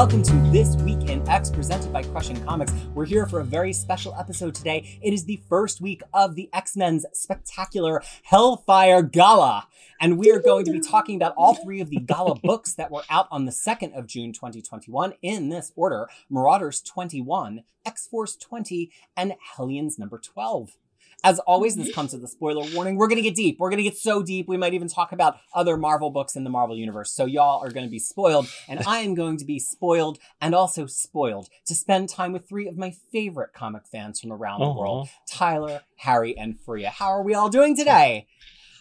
Welcome to This Week in X presented by Crushing Krisis. We're here for a very special episode today. It is the first week of the X Men's spectacular Hellfire Gala. And we are going to be talking about all three of the gala books that were out on the 2nd of June 2021 in this order Marauders 21, X Force 20, and Hellions number 12. As always, this comes with a spoiler warning. We're going to get deep. We're going to get so deep. We might even talk about other Marvel books in the Marvel Universe. So y'all are going to be spoiled, and I am going to be spoiled and also spoiled to spend time with three of my favorite comic fans from around the world Tyler, Harry, and Fariha. How are we all doing today?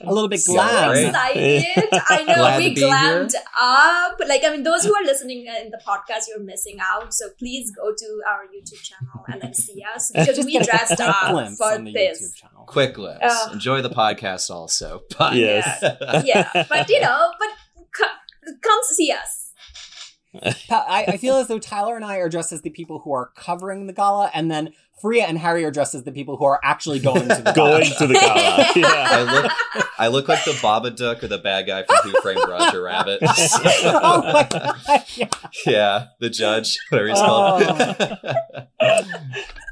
A little bit glam. So excited. I know Glad we to be glammed up. Like, I mean, those who are listening in the podcast, you're missing out. So please go to our YouTube channel and then see us because we dressed up for on the this. YouTube channel. Quick glimpse. Uh. Enjoy the podcast also. But Yes. Yeah, but you know, but co- come see us. I, I feel as though Tyler and I are dressed as the people who are covering the gala, and then Fariha and Harry are dressed as the people who are actually going to the gala. Going to the gala. Yeah. I look I look like the Babadook or the bad guy from Who Framed Roger Rabbit. oh my god! Yeah. yeah, the judge, whatever he's Oh. called.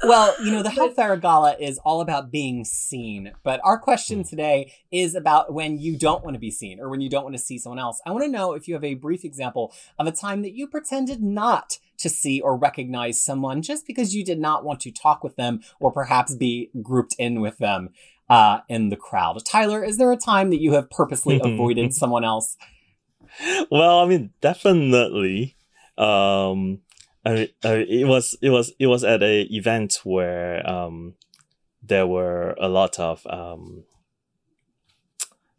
Well, you know, the Hellfire Gala is all about being seen, but our question hmm. today is about when you don't want to be seen or when you don't want to see someone else. I want to know if you have a brief example of a time that you pretended not to see or recognize someone just because you did not want to talk with them or perhaps be grouped in with them uh, in the crowd. Tyler, is there a time that you have purposely avoided someone else? well, I mean, definitely. Um, I, I, it was it was it was at a event where um, there were a lot of um,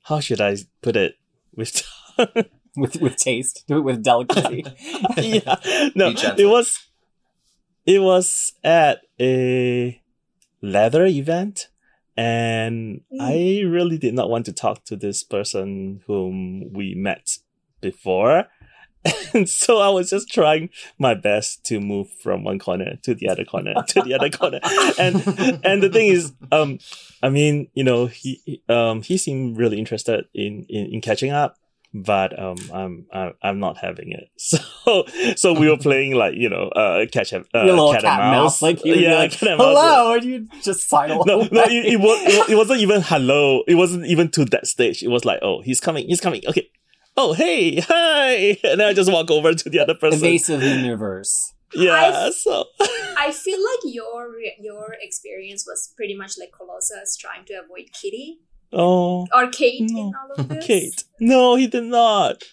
how should I put it with With with taste, do it with delicacy. yeah. No it was it was at a leather event and i really did not want to talk to this person whom we met before. And so i was just trying my best to move from one corner to the other corner to the other corner. And and the thing is um i mean you know he he- um he seemed really interested in in, in catching up but um I'm, I'm I'm not having it. So so we were playing like you know uh catch and uh, Your little cat, cat, and mouse. like you yeah like, cat and mouse. hello, and you just sidle. No, no, it, it, was, it wasn't even hello. It wasn't even to that stage. It was like, oh, he's coming, he's coming. Okay. Oh, hey, hi. And then I just walk over to the other person. Evasive universe. Yeah, I- so. I feel like your your experience was pretty much like Colossus trying to avoid Kitty Oh, or Kate No. in all of this. Kate. No, he did not.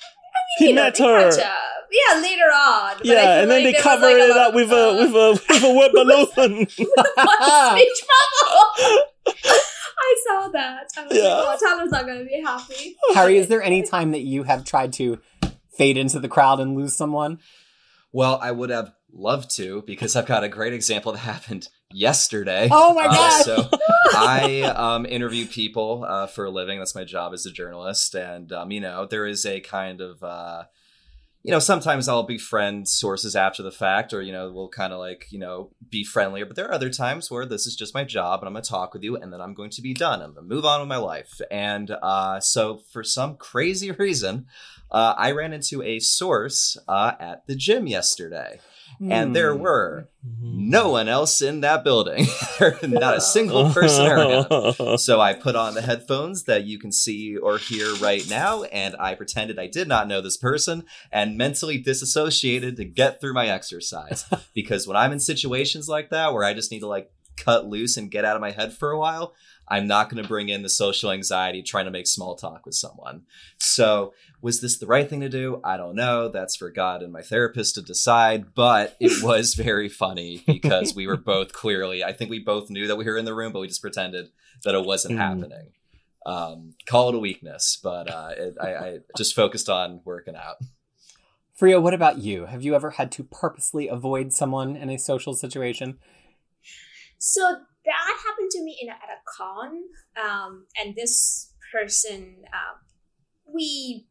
He You know, met they her. catch up. Yeah, later on. But Yeah, and then like they there was, cover like, it lot up of, with a with a with a wet balloon. speech bubble. I saw that. I was Yeah. like, oh, Tyler's not going to be happy. Harry, is there any time that you have tried to fade into the crowd and lose someone? Well, I would have loved to because I've got a great example that happened yesterday. Oh my Uh, god! so I um, interview people uh, for a living. That's my job as a journalist, and um, you know there is a kind of uh, you know sometimes I'll befriend sources after the fact, or you know we'll kind of like you know be friendlier. But there are other times where this is just my job, and I'm gonna talk with you, and then I'm going to be done. I'm gonna move on with my life. And uh, so for some crazy reason, uh, I ran into a source uh, at the gym yesterday, and there Hmm. were no one else in that building. Not a single person around. So I put on the headphones that you can see or hear right now, and I pretended I did not know this person and mentally disassociated to get through my exercise. because when I'm in situations like that where I just need to like cut loose and get out of my head for a while, I'm not going to bring in the social anxiety trying to make small talk with someone. So, was this the right thing to do? I don't know. That's for God and my therapist to decide. But it was very funny because we were both clearly, I think we both knew that we were in the room, but we just pretended that it wasn't Mm. happening. Um, call it a weakness, but uh, it, I, I just focused on working out. Fariha, what about you? Have you ever had to purposely avoid someone in a social situation? So that happened to me in a, at a con, um, and this person, uh, we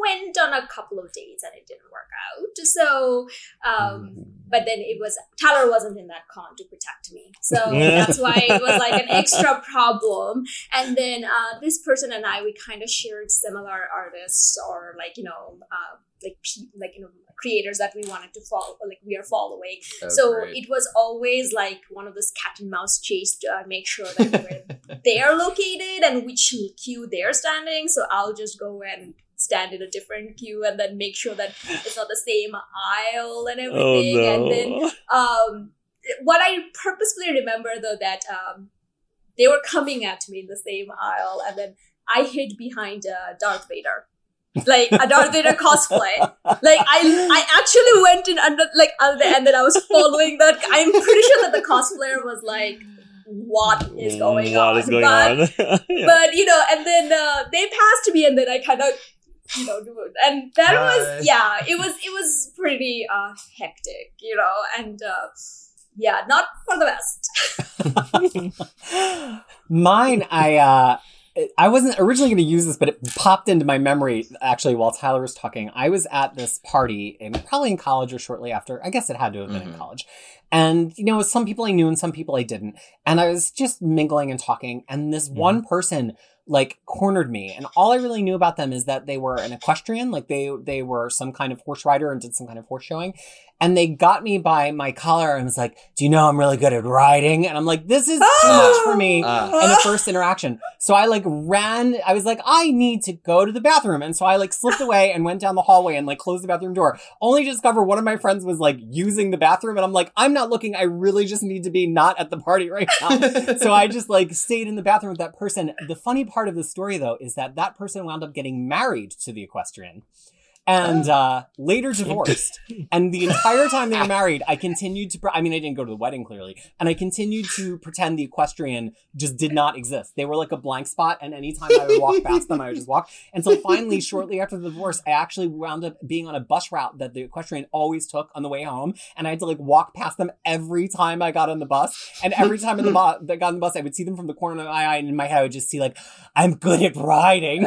went on a couple of dates and it didn't work out. So, um, but then it was Tyler wasn't in that con to protect me, so that's why it was like an extra problem. And then uh, this person and I, we kind of shared similar artists or like you know, uh, like pe- like you know creators that we wanted to follow, like we are following. Oh, so great. it was always like one of those cat and mouse chase to uh, make sure that where they're located and which queue they're standing. So I'll just go and stand in a different queue and then make sure that it's not the same aisle and Oh everything. And then um, what I purposefully remember though that um, they were coming at me in the same aisle, and then I hid behind uh, Darth Vader, like a Darth Vader cosplay. Like I, I actually went in under like under, and then I was following that. I'm pretty sure that the cosplayer was like, "What is going What on?" is going but, on? Yeah. but you know, and then uh, they passed me, and then I kind of, you know, do it, and that Hi. was yeah, it was it was pretty uh, hectic, you know, and uh, yeah, not for the best. Mine, I uh I wasn't originally going to use this, but it popped into my memory actually while Tyler was talking. I was at this party, in, probably in college or shortly after. I guess it had to have been in Mhm. college. And, you know, some people I knew and some people I didn't. And I was just mingling and talking. And this one person, like, cornered me. And all I really knew about them is that they were an equestrian. Like, they, they were some kind of horse rider and did some kind of horse showing. And they got me by my collar and was like, Do you know I'm really good at riding? And I'm like, This is too much for me Ah. in the first interaction. So I like ran, I was like, I need to go to the bathroom. And so I like slipped away and went down the hallway and like closed the bathroom door, only to discover one of my friends was like using the bathroom. And I'm like, I'm not looking. I really just need to be not at the party right now. so I just like stayed in the bathroom with that person. The funny part of the story though is that that person wound up getting married to the equestrian. And uh, later divorced. And the entire time they were married, I continued to. Pre- I mean, I didn't go to the wedding clearly, and I continued to pretend the equestrian just did not exist. They were like a blank spot, and anytime I would walk past them, I would just walk. And so finally, shortly after the divorce, I actually wound up being on a bus route that the equestrian always took on the way home, and I had to like walk past them every time I got on the bus. And every time in the bus, that got on the bus, I would see them from the corner of my eye, and in my head, I would just see like, "I'm good at riding."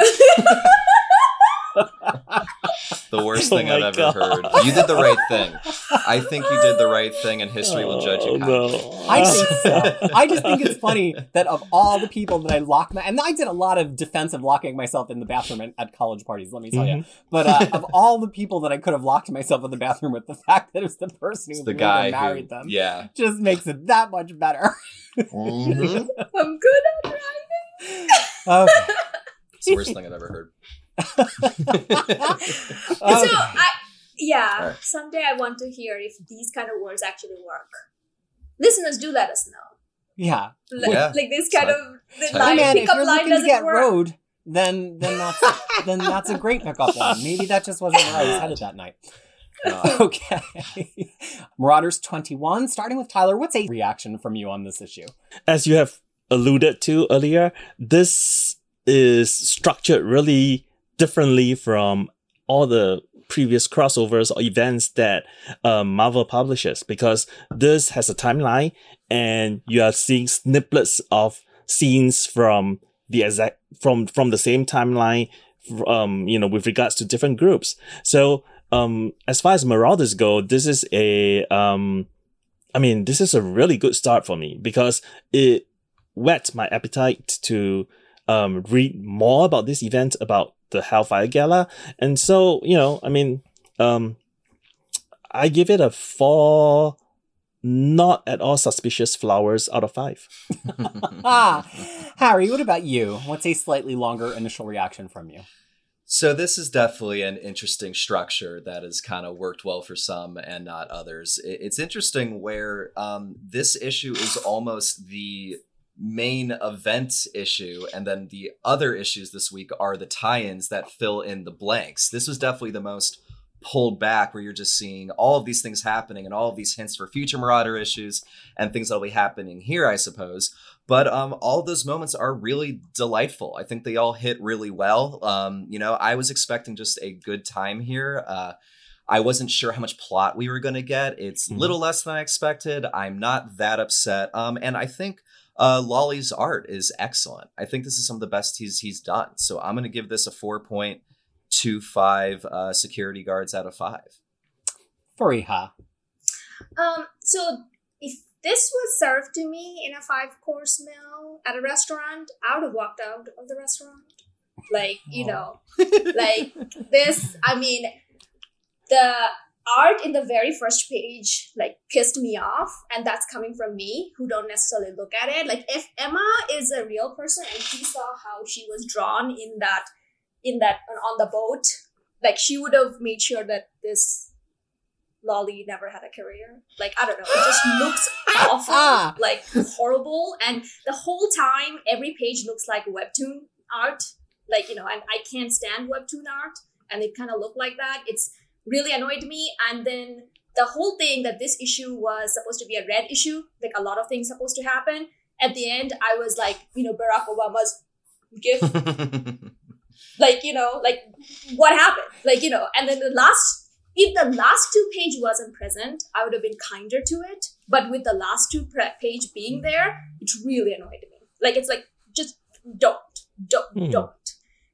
the worst Oh thing my I've ever God. heard. You did the right thing. I think you did the right thing, and history will judge you. Oh, no. I think so. I just think it's funny that of all the people that I lock my, and I did a lot of defensive locking myself in the bathroom at, at college parties, let me tell you. But uh, of all the people that I could have locked myself in the bathroom with, the fact that it was the person who the guy married who, them yeah. just makes it that much better. Mhm. I'm good at driving. Okay. It's the worst thing I've ever heard. So I yeah, Alright. someday I want to hear if these kind of words actually work. Listeners, do let us know. yeah. Like, Yeah. like this kind So- of the Hey, line, man, if pickup you're line doesn't get work. road, then then that's then that's a great pickup line. Maybe that just wasn't where I was headed that night. Uh, Okay. Marauders 21, starting with Tyler, what's a reaction from you on this issue? as you have alluded to earlier, this is structured really differently from all the previous crossovers or events that um, Marvel publishes because this has a timeline and you are seeing snippets of scenes from the exact from from the same timeline um you know with regards to different groups. So um as far as marauders go this is a um I mean, this is a really good start for me because it whet my appetite to um, read more about this event, about the Hellfire Gala. And so, you know, I mean, um, I give it a four not at all suspicious flowers out of five. ah, Harry, what about you? What's a slightly longer initial reaction from you? So this is definitely an interesting structure that has kind of worked well for some and not others. It's interesting where um, this issue is almost the main event issue, and then the other issues this week are the tie-ins that fill in the blanks. This was definitely the most pulled back, where you're just seeing all of these things happening and all of these hints for future Marauder issues and things that'll be happening here, I suppose. But um, all those moments are really delightful. I think they all hit really well. Um, you know, I was expecting just a good time here. Uh, I wasn't sure how much plot we were going to get. It's a Mhm. little less than I expected. I'm not that upset. Um, and I think uh, Lolli's art is excellent. I think this is some of the best he's he's done. So I'm going to give this a 4.25 uh, security guards out of five. Fariha. Um, so if this was served to me in a five course meal at a restaurant, I would have walked out of the restaurant. Like, you know, like this, I mean, the art in the very first page like pissed me off and that's coming from me who don't necessarily look at it. Like if emma is a real person and she saw how she was drawn in that in that on the boat like she would have made sure that this Lolli never had a career. Like i don't know. It just looks awful ah. like horrible. And the whole time every page looks like webtoon art. Like you know and i can't stand webtoon art and it kind of looked like that. It's really annoyed me. And then the whole thing that this issue was supposed to be a red issue, like a lot of things supposed to happen. At the end, I was like, you know, Barack Obama's gift, like, you know, like what happened? Like, you know, and then the last, if the last two page wasn't present, I would have been kinder to it. But with the last two pre- page being there, it really annoyed me. Like, it's like, just don't, don't, Hmm. don't.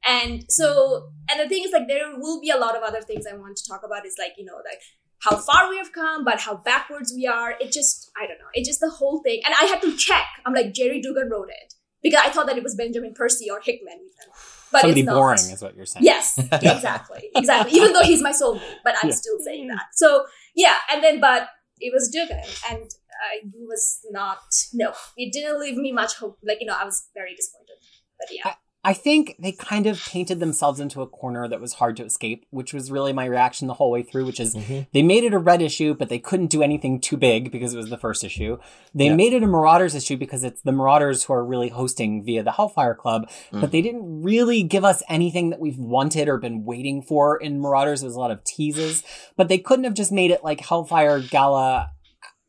And so, and the thing is, like, there will be a lot of other things I want to talk about. Is like, you know, like how far we have come, but how backwards we are. It just, I don't know. It just the whole thing. And I had to check. I'm like, Gerry Duggan wrote it because I thought that it was Benjamin Percy or Hickman even. But Somebody it's not. boring is what you're saying. Yes, exactly, exactly. Even though he's my soulmate, but I'm Yeah. still hmm. saying that. So yeah, and then but it was Dugan, and I was not. No, it didn't leave me much hope. Like you know, I was very disappointed. But yeah, I think they kind of painted themselves into a corner that was hard to escape, which was really my reaction the whole way through, which is Mhm. they made it a red issue, but they couldn't do anything too big because it was the first issue. They Yeah. made it a Marauders issue because it's the Marauders who are really hosting via the Hellfire Club, Mm. but they didn't really give us anything that we've wanted or been waiting for in Marauders. It was a lot of teases, but they couldn't have just made it like Hellfire Gala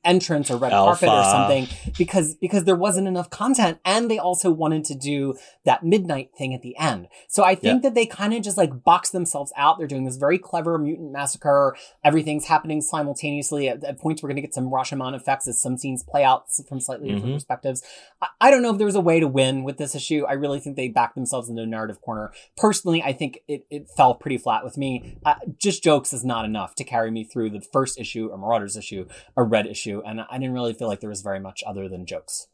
entrance or red carpet or something because because there wasn't enough content and they also wanted to do that midnight thing at the end. So I think that they kind of just like boxed themselves out. They're doing this very clever mutant massacre. Everything's happening simultaneously. At, at points we're going to get some Rashomon effects as some scenes play out from slightly different Mhm. perspectives. I, I don't know if there was a way to win with this issue. I really think they backed themselves into a narrative corner. Personally, I think it, it fell pretty flat with me. Uh, just jokes is not enough to carry me through the first issue, a Marauders issue, a Red issue, and I didn't really feel like there was very much other than jokes.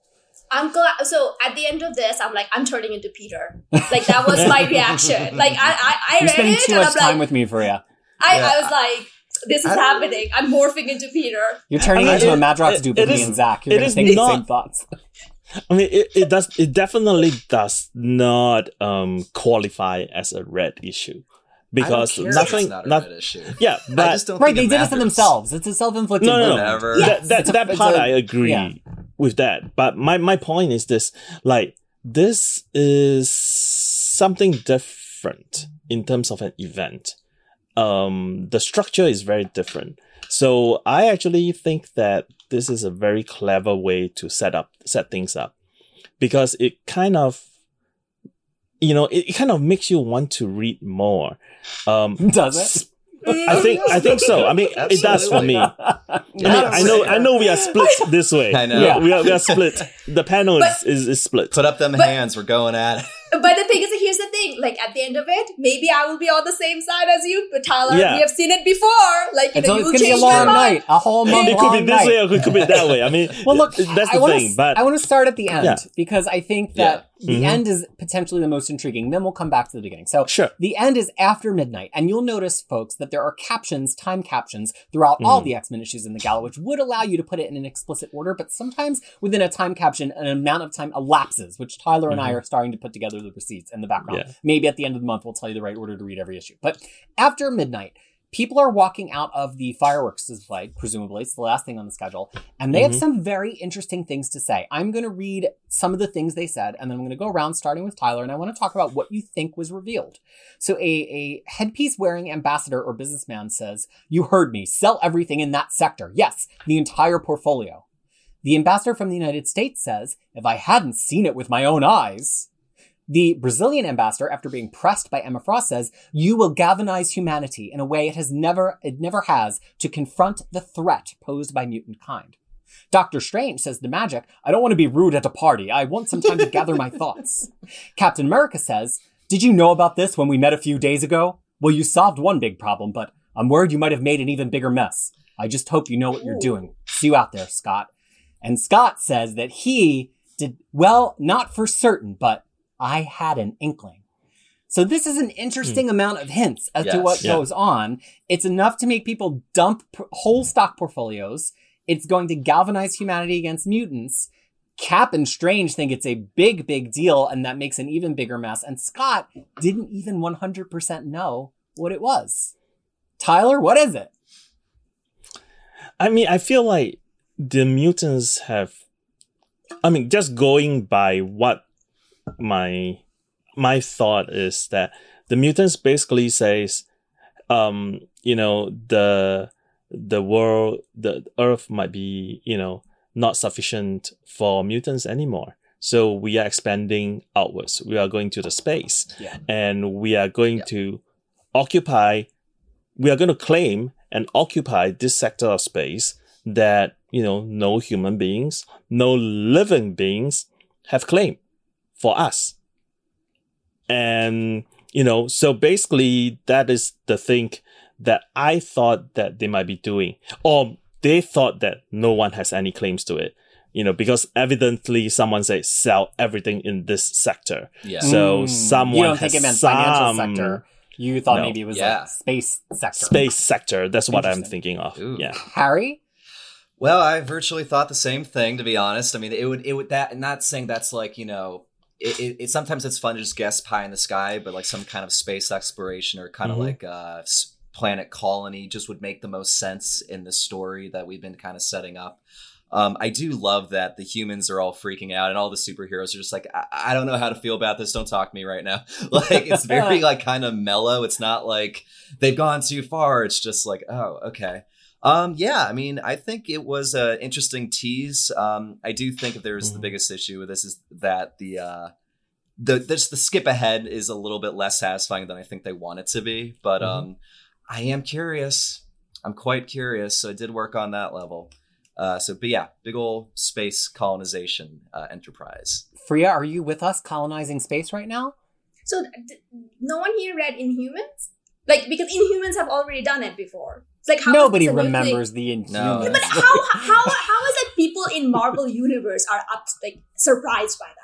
I'm glad. So at the end of this, I'm like, I'm turning into Peter. Like that was my reaction. Like I, I, I You're read spending it too and much I'm time like, with me, Fariha. I, Yeah. I was like, this is happening. I'm morphing into Peter. You're turning I mean, into a it- Madrox it- dupe with me and Zach. You're going to is think the not- same thoughts. I mean, it, it does. It definitely does not um qualify as a red issue because I don't care if nothing. It's not a not, issue. yeah, I but just don't Right, think they did it to themselves. It's a self-inflicted No, no, no. Whatever. Yes. that that, a- that part a- I agree yeah. with that. But my my point is this: like this is something different in terms of an event. Um, the structure is very different. So I actually think that this is a very clever way to set up set things up because it kind of you know it, it kind of makes you want to read more. Um, Does it? I think I think so. I mean, it does for me. I mean, I know, I know we are split this way. I know. Yeah. We are, we are split. The panel is, is, is split. Put up them But- hands. We're going at it. But the thing is, here's the thing. Like at the end of it, maybe I will be on the same side as you. But Tyler, Yeah. we have seen it before. Like you It's, know, you to be a change long night, a whole month it could be this night. way or it could be that way. I mean, Well, look, that's I the wanna, thing. But I want to start at the end Yeah. because I think that the Mhm. end is potentially the most intriguing. Then we'll come back to the beginning. So sure. the end is after midnight, and you'll notice, folks, that there are captions, time captions, throughout all Mhm. the X Men issues in the Gala, which would allow you to put it in an explicit order. But sometimes within a time caption, an amount of time elapses, which Tyler and I Mhm. are starting to put together the receipts in the background. Yeah. Maybe at the end of the month, we'll tell you the right order to read every issue. But after midnight. People are walking out of the fireworks display, presumably. It's the last thing on the schedule. And they have Mhm. some very interesting things to say. I'm going to read some of the things they said, and then I'm going to go around starting with Tyler, and I want to talk about what you think was revealed. So, a, a headpiece wearing ambassador or businessman says, You heard me. Sell everything in that sector. Yes, the entire portfolio. The ambassador from the United States says, If I hadn't seen it with my own eyes. The Brazilian ambassador, after being pressed by Emma Frost, says, "You will galvanize humanity in a way it has never, it never has, to confront the threat posed by mutant kind." Doctor Strange says to Magik, "I don't want to be rude at a party. I want some time to gather my thoughts." Captain America says, "Did you know about this when we met a few days ago?" Well, you solved one big problem, but I'm worried you might have made an even bigger mess. I just hope you know what you're doing. See you out there, Scott. And Scott says that he did, well, not for certain, but I had an inkling. So this is an interesting hmm. amount of hints as to what Yeah. goes on. It's enough to make people dump whole hmm. stock portfolios. It's going to galvanize humanity against mutants. Cap and Strange think it's a big, big deal, and that makes an even bigger mess. And Scott didn't even 100% know what it was. Tyler, what is it? I mean, I feel like the mutants have. I mean, just going by what my my thought is that the mutants basically says, um, you know, the the world, the Earth might be, you know, not sufficient for mutants anymore. So we are expanding outwards. We are going to the space, Yeah. and we are going Yeah. to occupy. We are going to claim and occupy this sector of space that you know no human beings, no living beings have claimed for us. And you know, so basically that is the thing that I thought that they might be doing, or they thought that no one has any claims to it. You know, because evidently someone said sell everything in this sector. Yeah. So Mm. someone You don't has think it meant some financial sector. You thought No. maybe it was Yeah. like space sector. space sector. That's what I'm thinking of. Ooh. Yeah. Harry? Well, I virtually thought the same thing, to be honest. I mean, it would, it would that, not saying that's like, you know, it, it, it sometimes it's fun to just guess pie in the sky, but like some kind of space exploration or kind of Mhm. like uh, s- planet colony just would make the most sense in the story that we've been kind of setting up. Um, I do love that the humans are all freaking out and all the superheroes are just like, I, I don't know how to feel about this. Don't talk to me right now. like it's very like kind of mellow. It's not like they've gone too far. It's just like, oh, okay. Um, yeah, I mean, I think it was an interesting tease. Um, I do think there's the Mhm. biggest issue with this is that the uh, the this the skip ahead is a little bit less satisfying than I think they want it to be. But Mhm. um, I am curious. I'm quite curious. So I did work on that level. Uh, so, but yeah, big old space colonization uh, enterprise. Fariha, are you with us colonizing space right now? So d- no one here read Inhumans, like because Inhumans have already done it before. It's like how is Nobody this a new thing? remembers the Inhumans. No. Yeah, but how how how is it people in Marvel universe are up like surprised by that?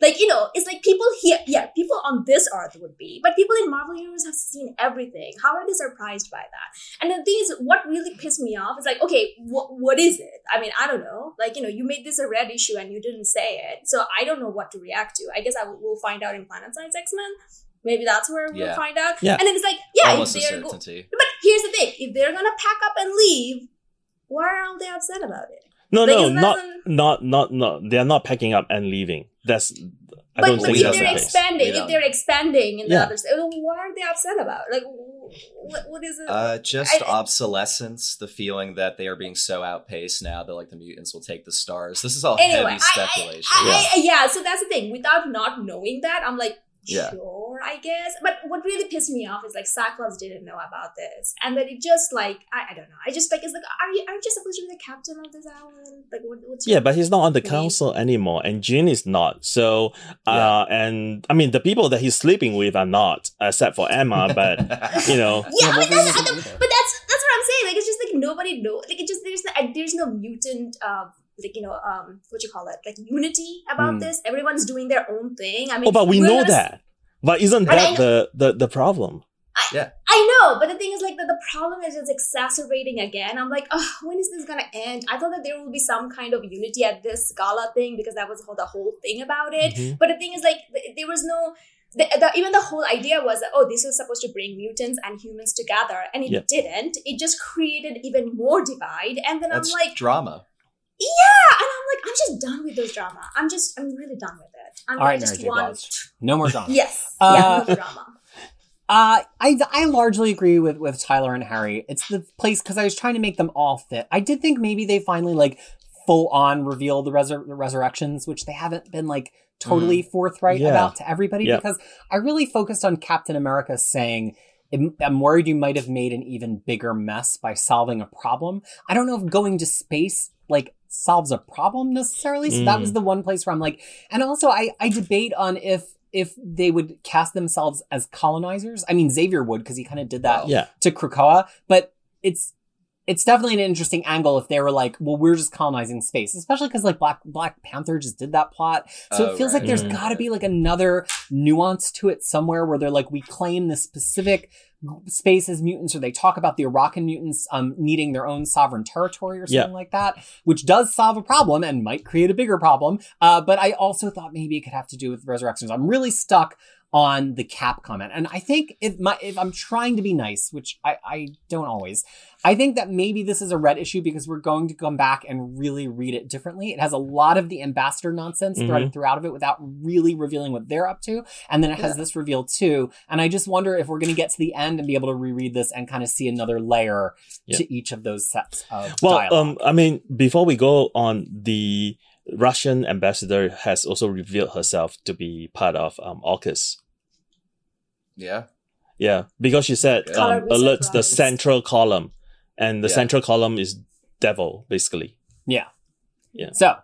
Like you know, it's like people here, yeah, people on this earth would be, but people in Marvel universe have seen everything. How are they surprised by that? And the thing is, what really pissed me off is like, okay, what what is it? I mean, I don't know. Like you know, you made this a red issue and you didn't say it, so I don't know what to react to. I guess I will we'll find out in Planet-Size X Men. Maybe that's where we'll Yeah. find out. Yeah. And then it's like, yeah, Almost if they're go- certainty. but here's the thing: if they're gonna pack up and leave, why are all they upset about it? No, Like, no, not, doesn't- not, not, not. They are not packing up and leaving. That's. I but don't but think if that's the they're case. expanding, We if don't. they're expanding in the Yeah. other side, what are they upset about? Like, what, what is it? Uh, just I- obsolescence, the feeling that they are being so outpaced now that like the mutants will take the stars. This is all anyway, heavy I, speculation. I, I, yeah, so that's the thing. Without not knowing that, I'm like, Yeah. sure, I guess. But what really pissed me off is like Cyclops didn't know about this, and then it just like I, I don't know. I just like it's like, are you are you just supposed to be the captain of this island? Like, what, what's Yeah, but he's not on the Please. council anymore, and Jean is not. So, uh, and I mean, the people that he's sleeping with are not, except for Emma. But you know, Yeah, I mean, Wolverine that's, isn't but that's that's what I'm saying. Like, it's just like nobody know. Like, it just there's no, there's no mutant. Uh, like you know, um, what you call it? Like unity about Hmm. this. Everyone's doing their own thing. I mean, oh, but we know gonna that. But isn't But I that the, the the problem? I know, but the thing is, like, the, the problem is it's exacerbating again. I'm like, oh, when is this gonna end? I thought that there will be some kind of unity at this gala thing because that was the whole, the whole thing about it. Mhm. But the thing is, like, th- there was no. The, the, even the whole idea was that oh this was supposed to bring mutants and humans together and it Yeah. didn't it just created even more divide and then That's i'm like drama. yeah and i'm like i'm just done with those drama i'm just i'm really done with it I'm, All right, Mary J. want Blige. No more drama. yes Uh, yeah no drama Uh, I, I largely agree with, with Tyler and Harry. It's the place because I was trying to make them all fit. I did think maybe they finally like full on reveal the, resur- the resurrections, which they haven't been like totally forthright Yeah. about to everybody Yeah. because I really focused on Captain America saying, "I'm I'm worried you might have made an even bigger mess by solving a problem. I don't know if going to space like solves a problem necessarily. So that Mm. was the one place where I'm like, and also I, I debate on if if they would cast themselves as colonizers. I mean, Xavier would because he kind of did that Yeah. to Krakoa, but it's it's definitely an interesting angle if they were like, well, we're just colonizing space, especially because like Black Black Panther just did that plot. So Oh, it feels right. like there's Mm. got to be like another nuance to it somewhere where they're like, we claim this specific space as mutants, or they talk about the Arakan mutants um, needing their own sovereign territory or Yeah. something like that, which does solve a problem and might create a bigger problem. Uh, but I also thought maybe it could have to do with resurrections. I'm really stuck on the cap comment. And I think if my if I'm trying to be nice, which I, I don't always, I think that maybe this is a red issue because we're going to come back and really read it differently. It has a lot of the ambassador nonsense Mhm. threaded throughout of it without really revealing what they're up to. And then it has Yeah. this reveal too. And I just wonder if we're gonna get to the end and be able to reread this and kind of see another layer Yeah. to each of those sets of Well, dialogue. um, I mean, before we go on, the Russian ambassador has also revealed herself to be part of um, Orchis. Yeah. Yeah, because she said Okay. um, Color me alert the central column, and the Yeah. central column is devil, basically. Yeah. Yeah. So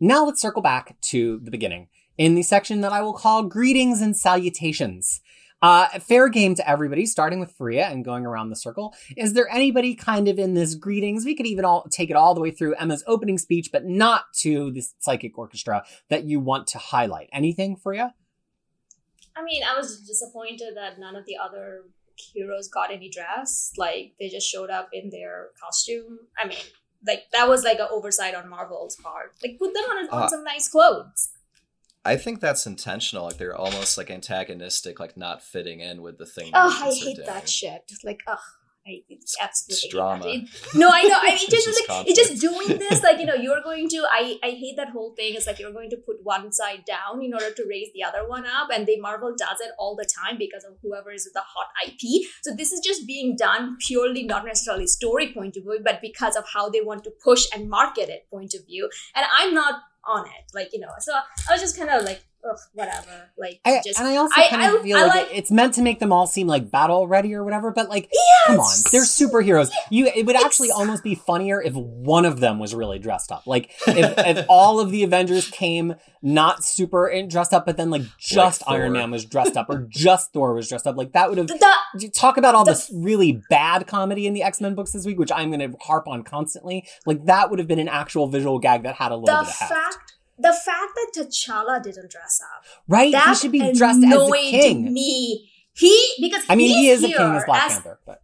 now let's circle back to the beginning in the section that I will call greetings and salutations. Uh, fair game to everybody, starting with Fariha and going around the circle. Is there anybody kind of in this greetings? We could even all take it all the way through Emma's opening speech, but not to the psychic orchestra that you want to highlight. Anything, Fariha? I mean, I was disappointed that none of the other heroes got any dress. Like they just showed up in their costume. I mean, like that was like an oversight on Marvel's part. Like put them on, on Uh, some nice clothes. I think that's intentional. Like they're almost like antagonistic, like not fitting in with the thing. Oh, I hate doing. that shit. Like, ugh. I absolutely It's drama. It- no, I know. I mean, just like it's just doing this. Like you know, you're going to. I I hate that whole thing. It's like you're going to put one side down in order to raise the other one up, and they Marvel does it all the time because of whoever is the hot IP. So this is just being done purely not necessarily story point of view, but because of how they want to push and market it point of view. And I'm not on it. Like you know, so I was just kind of like, ugh, whatever. Like I, just and I also I- kind I- of feel I like, like- it's meant to make them all seem like battle ready or whatever, but like, yes! come on, they're superheroes. You, it would actually Exactly. almost be funnier if one of them was really dressed up. Like, if, if all of the Avengers came not super dressed up, but then like just Like Iron Man was dressed up or just Thor was dressed up, like that would have. The- the- Talk about all the- this really bad comedy in the X Men books this week, which I'm going to harp on constantly. Like that would have been an actual visual gag that had a little the bit of heft. fact the fact that T'Challa didn't dress up. Right? He that should be dressed as annoyed king. me. He because I mean, he is a king as Black as, Panther, but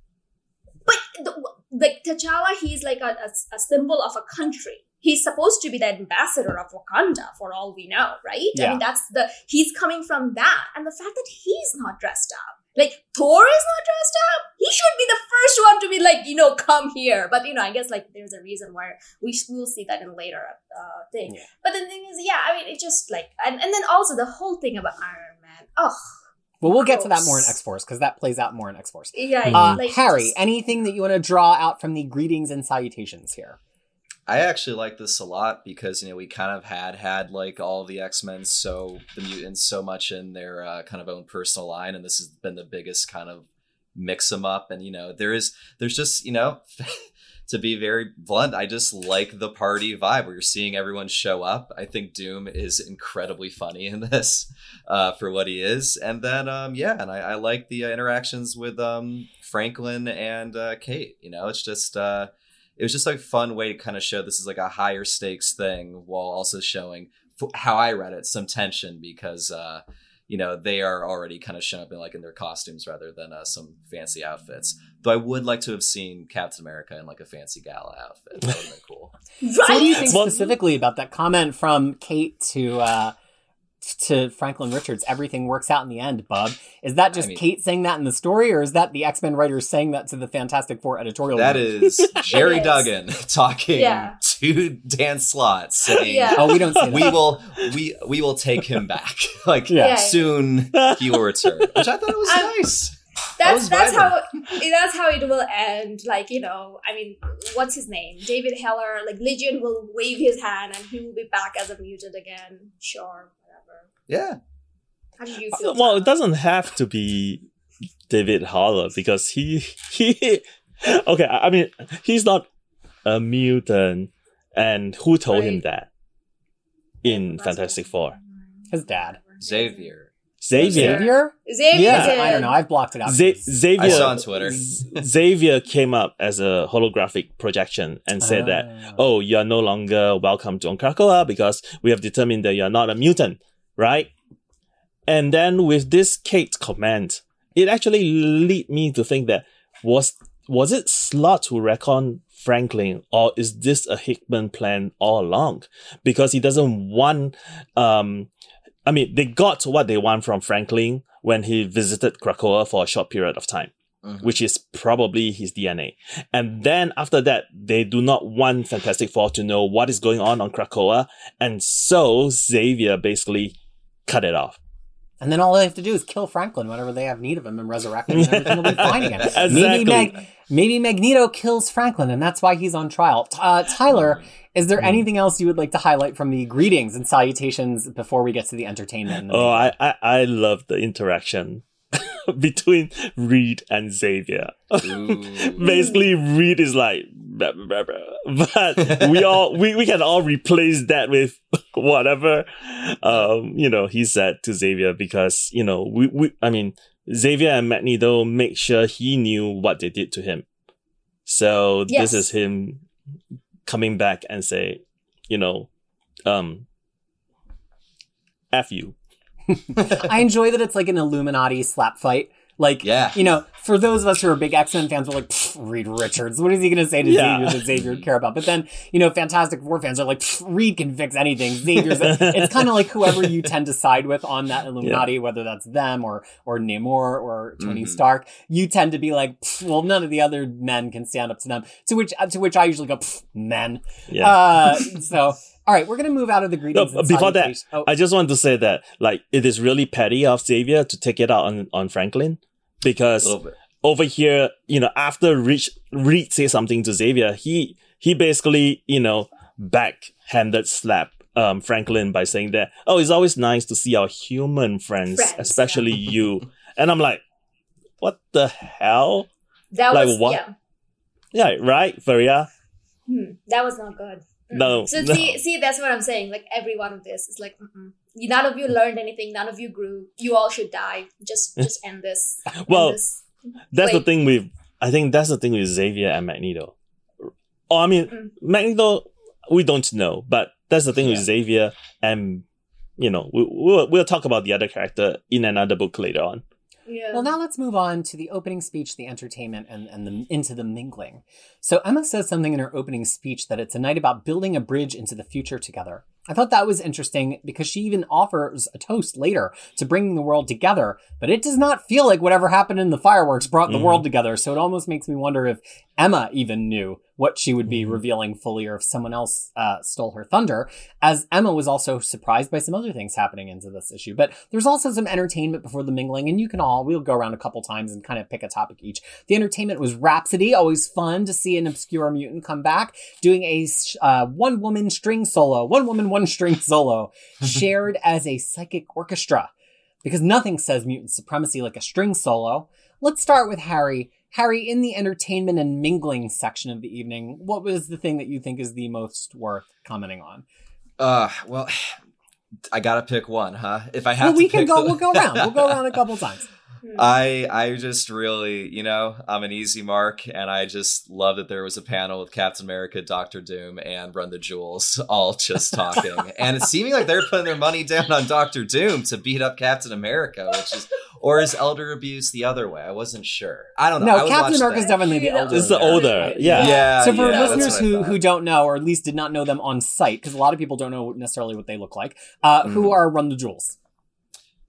but the, like T'Challa he's like a, a, a symbol of a country. He's supposed to be the ambassador of Wakanda for all we know right? I mean that's the he's coming from that. And the fact that he's not dressed up like Thor is not dressed up. He should be the first one to be like, you know, come here. But you know, I guess like there's a reason why we will see that in later uh, thing. Yeah. But the thing is, yeah, I mean, it just like, and, and then also the whole thing about Iron Man. Oh, well, we'll get to that more in X Force because that plays out more in X Force. yeah, Uh, like, Harry, just- anything that you want to draw out from the greetings and salutations here? I actually like this a lot because you know we kind of had had like all the X Men, so the mutants, so much in their uh, kind of own personal line, and this has been the biggest kind of mix them up. And you know there is there's just you know to be very blunt, I just like the party vibe where you're seeing everyone show up. I think Doom is incredibly funny in this uh, for what he is, and then um, yeah, and I, I like the uh, interactions with um, Franklin and uh, Kate. You know, it's just. It was just like a fun way to kind of show this is like a higher stakes thing while also showing f- how I read it some tension because uh you know they are already kind of shown up in like in their costumes rather than uh, some fancy outfits. Though I would like to have seen Captain America in like a fancy gala outfit. That would have been cool. right? So what do you think Well- specifically about that comment from Kate to uh, to Franklin Richards? Everything works out in the end, bub. Is that just I mean- Kate saying that in the story, or is that the X Men writers saying that to the Fantastic Four editorial? That room? is Jerry It is. Duggan talking Yeah. to Dan Slott saying Yeah. Oh, we don't say that. we will we we will take him back. like Yeah. Yeah. soon he will return. Which I thought was I'm- nice. that's was that's how that's how it will end. Like you know, I mean, what's his name? David Heller. Like Legion will wave his hand and he will be back as a mutant again. Sure, whatever. Yeah. How do you uh, feel? Well, it doesn't have to be David Haller because he he. Okay, I I mean he's not a mutant, and who told him that in Fantastic Four? His dad. Xavier. Xavier. Xavier? Xavier Yeah. I don't know. I've blocked it out. Z- Xavier. I saw on Twitter. Xavier came up as a holographic projection and said that, oh, oh you're no longer welcome to Krakoa because we have determined that you're not a mutant, right? And then with this Kate comment, it actually lead me to think that was was it Slott who reckoned Franklin, or is this a Hickman plan all along? Because he doesn't want, um, I mean, they got what they want from Franklin when he visited Krakoa for a short period of time Mhm. which is probably his DNA. And then after that, they do not want Fantastic Four to know what is going on on Krakoa. And so Xavier basically cut it off. And then all they have to do is kill Franklin whenever they have need of him and resurrect him, and everything will be fine again. Exactly. Maybe, Mag- maybe Magneto kills Franklin, and that's why he's on trial. Uh, Tyler, is there Hmm. anything else you would like to highlight from the greetings and salutations before we get to the entertainment? The Oh, I, I, I love the interaction between Reed and Xavier. Basically, Reed is like, blah, blah, blah, blah. but we all we, we can all replace that with whatever um you know he said to Xavier because you know we, we I mean Xavier and Magneto make sure he knew what they did to him. So Yes. this is him coming back and say, you know, um, f you. I enjoy that it's like an Illuminati slap fight. Like, Yeah. you know, for those of us who are big X Men fans, we're like, "Pfft, Reed Richards. What is he going to say to Yeah. Xavier that Xavier would care about? But then, you know, Fantastic Four fans are like, "Pfft, Reed can fix anything. Xavier's. it's kind of like whoever you tend to side with on that Illuminati, whether that's them or or Namor or Tony Mhm. Stark. You tend to be like, well, none of the other men can stand up to them. To which to which I usually go, men. Yeah. Uh, so, all right, we're going to move out of the greetings. No, and before that, oh, I just want to say that like it is really petty of Xavier to take it out on, on Franklin because over here, you know, after Rich Reed say something to Xavier, he he basically, you know, backhanded slap um Franklin by saying that, oh, it's always nice to see our human friends, Friends, especially you. And I'm like, what the hell? That Like was what? yeah. Yeah, right, Fariha? Hmm, that was not good. No, So no. see, see, that's what I'm saying. Like every one of this is like, mm-mm. None of you learned anything. None of you grew. You all should die. Just, just end this. End Well, this. That's the thing with I think that's the thing with Xavier and Magneto. Oh, I mean Mm. Magneto, we don't know, but that's the thing with Xavier, and you know we, we'll we'll talk about the other character in another book later on. Yeah. Well, now let's move on to the opening speech, the entertainment, and, and the, into the mingling. So Emma says something in her opening speech that it's a night about building a bridge into the future together. I thought that was interesting because she even offers a toast later to bringing the world together, but it does not feel like whatever happened in the fireworks brought the Mhm. world together. So it almost makes me wonder if Emma even knew what she would be Mhm. revealing fully or if someone else uh, stole her thunder, as Emma was also surprised by some other things happening into this issue. But there's also some entertainment before the mingling, and you can all, we'll go around a couple times and kind of pick a topic each. The entertainment was Rhapsody, always fun to see an obscure mutant come back, doing a uh, one woman string solo, one woman, one string solo, shared as a psychic orchestra. Because nothing says mutant supremacy like a string solo. Let's start with Harry. Harry, in the entertainment and mingling section of the evening, what was the thing that you think is the most worth commenting on? Uh, well, I gotta pick one, huh? If I have Well, to we can go. the- We'll go around. We'll go around a couple times. I I just really, you know, I'm an easy mark, and I just love that there was a panel with Captain America, Doctor Doom, and Run the Jewels all just talking, and it's seeming like they're putting their money down on Doctor Doom to beat up Captain America, which is, or is elder abuse the other way? I wasn't sure. I don't know. No, would Captain watch America is that. definitely the Yeah. elder. It's the older, yeah. Yeah. So for yeah, listeners who who don't know, or at least did not know them on site, because a lot of people don't know necessarily what they look like, uh, who Mhm. are Run the Jewels?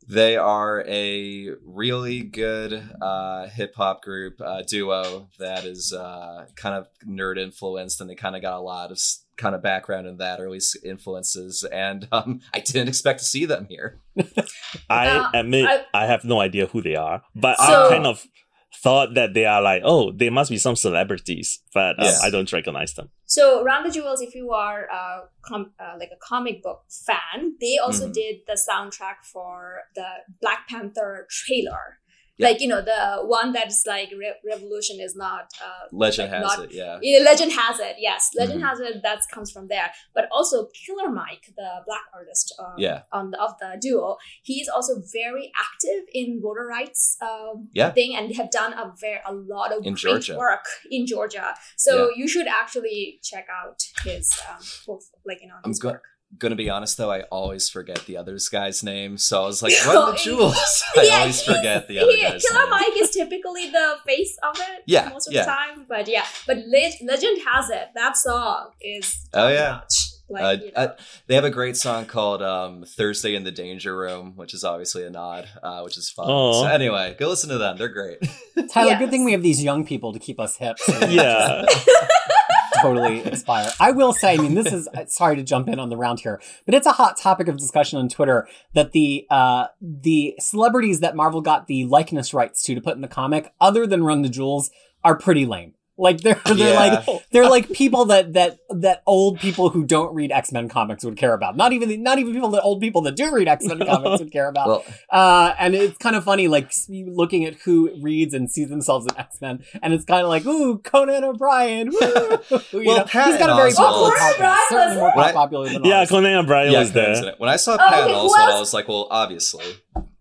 They are a really good uh, hip hop group uh, duo that is uh, kind of nerd influenced, and they kind of got a lot of kind of background in that, or at least influences. And um, I didn't expect to see them here. I Uh, admit I- I, have no idea who they are, but So- I kind of thought that they are like, oh, they must be some celebrities, but um, Yes. I don't recognize them. So, Run the Jewels, if you are uh, com- uh, like a comic book fan, they also Mhm. did the soundtrack for the Black Panther trailer. Yeah. Like you know the one that's like Re- Revolution is not. Uh, Legend like, has not- it, yeah. yeah, Legend has it. Yes, Legend Mhm. has it. That comes from there. But also Killer Mike, the black artist, um, Yeah. on the of the duo, he is also very active in voter rights um, Yeah. thing, and have done a very a lot of In great Georgia. work in Georgia. So you should actually check out his um, like you know I'm his go- work. Gonna be honest though, I always forget the other guy's name, so I was like, "Run the jewels." I Yeah, always he's- forget the other he- guy's Killer name. Mike is typically the face of it. Yeah, most of yeah. the time. But yeah, but Le- Legend has it. That song is Oh, yeah. top-notch. Like, Uh, you know. uh, they have a great song called um, "Thursday in the Danger Room," which is obviously a nod, uh, which is fun. Aw. So anyway, go listen to them; they're great. Tyler, Yes. good thing we have these young people to keep us hip. so Yeah. Totally expire. I will say, I mean, this is uh, sorry to jump in on the round here, but it's a hot topic of discussion on Twitter that the uh the celebrities that Marvel got the likeness rights to to put in the comic, other than Run the Jewels, are pretty lame. Like they're they're Yeah. like they're like people that that that old people who don't read X Men comics would care about. Not even not even people that old people that do read X Men comics would care about. Well, Uh, and it's kind of funny, like looking at who reads and sees themselves in X Men, and it's kind of like, ooh, Conan O'Brien. Woo! You Well, know, Patton he's got a very Oswalt- popular Oh, Conan podcast, O'Brien certainly was more I- popular than yeah. Conan O'Brien yeah, was there. coincident. When I saw Oh, Patton okay, who Oswalt, I was like, "Well, obviously."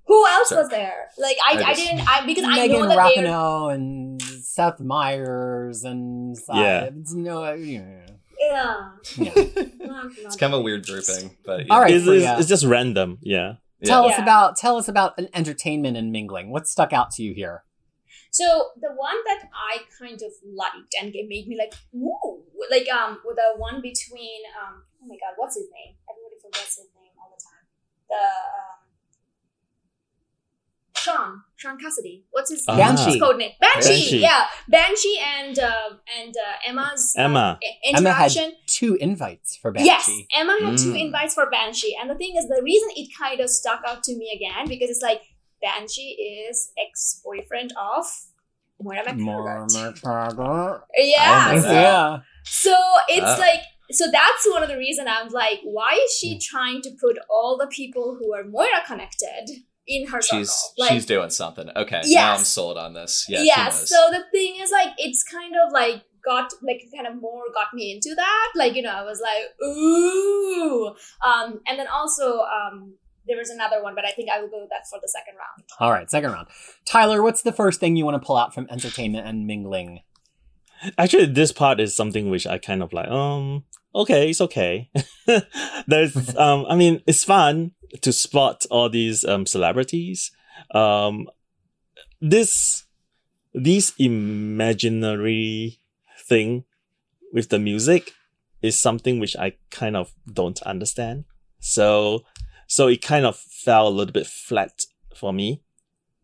Who else Sorry. was there? Like I, I I, didn't I because I Megan know that they're Rapinoe and Seth Meyers and uh, Yeah. no, uh, yeah. yeah. yeah. It's kind of a weird grouping, but All right, It's, it's, it's just random. Yeah. Yeah. Tell us Yeah. about tell us about an entertainment and mingling. What stuck out to you here? So the one that I kind of liked and it made me like, ooh, like um, with the one between um, oh my god, what's his name? Everybody forgets his name all the time. The um, Sean, Sean Cassidy. What's his, what's his Banshee. code name? Banshee. Banshee. Yeah, Banshee and uh, and uh, Emma's uh, Emma. i- Emma had interaction. two invites for Banshee. Yes, Emma had two Mm. invites for Banshee, and the thing is, the reason it kind of stuck out to me again because it's like Banshee is ex boyfriend of Moira More McTaggart. McTaggart. Yeah, so. Yeah. so it's Ah. like so that's one of the reason I'm like, why is she trying to put all the people who are Moira connected in her She's circle? Like, she's doing something. Okay, now I'm sold on this. Yeah, she yeah. So the thing is, like, it's kind of like got like kind of more got me into that. Like, you know, I was like, ooh. Um, and then also, um, there was another one, but I think I will go with that for the second round. All right, second round. Tyler, what's the first thing you want to pull out from entertainment and mingling? Actually, this part is something which I kind of like. Um. Okay, it's okay. There's. Um. I mean, it's fun to spot all these um celebrities. Um. This. These imaginary thing with the music is something which I kind of don't understand. So, so it kind of fell a little bit flat for me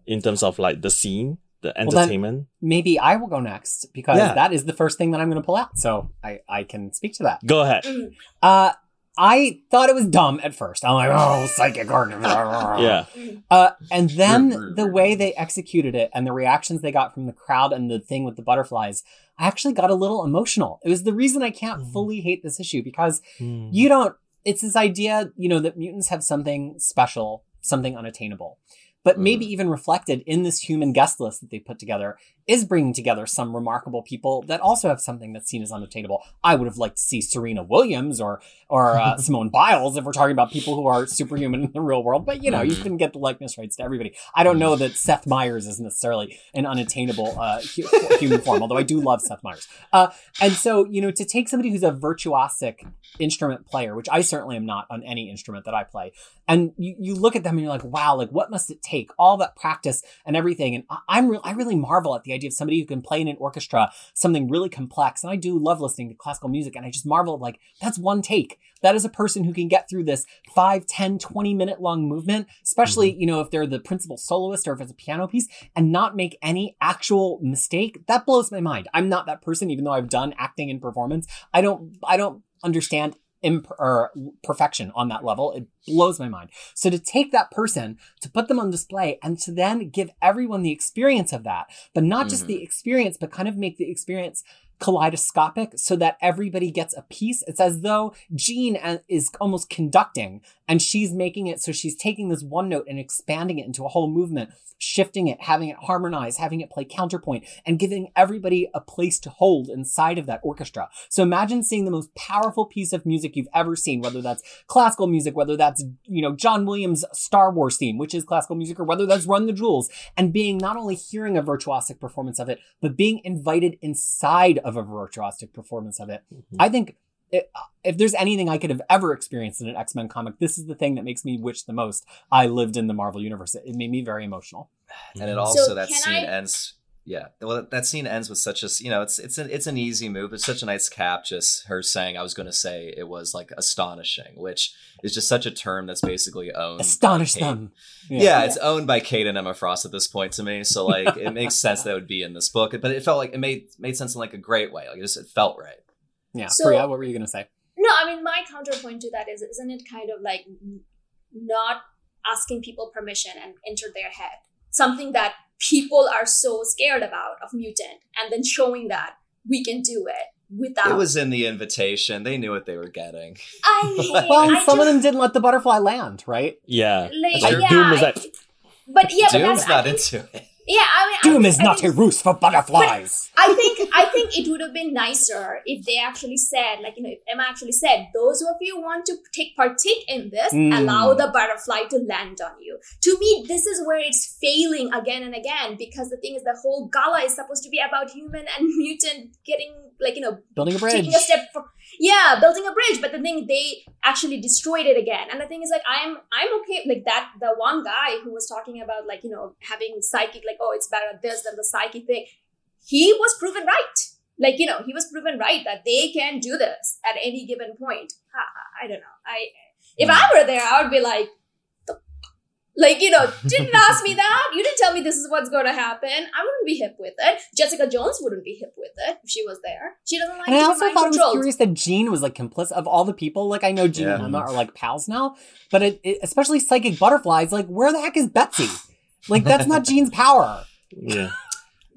in terms of like the scene, the then- entertainment. Maybe I will go next because Yeah. that is the first thing that I'm going to pull out. So I, I can speak to that. Go ahead. Mm. Uh, I thought it was dumb at first. I'm like, oh, psychic organ. Yeah. Uh, and then Brr, brr, the way they executed it and the reactions they got from the crowd and the thing with the butterflies, I actually got a little emotional. It was the reason I can't Mhm. fully hate this issue because Hmm. you don't, it's this idea, you know, that mutants have something special, something unattainable. But maybe even reflected in this human guest list that they put together is bringing together some remarkable people that also have something that's seen as unattainable. I would have liked to see Serena Williams or or uh, Simone Biles if we're talking about people who are superhuman in the real world. But you know, you Mhm. couldn't get the likeness rights to everybody. I don't know that Seth Meyers is necessarily an unattainable uh, hu- human form, although I do love Seth Meyers. Uh, and so, you know, to take somebody who's a virtuosic instrument player, which I certainly am not on any instrument that I play, and you, you look at them and you're like, wow, like what must it take? All that practice and everything. And I, I'm re- I really marvel at the idea of somebody who can play in an orchestra something really complex. And I do love listening to classical music. And I just marvel at like, that's one take. That is a person who can get through this 5, 10, 20 minute long movement, especially, mm-hmm. you know, if they're the principal soloist or if it's a piano piece and not make any actual mistake. That blows my mind. I'm not that person, even though I've done acting and performance. I don't, I don't understand imp- or perfection on that level. It blows my mind. So to take that person, to put them on display, and to then give everyone the experience of that, but not just Mhm. the experience, but kind of make the experience kaleidoscopic so that everybody gets a piece. It's as though Jean uh, is almost conducting And she's making it so she's taking this one note and expanding it into a whole movement, shifting it, having it harmonize, having it play counterpoint, and giving everybody a place to hold inside of that orchestra. So imagine seeing the most powerful piece of music you've ever seen, whether that's classical music, whether that's, you know, John Williams' Star Wars theme, which is classical music, or whether that's Run the Jewels, and being not only hearing a virtuosic performance of it, but being invited inside of a virtuosic performance of it. Mm-hmm. I think it, if there's anything I could have ever experienced in an X Men comic, this is the thing that makes me wish the most I lived in the Marvel universe. It, it made me very emotional. and it mm-hmm. also So that scene I- ends yeah well that scene ends with such a you know it's it's an it's an easy move it's such a nice cap just her saying i was going to say it was like astonishing which is just such a term that's basically owned by Astonish Kate. them. yeah. it's owned by Kate and Emma Frost at this point to me so like it makes sense that it would be in this book but it felt like it made made sense in like a great way like it just it felt right Yeah. So- Fariha, what were you going to say? No, I mean my counterpoint to that is isn't it kind of like not asking people permission and enter their head? Something that people are so scared about of mutant and then showing that we can do it without it was in the invitation they knew what they were getting I hate Well, I some of them didn't let the butterfly land, right? Yeah. like, That's yeah, Doom was I- like, but yeah, but Doom's that's, not I think, into it yeah, I mean, I Doom think- is I not a think- roost for butterflies. I think I think it would have been nicer if they actually said, like you know, if Emma actually said, those of you want to take partake in this, Mm. allow the butterfly to land on you. To me, this is where it's failing again and again because the thing is, the whole gala is supposed to be about human and mutant getting like you know Building a bridge. taking a step for yeah building a bridge but the thing they actually destroyed it again. And the thing is like i'm i'm okay like that the one guy who was talking about like you know having psychic like oh it's better at this than the psychic thing he was proven right. Like you know he was proven right that they can do this at any given point. I, I don't know. I if i hmm. were there i would be like "The like you know didn't ask me that you didn't tell me this is what's going to happen i wouldn't be hip with it jessica jones wouldn't be hip with it if she was there she doesn't like And I also mind thought it was curious that Jean was like complicit of all the people. Like I know Jean Yeah. and Emma are like pals now, but it, it, especially psychic butterflies. Like where the heck is Betsy? Like that's not Jean's power. Yeah.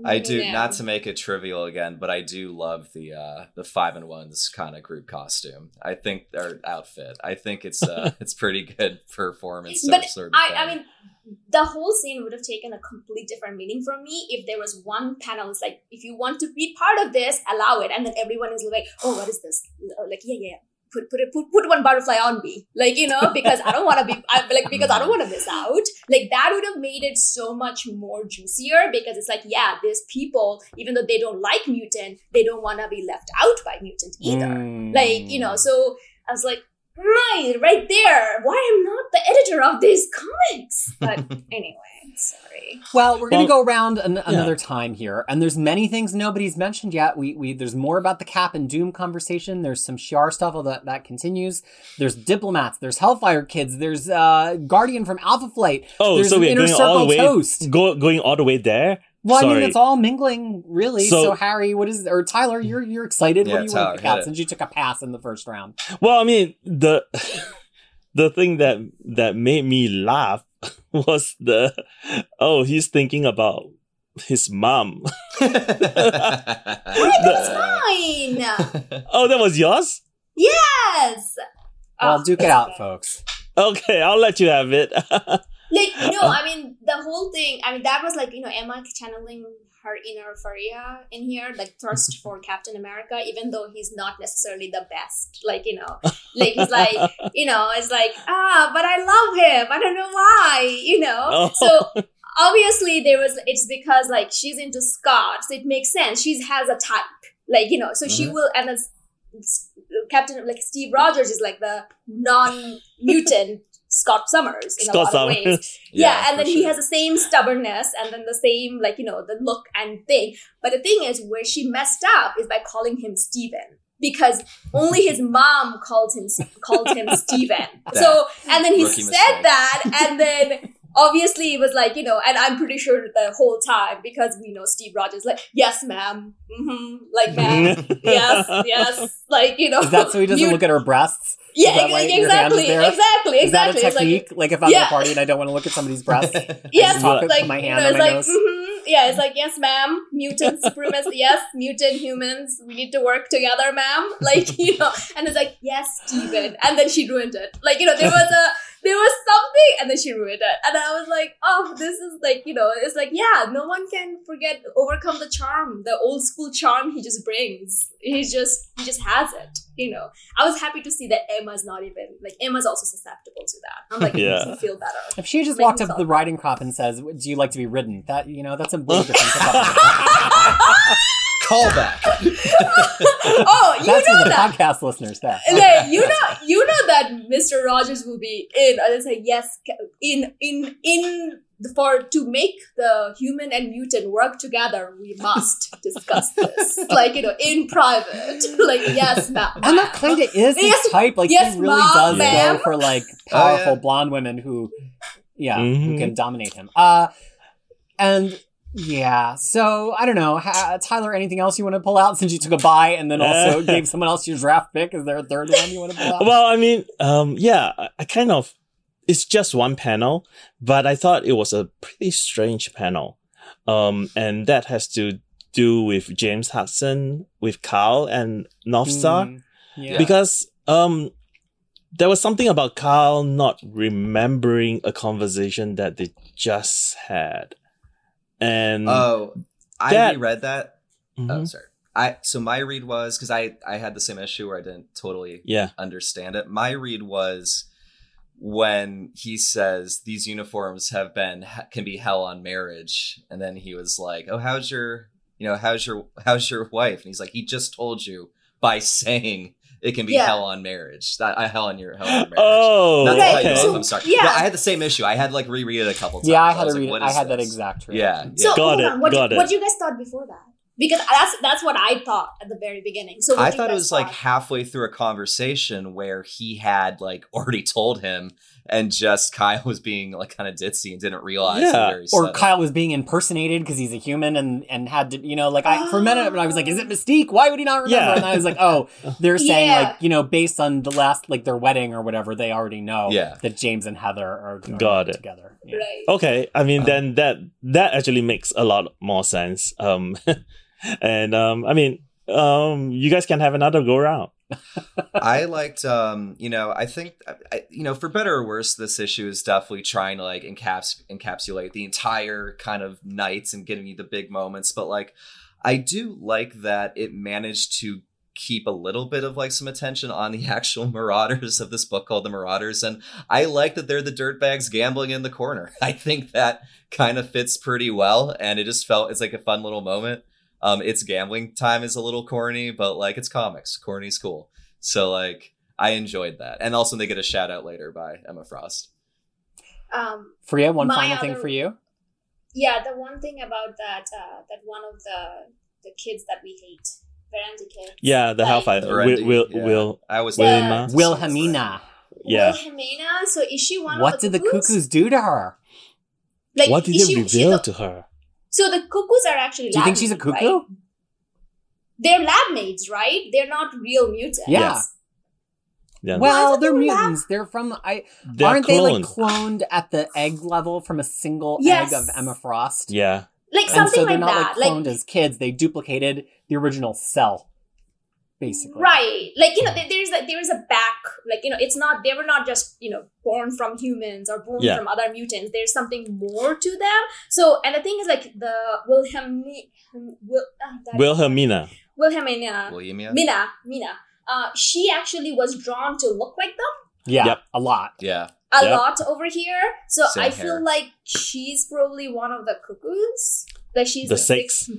I do Yeah. not to make it trivial again, but I do love the uh the five and ones kind of group costume. I think their outfit. I think it's uh it's pretty good performance. but sort of I, thing. I mean, the whole scene would have taken a complete different meaning from me if there was one panel. It's like, if you want to be part of this, allow it, and then everyone is like, "Oh, what is this?" Like, yeah, yeah, put put it put, put one butterfly on me, like you know, because I don't want to be I, like because I don't want to miss out. Like that would have made it so much more juicier because it's like, yeah, there's people, even though they don't like mutant, they don't want to be left out by mutant either. Mm. like you know so i was like right right there. Why i'm not the editor of these comics? But anyway sorry Well, we're gonna Well, go around an- another time here, and there's many things nobody's mentioned yet. We we there's more about the Cap and Doom conversation. There's some Shiar stuff although that that continues. There's diplomats. There's Hellfire kids. There's uh Guardian from Alpha Flight. Oh, There's so an we're inner going all the circle way, toast. go, going all the way there. Well, I mean, it's all mingling, really. So, So- Harry, what is or Tyler? You're you're excited. Yeah, what do you Tyler, want to pick out since you took a pass in the first round? Well, I mean the the thing that that made me laugh was the oh he's thinking about his mom. that's fine Oh, that was yours. yes Well, Oh, duke it out, oh. folks. Okay, I'll let you have it. like no i mean the whole thing i mean that was like you know emma channeling her inner Fariha in here, like thirst for Captain America, even though he's not necessarily the best. Like, you know, like he's like, you know, it's like, ah, but I love him. I don't know why, you know? Oh. So obviously there was, it's because like she's into Scott, so it makes sense. She has a type, like, you know, so she Mhm. will, and then s- Captain, like Steve Rogers is like the non mutant Scott Summers in Scott a lot of ways. Summers. yeah, and for then he has the same stubbornness and then the same like you know the look and thing. But the thing is where she messed up is by calling him steven because only his mom called him called him steven. So and then he said mistake. that and then obviously it was like you know and i'm pretty sure the whole time because we know steve rogers like yes ma'am. Hmm like ma'am. Yes yes. Like you know Is that so he doesn't you- look at her breasts? Yeah Is that why ex- your hand is exactly there? exactly Is that a exactly like- technique? Like, if I'm at a party and I don't want to look at somebody's breasts, Yes, talk with like my you hand know, on my like nose. mhm, yeah, it's like yes, ma'am, mutant supremacy, yes, mutant humans, we need to work together, ma'am. Like you know, and it's like yes, Steven. and then she ruined it. Like you know, there was a there was something, and then she ruined it. And I was like, oh, this is like, you know, it's like, yeah, no one can forget, overcome the charm, the old school charm he just brings. He just, he just has it, you know. I was happy to see that Emma's not even, like, Emma's also susceptible to that. I'm like, it makes Yeah. me feel better. If she just Make walked up to the riding crop and says, "Do you like to be ridden?" That you know, that's a little different. pickup. Callback. oh, you that's know for the that. podcast listeners. That like you know you know that Mr. Rogers will be in and it's like yes in in in the, for to make the human and mutant work together we must discuss this like you know in private like yes ma'am And that kind of is his Yes, type. Like yes, he really mom, does ma'am. go for like Oh, powerful yeah. blonde women who, yeah, who Mhm. can dominate him. Uh, and yeah, so I don't know, ha- Tyler. Anything else you want to pull out since you took a buy and then also gave someone else your draft pick? Is there a third one you want to pull out? Well, I mean, um, yeah, I, I kind of, it's just one panel, but I thought it was a pretty strange panel. Um, and that has to do with James Hudson, with Carl and Northstar, Mm, yeah. because, um, there was something about Carl not remembering a conversation that they just had. And, Oh, I That- reread that. Oh, Mhm. sorry. I so my read was because I I had the same issue where I didn't totally yeah, understand it. My read was when he says these uniforms have been can be hell on marriage, and then he was like, "Oh, how's your you know how's your how's your wife?" And he's like, "He just told you by saying it can be Yeah. hell on marriage, that uh, hell on your hell on marriage." Oh, Not to Right, you okay. so- I'm sorry. yeah. No, I had the same issue. I had like reread it a couple times. yeah, I had was to like, read. what I is had that this? exact. Yeah, reaction. so Got hold it, on what, got did, it. what you guys thought before that because that's that's what I thought at the very beginning so I thought it guys was like halfway through a conversation where he had like already told him, and just Kyle was being like kind of ditzy and didn't realize. Yeah, where or said it. Kyle was being impersonated because he's a human and and had to, you know, like I for a minute I was like, is it Mystique? Why would he not remember? Yeah. And I was like, oh, they're saying Yeah. like, you know, based on the last like their wedding or whatever, they already know Yeah. that James and Heather are, are Got it. together. Yeah. right Okay, I mean Um, then that that actually makes a lot more sense. Um, and um, I mean, um, you guys can have another go round. I liked, um, you know, I think, I, you know, for better or worse, this issue is definitely trying to like encaps- encapsulate the entire kind of nights and giving you the big moments. But like, I do like that it managed to keep a little bit of like some attention on the actual marauders of this book called The Marauders. And I like that they're the dirtbags gambling in the corner. I think that kind of fits pretty well. And it just felt, it's like a fun little moment. Um, it's gambling time is a little corny, but like it's comics. Corny's cool. So like I enjoyed that. And also they get a shout out later by Emma Frost. um Fariha, one My final thing for you. yeah the one thing about that uh that one of the the kids that we hate Verandy kids Yeah, the Like- Hellfire. Verendi, Will, will, yeah. will I was Wilhelmina. Wilhelmina. yeah. Wilhelmina so is she one What of the did the cuckoos do to her? like what did they she- reveal she the- to her? So the cuckoos are actually Do you think lab she's a cuckoo? right? they're lab mates right they're not real mutants Yeah. Yes. Yeah, Well, I Well, thought they're they were lab- mutants. They're from I they're aren't cloned. they like cloned at the egg level from a single Yes. egg of Emma Frost? yeah, like and something so they're like not that like cloned as kids. They duplicated the original cell, basically. right like you know there's a there's a back like you know it's not they were not just you know born from humans or born Yeah. from other mutants there's something more to them so and the thing is like the wilhelmina Wil, uh, that- Wilhelmina. wilhelmina mina mina uh she actually was drawn to look like them Yeah, Yep. a lot. Yeah. a Yep. lot over here so Same i feel like she's probably one of the cuckoos like she's The the, six.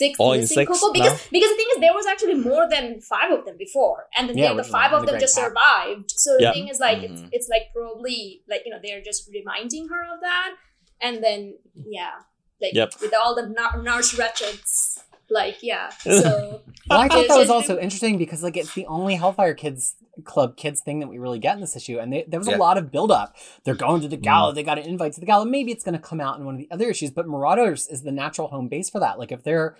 Sixth All in six because now? because the thing is there was actually more than five of them before and then Yeah, the- the five of the them just Pack. survived so the thing is like it's, Mhm. it's like probably like you know they're just reminding her of that and then yeah like Yep. with all the nar- nurse wretches like yeah so Well, I thought that was also interesting because like it's the only Hellfire Kids Club kids thing that we really get in this issue, and they, there was Yeah. a lot of build up. They're going to the mm. gala, they got an invite to the gala. Maybe it's going to come out in one of the other issues, but Marauders is the natural home base for that. Like if they're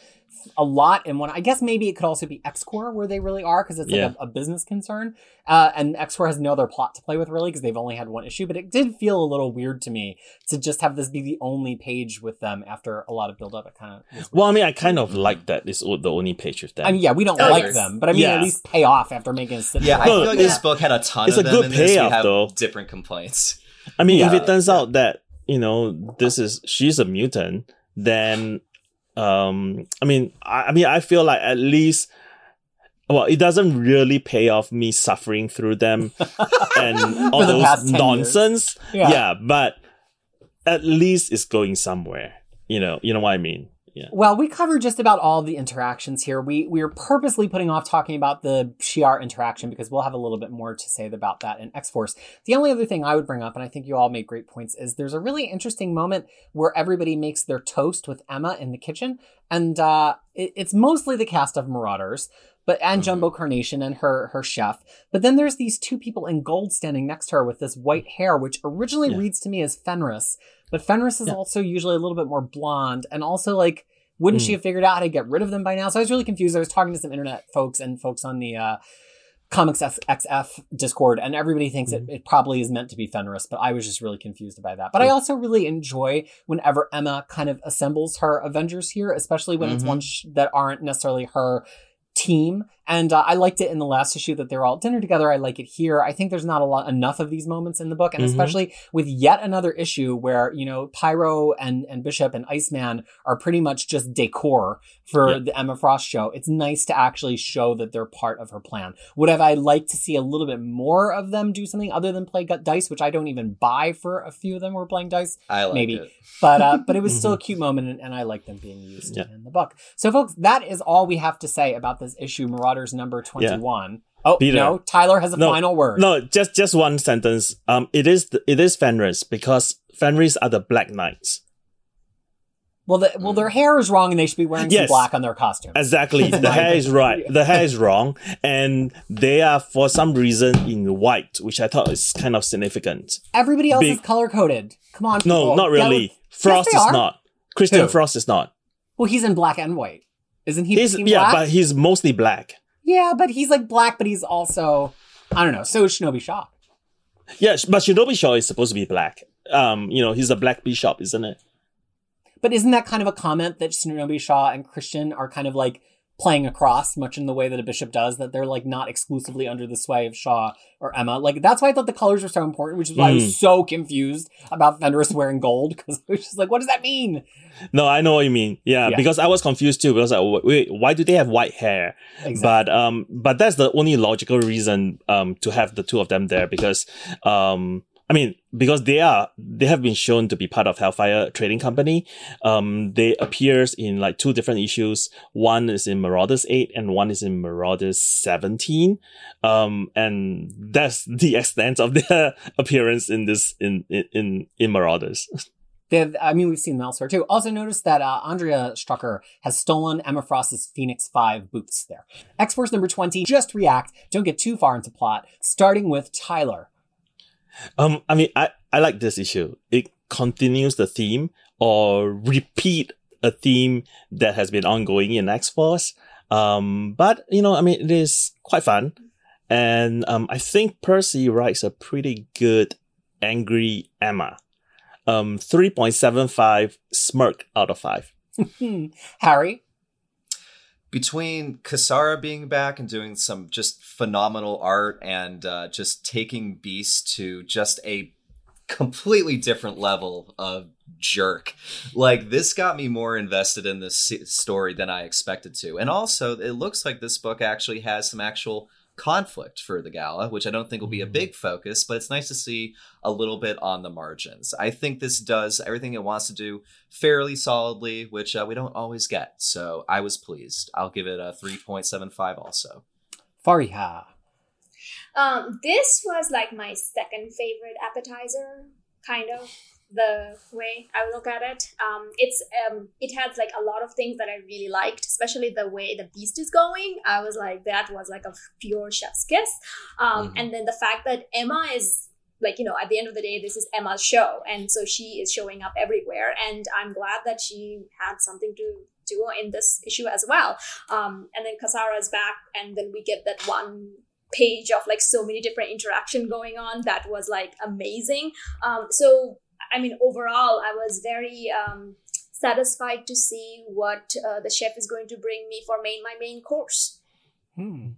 a lot in one, I guess maybe it could also be X Corps where they really are because it's like Yeah. a, a business concern. Uh, and X Corps has no other plot to play with really because they've only had one issue. But it did feel a little weird to me to just have this be the only page with them after a lot of build up. It kind of Well, I mean, I kind of like that. It's the only page with them. I mean, yeah, we don't Oh, like yes. them, but I mean, Yeah. at least pay off after making a sit. Yeah, I feel like yeah. this book had a ton It's of a them, good and this we payoff, have though. different complaints. I mean, if it turns out that you know this is she's a mutant, then um, I mean, I, I mean, I feel like at least. Well, it doesn't really pay off me suffering through them and all those nonsense. Yeah. yeah, but at least it's going somewhere. You know, you know what I mean. Yeah. Well, we covered just about all the interactions here. We we are purposely putting off talking about the Shiar interaction because we'll have a little bit more to say about that in X Force. The only other thing I would bring up, and I think you all made great points, is there's a really interesting moment where everybody makes their toast with Emma in the kitchen, and uh, it, it's mostly the cast of Marauders. But and Mhm. Jumbo Carnation and her her chef. But then there's these two people in gold standing next to her with this white hair, which originally Yeah. reads to me as Fenris. But Fenris is Yeah. also usually a little bit more blonde, and also like wouldn't Mm. she have figured out how to get rid of them by now? So I was really confused. I was talking to some internet folks and folks on the uh, Comics F- XF Discord, and everybody thinks it, it probably is meant to be Fenris, but I was just really confused by that. But I also really enjoy whenever Emma kind of assembles her Avengers here, especially when it's Mhm. ones sh- that aren't necessarily her team. And uh, I liked it in the last issue that they're all at dinner together. I like it here. I think there's not a lot enough of these moments in the book, and Mhm. especially with yet another issue where you know Pyro and and Bishop and Iceman are pretty much just decor for Yeah. the Emma Frost show. It's nice to actually show that they're part of her plan. Would have I liked to see a little bit more of them do something other than play gut dice, which I don't even buy for a few of them were playing dice I like Maybe. it. but uh, but it was still a cute moment, and, and I like them being used Mm-hmm. In the book. So, folks, that is all we have to say about this issue, Marauders number twenty-one. Oh Peter. no, Tyler has a No, final word. No, just just one sentence. Um, it is the, it is Fenris because Fenris are the Black Knights. Well, the, well, their hair is wrong, and they should be wearing some Yes. black on their costume. Exactly, the hair is right. The hair is wrong, and they are for some reason in white, which I thought is kind of significant. Everybody else is color coded. Come on, No, not really. with- Frost they is not. Christian Who? Frost is not. Well, he's in black and white, isn't he? He's, yeah, black? but he's mostly black. yeah, but he's like black, but he's also I don't know. So is Shinobi Shaw. Yeah, but Shinobi Shaw is supposed to be black. Um, you know, he's a black bishop, isn't it? But isn't that kind of a comment that Shinobi Shaw and Christian are kind of like playing across, much in the way that a bishop does, that they're like not exclusively under the sway of Shaw or Emma? Like that's why I thought the colors were so important, which is why I Mm. was so confused about Fenris wearing gold because I was just like, what does that mean? No, I know what you mean. Yeah, Yeah. because I was confused too. Because like, wait, why do they have white hair? Exactly. But um, but that's the only logical reason um to have the two of them there because um. I mean, because they are, they have been shown to be part of Hellfire Trading Company. Um, they appears in like two different issues. One is in Marauders 8 and one is in Marauders 17. Um, and that's the extent of their appearance in this, in, in, in, Marauders. They have, I mean, we've seen them elsewhere too. Also, notice that uh, Andrea Strucker has stolen Emma Frost's Phoenix 5 boots there. X Force number 20, just react, don't get too far into plot, starting with Tyler. Um, I mean, I, I like this issue. It continues the theme or repeat a theme that has been ongoing in X Force. Um, but you know, I mean, it is quite fun, and um, I think Percy writes a pretty good angry Emma. Um, three point seven five smirk out of five. Harry, between Cassara being back and doing some just phenomenal art and uh, just taking Beast to just a completely different level of jerk. Like this got me more invested in this story than I expected to. And also, it looks like this book actually has some actual conflict for the gala, which I don't think will be a big focus, but it's nice to see a little bit on the margins. I think this does everything it wants to do fairly solidly, which uh, we don't always get. So I was pleased. I'll give it a 3.75 also. Fariha. Um, this was like my second favorite appetizer, kind of the way I look at it. Um, it's um, it has like a lot of things that I really liked, especially the way the beast is going. I was like, that was like a pure chef's kiss. Um, Mhm. And then the fact that Emma is like you know at the end of the day this is emma's show and so she is showing up everywhere and i'm glad that she had something to do in this issue as well um, and then Cassara is back and then we get that one page of like so many different interaction going on that was like amazing um, so i mean overall i was very um, satisfied to see what uh, the chef is going to bring me for main my main course Hmm.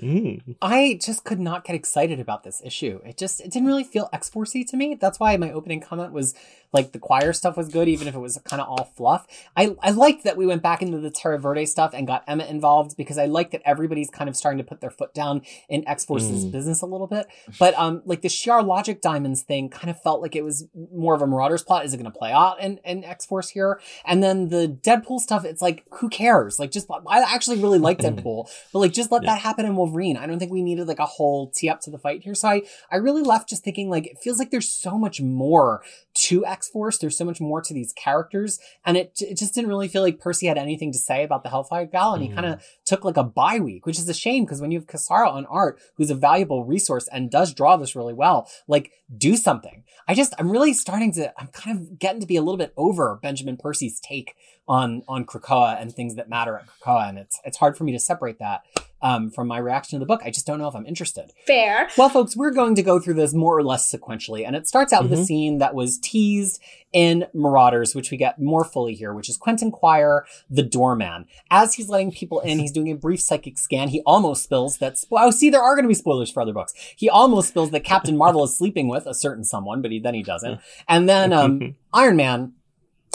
Mm. I just could not get excited about this issue. It just it didn't really feel X Forcey to me. That's why my opening comment was like the Quire stuff was good, even if it was kind of all fluff. I I liked that we went back into the Terra Verde stuff and got Emma involved because I like that everybody's kind of starting to put their foot down in X Force's Mm. business a little bit. But um, like the Shiar Logic Diamonds thing kind of felt like it was more of a Marauders plot. Is it going to play out in in X Force here? And then the Deadpool stuff, it's like who cares? Like just I actually really like Deadpool, but like just let Yeah. that happen in Wolverine. I don't think we needed like a whole tee up to the fight here. So I I really left just thinking like it feels like there's so much more to X Force. There's so much more to these characters, and it it just didn't really feel like Percy had anything to say about the Hellfire Gal, and he Mhm. kind of took like a bye week, which is a shame because when you have Cassara on art, who's a valuable resource and does draw this really well, like do something. I just I'm really starting to I'm kind of getting to be a little bit over Benjamin Percy's take on on Krakoa and things that matter at Krakoa, and it's it's hard for me to separate that um, from my reaction to the book. I just don't know if I'm interested. Fair. Well, folks, we're going to go through this more or less sequentially, and it starts out with a Mhm. scene that was teased in Marauders, which we get more fully here, which is Quentin Quire, the doorman. As he's letting people in, he's doing a brief psychic scan. He almost spills that. Spo- oh, see, there are going to be spoilers for other books. He almost spills that Captain Marvel is sleeping with a certain someone, but he then he doesn't. And then um, Iron Man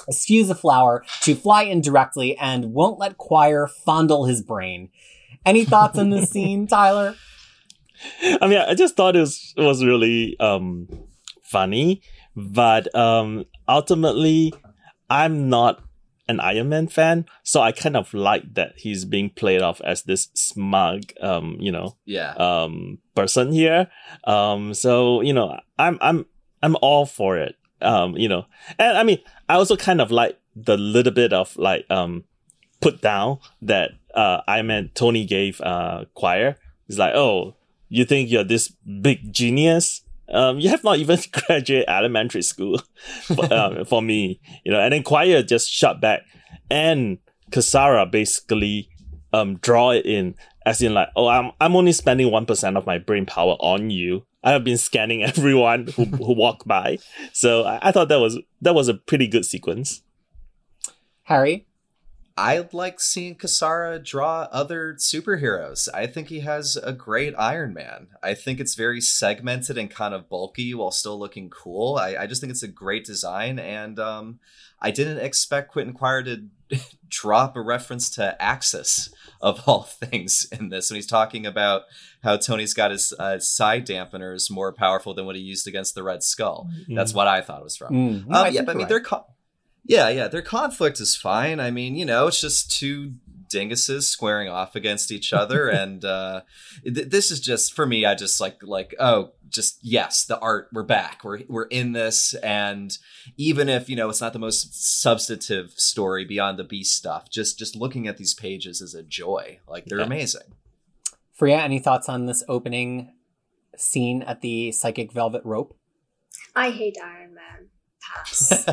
spews a flower to fly in directly and won't let Quire fondle his brain. Any thoughts on this scene, Tyler? I mean, I just thought it was, it was really um, funny, but um, ultimately, I'm not an Iron Man fan, so I kind of like that he's being played off as this smug, um, you know, Yeah. um, person here. Um, so you know, I'm I'm I'm all for it. Um, you know, and I mean, I also kind of like the little bit of like um put down that uh Iron Man Tony gave uh Quire. He's like, oh, you think you're this big genius? Um, you have not even graduated elementary school for, um, for me, you know. And then Quire just shut back, and Cassara basically um draw it in as in like, oh, I'm I'm only spending one percent of my brain power on you. I have been scanning everyone who who walk by, so I, I thought that was that was a pretty good sequence. Harry? I like seeing Cassara draw other superheroes. I think he has a great Iron Man. I think it's very segmented and kind of bulky while still looking cool. I, I just think it's a great design, and um, I didn't expect Quentin Quire to drop a reference to Axis of all things in this when he's talking about how Tony's got his uh, psi dampeners more powerful than what he used against the Red Skull. That's what I thought it was from. Mm, Um, yeah, but I mean, right. their co- yeah, yeah, their conflict is fine. I mean, you know, it's just two dinguses squaring off against each other, and uh, th- this is just for me. I just like like oh, just yes, the art. We're back. We're we're in this, and even if you know it's not the most substantive story beyond the beast stuff, just just looking at these pages is a joy. Like they're Yeah. amazing. Fariha, any thoughts on this opening scene at the psychic velvet rope? I hate Iron Man. Pass.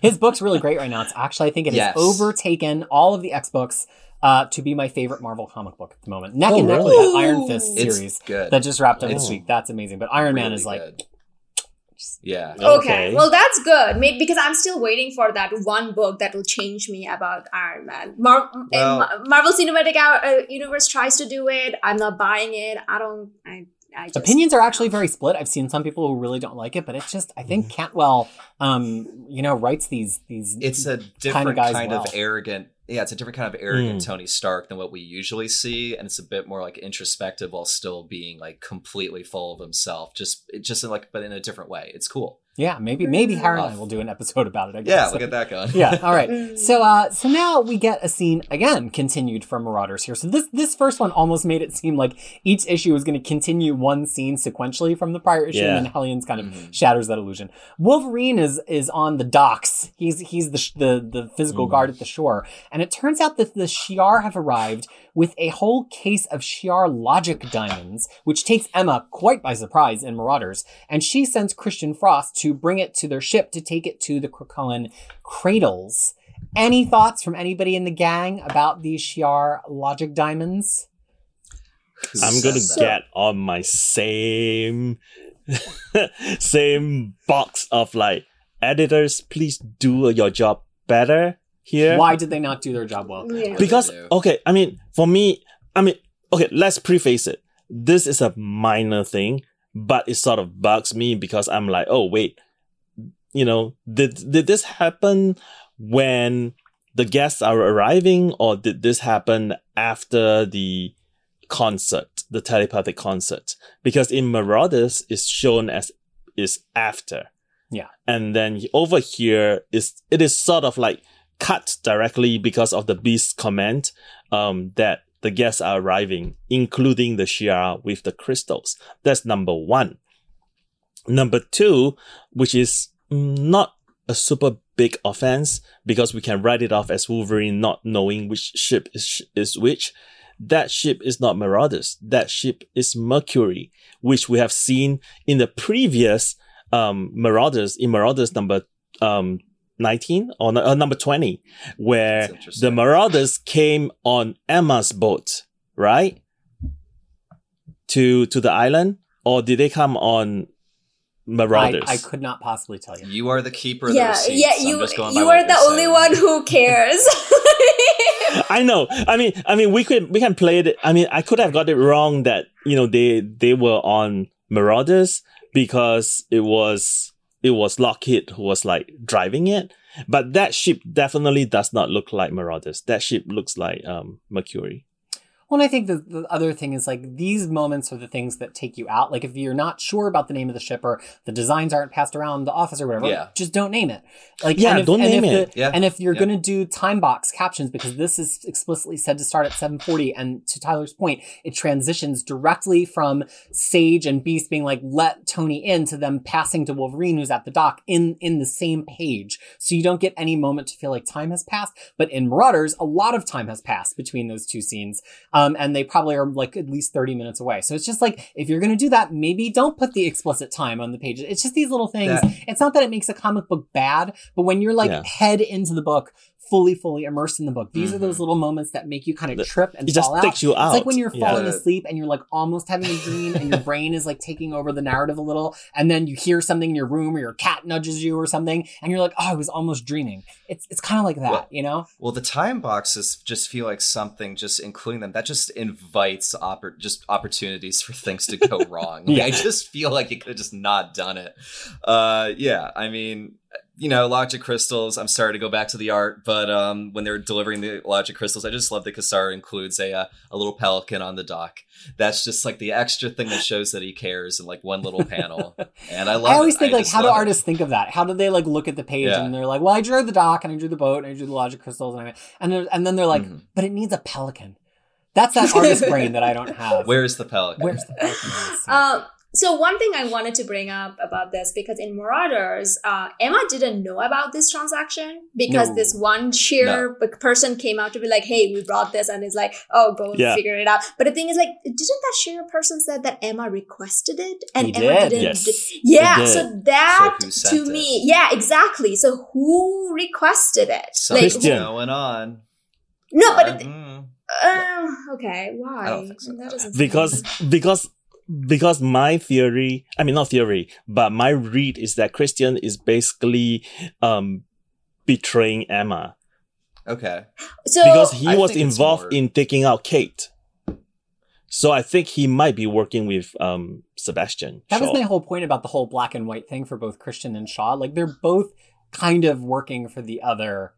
His book's really great right now. It's actually, I think it has overtaken all of the X books uh, to be my favorite Marvel comic book at the moment. Neck Oh, and neck really? with that Iron Fist It's series good. that just wrapped up It's this week. That's amazing. But Iron Man is like, good. yeah. Okay. well that's good. Maybe because I'm still waiting for that one book that will change me about Iron Man. Mar- Well- Marvel Cinematic uh, Universe tries to do it. I'm not buying it. I don't. I. I just, opinions are actually very split. I've seen some people who really don't like it, but it's just I Mm-hmm. think Cantwell, um, you know, writes these these. it's a different guys kind well. of arrogant yeah it's a different kind of arrogant Mm. tony stark than what we usually see and it's a bit more like introspective while still being like completely full of himself just just in like but in a different way it's cool yeah, maybe maybe Harry and I will do an episode about it. I guess. yeah guess. look at that going yeah. All right. Mm. So uh so now we get a scene again continued from Marauders here. So this this first one almost made it seem like each issue was going to continue one scene sequentially from the prior issue Yeah. and then Hellions kind of Mhm. shatters that illusion. Wolverine is is on the docks. He's he's the sh- the the physical Mhm. guard at the shore and it turns out that the Shi'ar have arrived with a whole case of Shi'ar logic diamonds, which takes Emma quite by surprise in Marauders, and she sends Christian Frost to bring it to their ship to take it to the Krakoan cradles. Any thoughts from anybody in the gang about these Shi'ar logic diamonds? I'm gonna get on my same same box of like editors. Please do your job better here. Why did they not do their job well? Yeah. Because okay, I mean, for me, I mean, okay, let's preface it. This is a minor thing, but it sort of bugs me because I'm like, oh wait, you know, did did this happen when the guests are arriving, or did this happen after the concert, the telepathic concert? Because in Marauders, it's shown as is after. Yeah. And then over here is it is sort of like cut directly because of the beast's comment um that the guests are arriving, including the Shi'ar with the crystals. That's number one. Number two, which is not a super big offense because we can write it off as Wolverine not knowing which ship is, is which. That ship is not Marauders. That ship is Mercury, which we have seen in the previous um, Marauders, in Marauders number um, 19 or uh, number 20, where the Marauders came on Emma's boat, right? To to the island, or did they come on Marauders? I could not possibly tell you. You are the keeper of yeah, the receipts. yeah. I'm You just going by you what are the you're only saying. one who cares. I know. I mean, I mean, we could we can play it. I mean, I could have got it wrong that you know they they were on Marauders because it was it was Lockheed who was like driving it. But that ship definitely does not look like Marauders. That ship looks like um Mercury. Well, and I think the, the other thing is like these moments are the things that take you out. Like if you're not sure about the name of the ship or the designs aren't passed around the office or whatever, Yeah. just don't name it. Like Yeah, and if, don't and name if it. Yeah. And if you're Yeah. going to do time box captions because this is explicitly said to start at 7:40, and to Tyler's point, it transitions directly from Sage and Beast being like let Tony in to them passing to Wolverine who's at the dock in in the same page, so you don't get any moment to feel like time has passed. But in Marauders, a lot of time has passed between those two scenes um, Um, and they probably are like at least 30 minutes away. So it's just like, if you're going to do that, maybe don't put the explicit time on the page. It's just these little things. That- it's not that it makes a comic book bad, but when you're like Yeah. head into the book, fully, fully immersed in the book, these are Mhm. those little moments that make you kind of trip and It just fall out. takes you out. It's like when you're Yeah. falling asleep and you're like almost having a dream and your brain is like taking over the narrative a little. And then you hear something in your room or your cat nudges you or something. And you're like, oh, I was almost dreaming. It's, it's kind of like that, Well, you know? Well, the time boxes just feel like something, just including them, that just invites oppor- just opportunities for things to go wrong. Like, Yeah. I just feel like you could have just not done it. Uh, yeah, I mean, you know, logic crystals. I'm sorry to go back to the art, but um, when they're delivering the logic crystals, I just love that Kassar includes a uh, a little pelican on the dock. That's just like the extra thing that shows that he cares in like one little panel, and I love. I always it. think I like, how do love it. artists think of that? How do they like look at the page Yeah. and they're like, well, I drew the dock and I drew the boat and I drew the logic crystals and I, and, they're- and then they're like, Mhm. but it needs a pelican. That's that artist brain that I don't have. Where's the pelican? Where's the pelican? in? Um, so one thing I wanted to bring up about this because in Marauders, uh, Emma didn't know about this transaction because No. this one Shi'ar person came out to be like, "Hey, we brought this," and it's like, "Oh, go and Yeah. figure it out." But the thing is, like, didn't that Shi'ar person said that Emma requested it and He Emma did, didn't? yes. d- yeah, did. so that So who sent to it? me, yeah, exactly. So who requested it? Something's Christian. going on. no, but I- it, mm. uh, okay, why? I don't think so. That because because because my theory i mean not theory but my read is that christian is basically um betraying emma okay. so because he I was involved more- in taking out kate so i think he might be working with um sebastian that was my whole point about the whole black and white thing for both Christian and Shaw. Like they're both kind of working for the other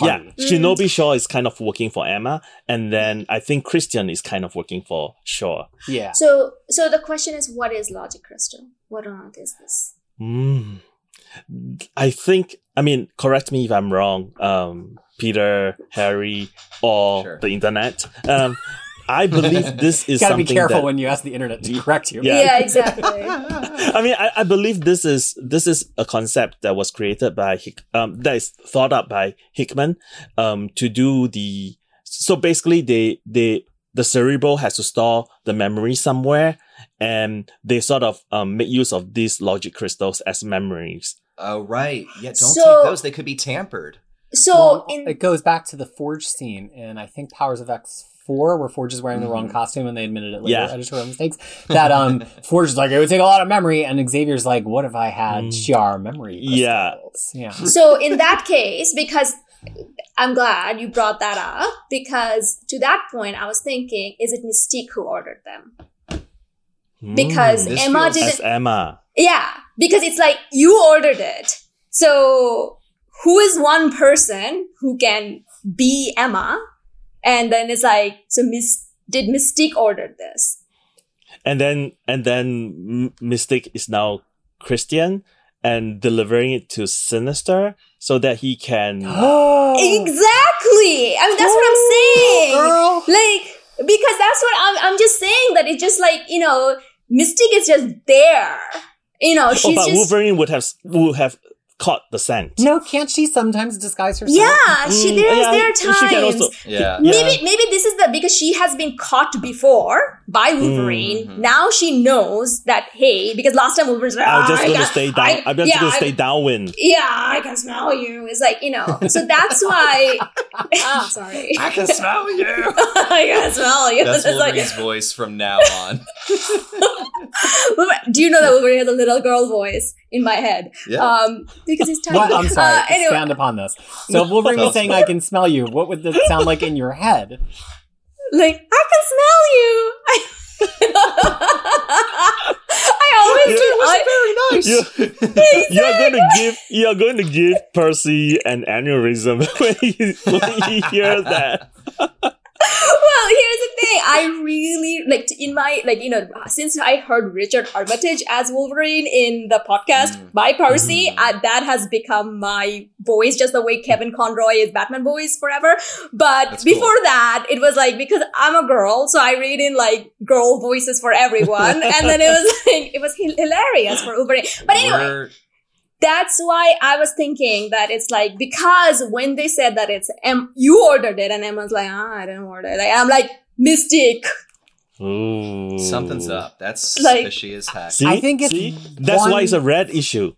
yeah. Mm. shinobi shaw is kind of working for emma and then i think christian is kind of working for shaw Yeah. So, so the question is, what is logic crystal? What on earth is this? Mm. I think, I mean, correct me if I'm wrong, um, Peter, Harry, or Sure. the internet. Um, I believe this is You gotta be careful that- when you ask the internet to correct you. Yeah. exactly. I mean, I, I believe this is this is a concept that was created by Hick, um, that is thought up by Hickman, um, to do the. So basically, they they the Cerebro has to store the memory somewhere, and they sort of um make use of these logic crystals as memories. Oh right. Yeah. Don't So- take those. They could be tampered. So, Well, in it goes back to the Forge scene and I think Powers of X four, where Forge is wearing the wrong Mhm. costume and they admitted it later, Yeah. editorial mistakes. That um Forge is like it would take a lot of memory, and Xavier's like, what if I had Mm. Shiar memory? Yeah. crystals?" yeah. so in that case, because I'm glad you brought that up because to that point, I was thinking, is it Mystique who ordered them? Because This Emma didn't. as Emma. Yeah, because it's like you ordered it. So who is one person who can be Emma? And then it's like, so Miss did Mystique order this? And then and then M- Mystique is now Christian and delivering it to Sinister so that he can Exactly. I mean, that's what I'm saying. Girl. Like, because that's what I'm. I'm just saying that it's just like you know, Mystique is just there. You know, Oh, but just. Wolverine would have would have caught the scent. No, can't she sometimes disguise herself? Yeah, she Mm, there's yeah, there are she can times. also- Yeah. Maybe maybe this is the because she has been caught before by Wolverine. Mhm. Now she knows that hey, because last time Wolverine's like, I'm "Ah, just I gonna can- stay down. I- I, am just yeah, gonna I- downwind. Yeah, I can smell you. It's like you know. So that's why. ah, sorry. I can smell you. I can smell you. That's It's like- Wolverine's voice from now on. Do you know that Wolverine has a little girl voice in my head? Yeah. Um, because he's tiny. What? I'm sorry. Uh, anyway, Expand upon this. So if Wolverine was saying, "I can smell you," what would that sound like in your head? like I can smell you. I always do. It I, very nice. You, you're going to give you're going to give Percy an aneurysm when he when he hears that. Here's the thing. I really like in my like you know since I heard Richard Armitage as Wolverine in the podcast Mm. by Percy, Mm. uh, that has become my voice, just the way Kevin Conroy is Batman voice forever. But That's cool. before that, it was like because I'm a girl, so I read in like girl voices for everyone, and then it was like it was hilarious for Wolverine. But anyway, We're- that's why I was thinking that it's like because when they said that it's em- you ordered it and Emma's like ah I didn't order it like I'm like Mystique Ooh. something's up. That's Like- fishy as heck. See? I think it's See? That's one- why it's a red issue.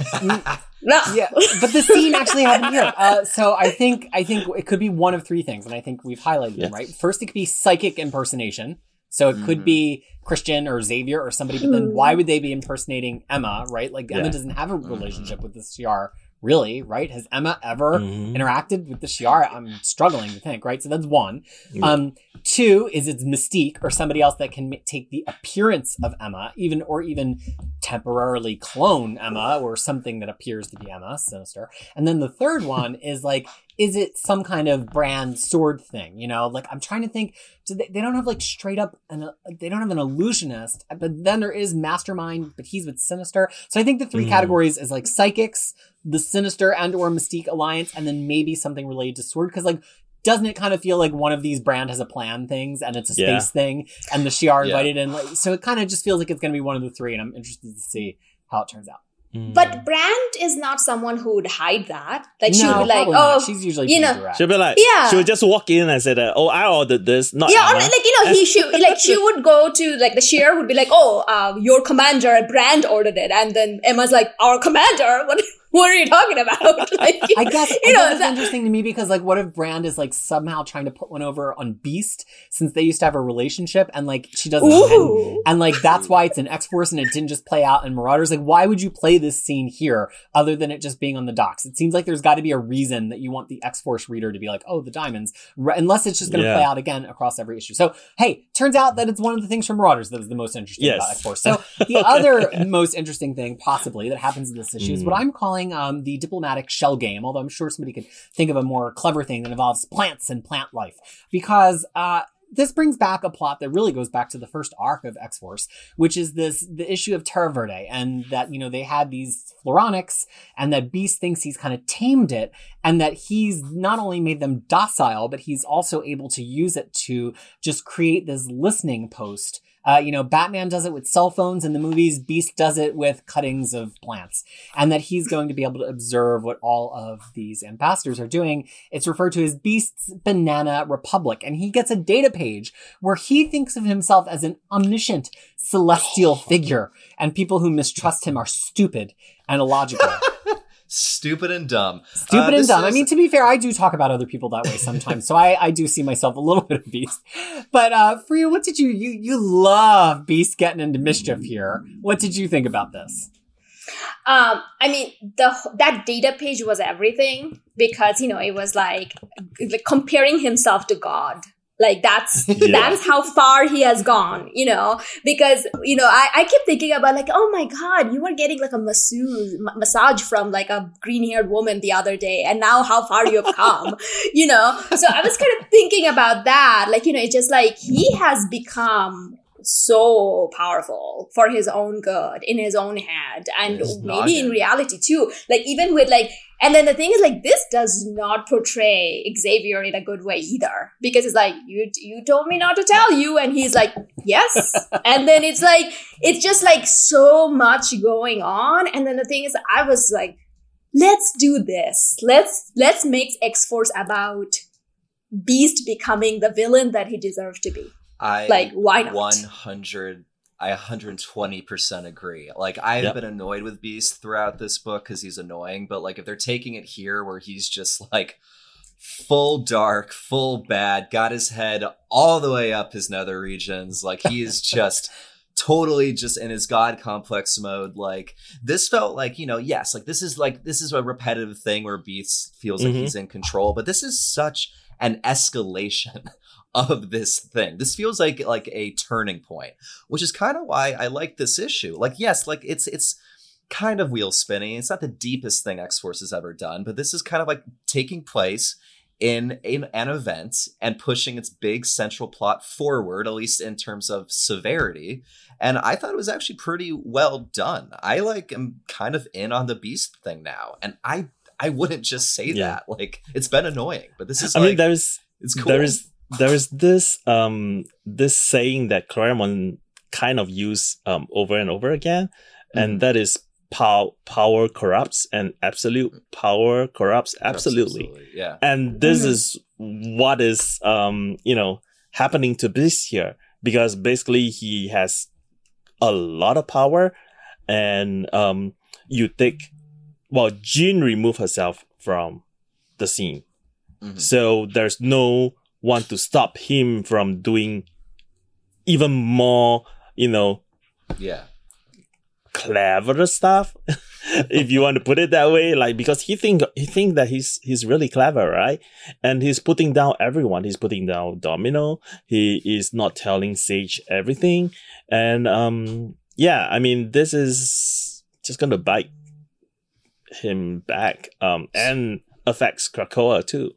no Yeah, but the scene actually happened here. Uh, so I think I think it could be one of three things, and I think we've highlighted them right. First, it could be psychic impersonation. So it could Mhm. be Christian or Xavier or somebody, but then Mhm. why would they be impersonating Emma? Right? Like Emma doesn't have a relationship with the Shi'ar, really. Right? Has Emma ever Mhm. interacted with the Shi'ar? I'm struggling to think. Right? So that's one. Yeah. Um, two is it's Mystique or somebody else that can ma- take the appearance of Emma, even or even temporarily clone Emma or something that appears to be Emma, Sinister. And then the third one is like, is it some kind of brand S.W.O.R.D. thing? You know, like I'm trying to think. Do they, they don't have like straight up, an, they don't have an illusionist, but then there is Mastermind, but he's with Sinister. So I think the three Mm. categories is like psychics, the Sinister and or Mystique alliance, and then maybe something related to sword. Because like doesn't it kind of feel like one of these brand has a plan things and it's a space Yeah. thing and the Shi'ar Yeah. invited in like so it kind of just feels like it's going to be one of the three and I'm interested to see how it turns out. Mm. but Brand is not someone who would hide that like she would be like probably not. oh she's usually you know, direct. she'll be like, Yeah. she'll just walk in and say that, oh, I ordered this, not yeah, or like you know, he should like she would go to like the Shi'ar would be like, "Oh, uh, your commander Brand ordered it," and then Emma's like, "Our commander? What? What are you talking about?" like, I guess you know, guess it's that- interesting to me because like what if Brand is like somehow trying to put one over on Beast since they used to have a relationship and like she doesn't and, and like that's why it's an X Force and it didn't just play out in Marauders. Like why would you play this scene here other than it just being on the docks? It seems like there's got to be a reason that you want the X Force reader to be like, oh, the diamonds, Right- unless it's just going to Yeah. play out again across every issue. So hey, turns out that it's one of the things from Marauders that is the most interesting Yes. about X Force. So the other most interesting thing possibly that happens in this issue is Mm. what I'm calling um, the diplomatic shell game. Although I'm sure somebody could think of a more clever thing that involves plants and plant life, because uh, this brings back a plot that really goes back to the first arc of X Force, which is this the issue of Terra Verde, and that you know they had these Floronics, and that Beast thinks he's kind of tamed it, and that he's not only made them docile, but he's also able to use it to just create this listening post. Uh, you know, Batman does it with cell phones in the movies. Beast does it with cuttings of plants, and that he's going to be able to observe what all of these ambassadors are doing. It's referred to as Beast's Banana Republic, and he gets a data page where he thinks of himself as an omniscient celestial figure, and people who mistrust him are stupid and illogical. Stupid and dumb. Stupid Uh, and this dumb. I mean, to be fair, I do talk about other people that way sometimes, so I, I do see myself a little bit of Beast. But uh, Freya, what did you you you love Beast getting into mischief here? What did you think about this? Um, I mean, the that data page was everything because you know it was like, like comparing himself to God. Like that's Yeah. that's how far he has gone, you know. Because you know, I, I keep thinking about like, oh my god, you were getting like a masseuse ma- massage from like a green haired woman the other day, and now how far you have come, you know. So I was kind of thinking about that, like you know, it's just like he has become so powerful for his own good in his own head and maybe in reality too like even with like and then the thing is like this does not portray xavier in a good way either because it's like you you told me not to tell you and he's like yes. And then it's like it's just like so much going on. And then the thing is i was like let's do this. Let's let's make x-force about beast becoming the villain that he deserves to be. I Like, why not? 100 I 120% agree. Like I've Yep. been annoyed with Beast throughout this book cuz he's annoying, but like if they're taking it here where he's just like full dark, full bad, got his head all the way up his nether regions, like he is just totally just in his god complex mode like this felt like you know yes like this is like this is a repetitive thing where beast feels like Mhm. he's in control but this is such an escalation of this thing this feels like like a turning point which is kind of why i like this issue like yes like it's it's kind of wheel spinning it's not the deepest thing x-force has ever done but this is kind of like taking place in an, an event and pushing its big central plot forward at least in terms of severity and I thought it was actually pretty well done. I like am kind of in on the beast thing now, and I I wouldn't just say Yeah. that. Like it's been annoying, but this is I like mean, there's it's cool. there is there is this um this saying that Claremont kind of use um over and over again, Mhm. and that is pow- power corrupts and absolute power corrupts absolutely. yeah. And this Mhm. is what is um you know happening to Beast here because basically he has a lot of power, and um you take well Jean removed herself from the scene. Mhm. So there's no one to stop him from doing even more, you know, Yeah. clever stuff. if you want to put it that way, like because he think he think that he's he's really clever, right? And he's putting down everyone. He's putting down Domino. He is not telling Sage everything. And um yeah, I mean this is just gonna bite him back. Um and affects Krakoa too.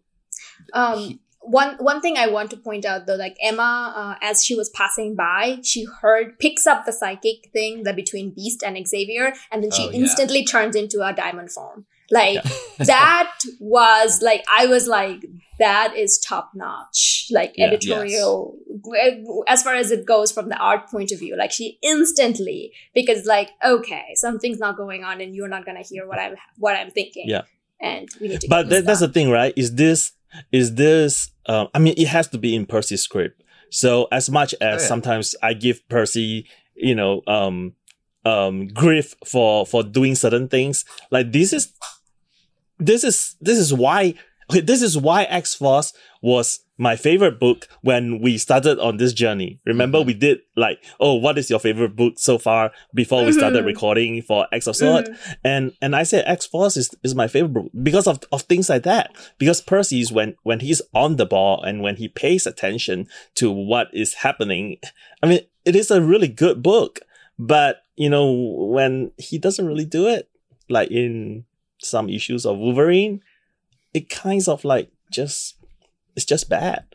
um one one thing I want to point out though, like Emma, uh, as she was passing by, she heard picks up the psychic thing that between Beast and Xavier, and then she Oh, yeah. instantly turns into a diamond form. Like that was like I was like that is top notch, like Yeah. editorial as far as it goes from the art point of view. Like she instantly because like okay, something's not going on, and you're not gonna hear what I'm what I'm thinking. Yeah. and we need to. But this that's the thing, right? Is this is this? Um, I mean, it has to be in Percy's script. So as much as Oh, yeah. sometimes I give Percy, you know, um, um, grief for for doing certain things, like this is, this is this is why this is why X Force was my favorite book when we started on this journey. Remember, Mhm. we did like, oh, what is your favorite book so far before we started Mhm. recording for X of Sword? Mhm. and and I said X Force is, is my favorite book because of, of things like that. Because Percy's when when he's on the ball and when he pays attention to what is happening, I mean it is a really good book. But you know when he doesn't really do it, like in some issues of Wolverine, it kind of like just it's just bad.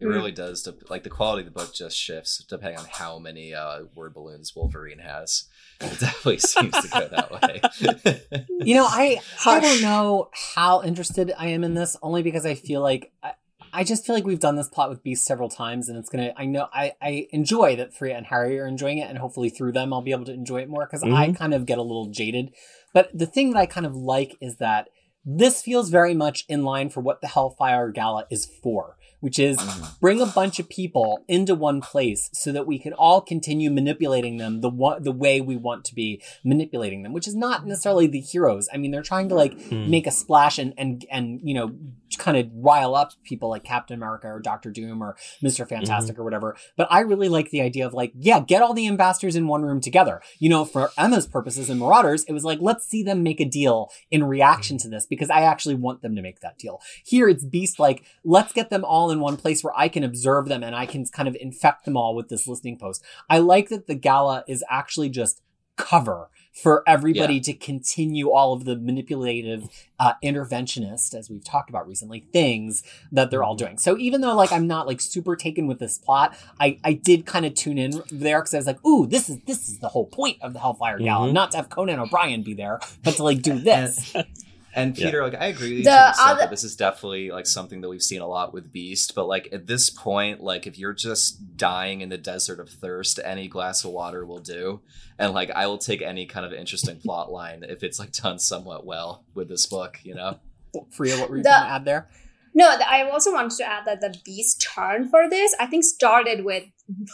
It really does. dep- Like the quality of the book just shifts depending on how many uh, word balloons Wolverine has. It definitely seems to go that way. You know, I I don't know how interested I am in this, only because I feel like I, I just feel like we've done this plot with Beast several times, and it's gonna. I know I I enjoy that Freya and Harry are enjoying it, and hopefully through them I'll be able to enjoy it more because I kind of get a little jaded. But the thing that I kind of like is that this feels very much in line for what the Hellfire Gala is for. which is Mhm. bring a bunch of people into one place so that we can all continue manipulating them the one, the way we want to be manipulating them, which is not necessarily the heroes. I mean, they're trying to like Hmm. make a splash and and and you know kind of rile up people like Captain America or Doctor Doom or Mister mm-hmm. Fantastic or whatever. But I really like the idea of like, yeah, get all the ambassadors in one room together. You know, for Emma's purposes and Marauders, it was like let's see them make a deal in reaction to this because I actually want them to make that deal. Here it's Beast like, let's get them all in one place where I can observe them and I can kind of infect them all with this listening post. I like that the gala is actually just cover for everybody to continue all of the manipulative uh, interventionist as we've talked about recently things that they're all doing. So even though like i'm not like super taken with this plot i i did kind of tune in there because i was like ooh this is this is the whole point of the hellfire gala Mhm. not to have conan o'brien be there but to like do this And Yeah. Peter, like I agree with you The to an extent other- that this is definitely like something that we've seen a lot with Beast, but like at this point, like if you're just dying in the desert of thirst, any glass of water will do. And like I will take any kind of interesting plot line if it's like done somewhat well with this book, you know? Freya, what were you The- going to add there No, I also wanted to add that the Beast turn for this, I think, started with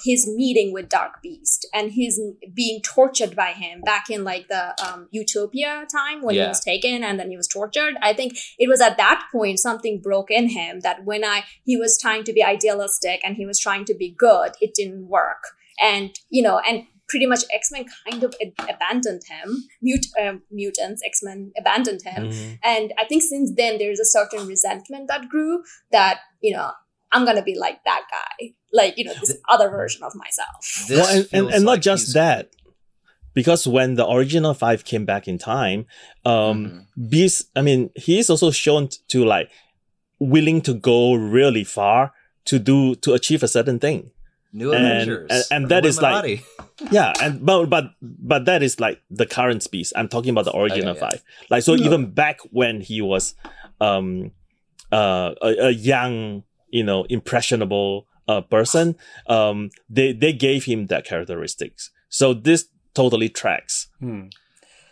his meeting with Dark Beast and his being tortured by him back in like the um, Utopia time when he was taken and then he was tortured. I think it was at that point something broke in him that when I he was trying to be idealistic and he was trying to be good, it didn't work. And you know, and pretty much X Men kind of ab- abandoned him. Mut- um, mutants, X Men abandoned him. Mhm. And I think since then there's a certain resentment that grew that, you know, I'm gonna be like that guy. Like, you know, this other version of myself. Well, and, and, feels and not just he's- that, because when the original five came back in time, um, Mhm. Beast, I mean, he is also shown to like willing to go really far to do to achieve a certain thing. New and- Avengers. and- and that is like- Yeah, and but but but that is like the current Beast. I'm talking about the original yeah, yeah. five. Like so, Yeah. even back when he was um uh a, a young, you know, impressionable uh person, um they they gave him that characteristics. So this totally tracks. Hmm.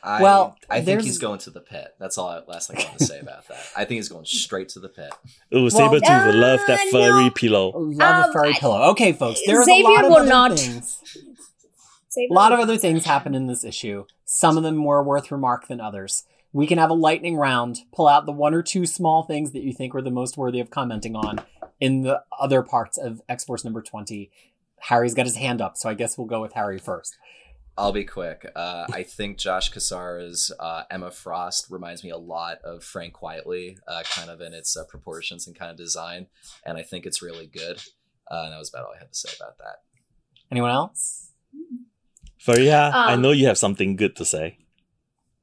I, Well, I think there's- he's going to the pit. That's all. I, last thing I want to say about that. I think he's going straight to the pit. Ooh, Well, Sabretooth uh, love that furry no. pillow. love a Um, furry I- pillow okay folks there's a Xavier lot of will other not- things Say A lot of other things happen in this issue. Some of them more worth remark than others. We can have a lightning round, pull out the one or two small things that you think were the most worthy of commenting on in the other parts of X Force number 20. Harry's got his hand up, so I guess we'll go with Harry first. I'll be quick. Uh, I think Josh Cassara's uh, Emma Frost reminds me a lot of Frank Quitely, uh, kind of in its uh, proportions and kind of design, and I think it's really good. Uh, and that was about all I had to say about that. Anyone else? Fariha, I Um, know you have something good to say.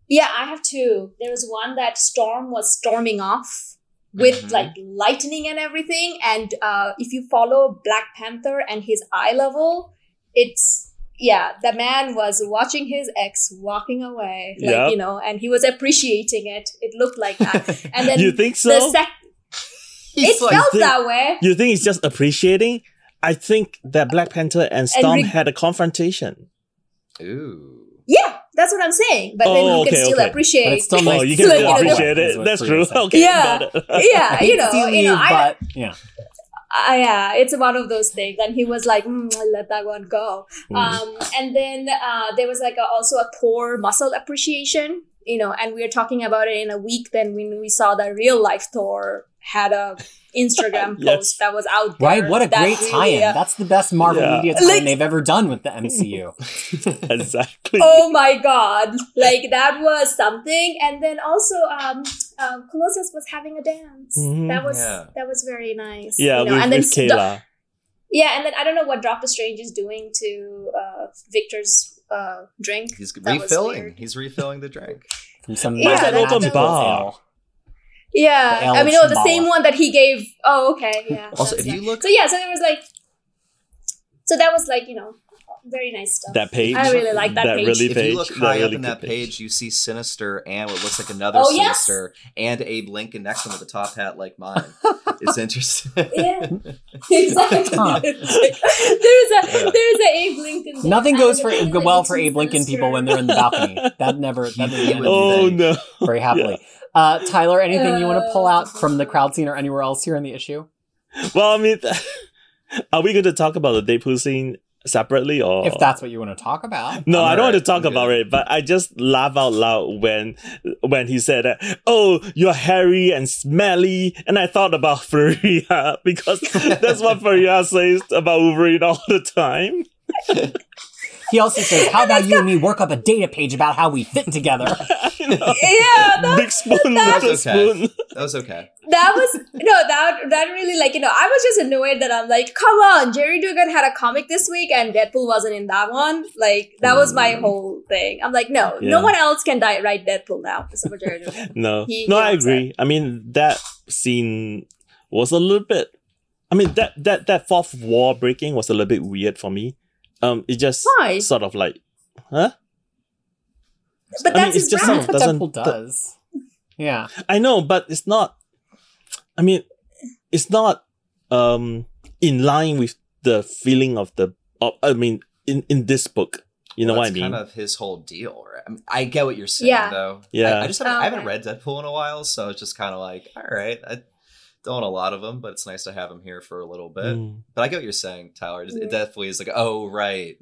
Yeah, I have two. There was one that Storm was storming off with Mhm. like lightning and everything. And uh, if you follow Black Panther and his eye level, it's yeah, the man was watching his ex walking away, like Yep. you know, and he was appreciating it. It looked like that. And then you think so? the sec- it like- felt think- that way. You think he's just appreciating? I think that Black Panther and Storm re- had a confrontation. Ooh. Yeah, that's what I'm saying. But then Oh, you can okay, still okay. appreciate. But it's still nice oh, you to can Like, see you know, appreciate it. That's true. Okay, Yeah. yeah, you know, you know, I, but yeah. uh, yeah, it's one of those things. And he was like, mm, let that one go. Mm. Um, and then uh, there was like a, also a Thor muscle appreciation, you know, and we were talking about it in a week. Then when we saw that real life Thor had a Instagram Yes. post that was out there. Right? What a great really, tie-in. uh, That's the best Marvel Yeah. media tie-in Like- they've ever done with the MCU. exactly. oh my god like that was something and then also um um colossus was having a dance Mhm. that was Yeah. that was very nice yeah, you know? with, and then with st- Kayla. yeah and then i don't know what doctor strange is doing to uh victor's uh drink He's That refilling. He's refilling the drink. From some Yeah, magical that's open bar. Ale. yeah i mean oh the same one that he gave oh okay yeah Also, that's if you look, so yeah so there was like so that was like you know very nice stuff That page. i really like that, that page really if page. you look that high up in that page. page, you see Sinister and what looks like another Oh, yes. Sinister and Abe Lincoln next to him with a top hat like mine. it's interesting. Yeah, exactly. Huh. there's a there's a Abe Lincoln. there, Nothing goes for well for Abe Lincoln Sinister. people when they're in the balcony. That never that doesn't Oh no. very happily. Uh, Tyler, anything you want to pull out from the crowd scene or anywhere else here in the issue? well, I mean, are we going to talk about the Deadpool scene separately or If that's what you want to talk about. no, I'm don't want to talk I'm about good. it, but I just laugh out loud when when he said, that, "Oh, you're hairy and smelly," and I thought about Fariha because that's what Fariha says about Wolverine all the time. He also says, "How about you and me work up a data page about how we fit together?" Yeah, that, big spoon, That's little okay. spoon. That was okay. that was no that that really like you know I was just annoyed that I'm like come on Gerry Duggan had a comic this week and Deadpool wasn't in that one like that was my Mm. whole thing I'm like no Yeah. no one else can die, write Deadpool now except Gerry Duggan No, He- no, he I wants agree. I mean, that scene was a little bit. I mean, that that that fourth wall breaking was a little bit weird for me. Um, it just Why? sort of like, huh? but I mean, that's it's just rap. That's what doesn't- Deadpool does. Yeah. I know, but it's not. I mean, it's not um in line with the feeling of the. Of, I mean, in in this book, you know Well, what I mean? kind of his whole deal. Right? I, mean, I get what you're saying, Yeah. though. Yeah. I, I just haven't, Oh, I haven't read Deadpool in a while, so it's just kind of like, all right, I don't own a lot of them, but it's nice to have them here for a little bit. Mm. But I get what you're saying, Tyler. It, it definitely is like, oh, right.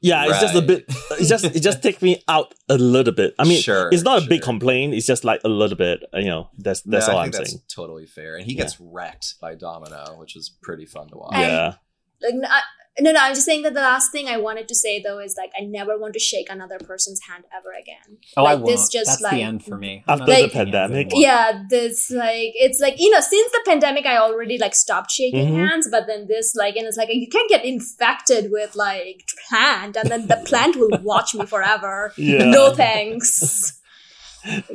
Yeah, it's just a bit. It just it just takes me out a little bit. I mean, Sure, it's not a big complaint. It's just like a little bit. You know, that's that's No, all I I'm that's saying. totally fair. And he Yeah. gets wrecked by Domino, which is pretty fun to watch. And- Yeah. like no, I, no no I'm just saying that the last thing I wanted to say though is like I never want to shake another person's hand ever again Oh, I Like, won't. this just, That's like- the end for me. I'm After not the pandemic? yeah this like it's like you know since the pandemic i already like stopped shaking Mhm. hands but then this like and it's like you can get infected with like plant and then the plant will watch me forever Yeah. no thanks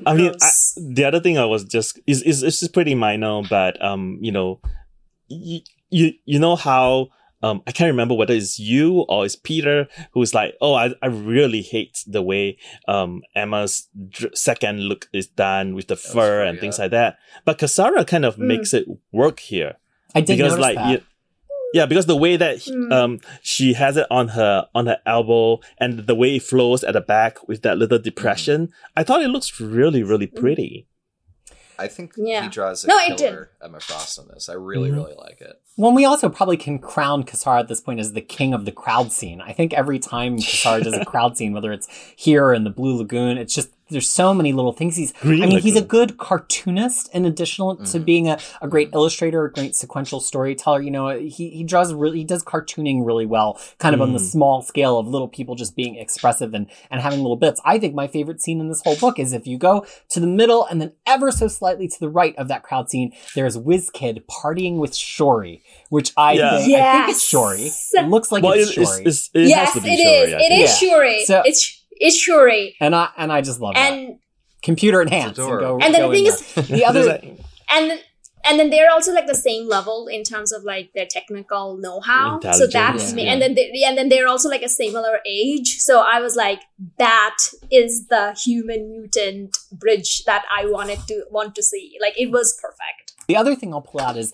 I mean, I, the other thing I was just is is it's just pretty minor, but um, you know, you you, you know how um I can't remember whether it's you or it's Peter who's like, oh, I, I really hate the way um Emma's dr- second look is done with the fur funny, and things like that. But Cassara kind of Mm. makes it work here I did because notice like that. you- yeah, because the way that Mm. um she has it on her on her elbow and the way it flows at the back with that little depression, I thought it looks really really Mm. pretty. I think Yeah. he draws a No, it killer Emma Frost on this. I really, Mhm. really like it. Well, we also probably can crown Cassara at this point as the king of the crowd scene. I think every time Cassara does a crowd scene, whether it's here or in the Blue Lagoon, it's just there's so many little things. He's Green I mean, he's a good cartoonist in addition to Mhm. being a, a great illustrator, a great sequential storyteller. You know, he, he draws really, he does cartooning really well, kind of on the Mm. small scale of little people just being expressive and, and having little bits. I think my favorite scene in this whole book is if you go to the middle and then ever so slightly to the right of that crowd scene, there's WizKid partying with Shuri which I Yeah. think, I think it's Shuri It looks like well, it's it, it's, Shuri. it's, it yes has to it be is Shuri, I it Yeah. shuri So- it's it's shuri and I, and I just love that. and Computer enhanced. And, go, and then go the thing there. is the other, There's and and then they're also like the same level in terms of like their technical know-how so that's Intelligence, ma- yeah. and then they, and then they're also like a similar age so i was like that is the human mutant bridge that i wanted to want to see like it was perfect The other thing I'll pull out is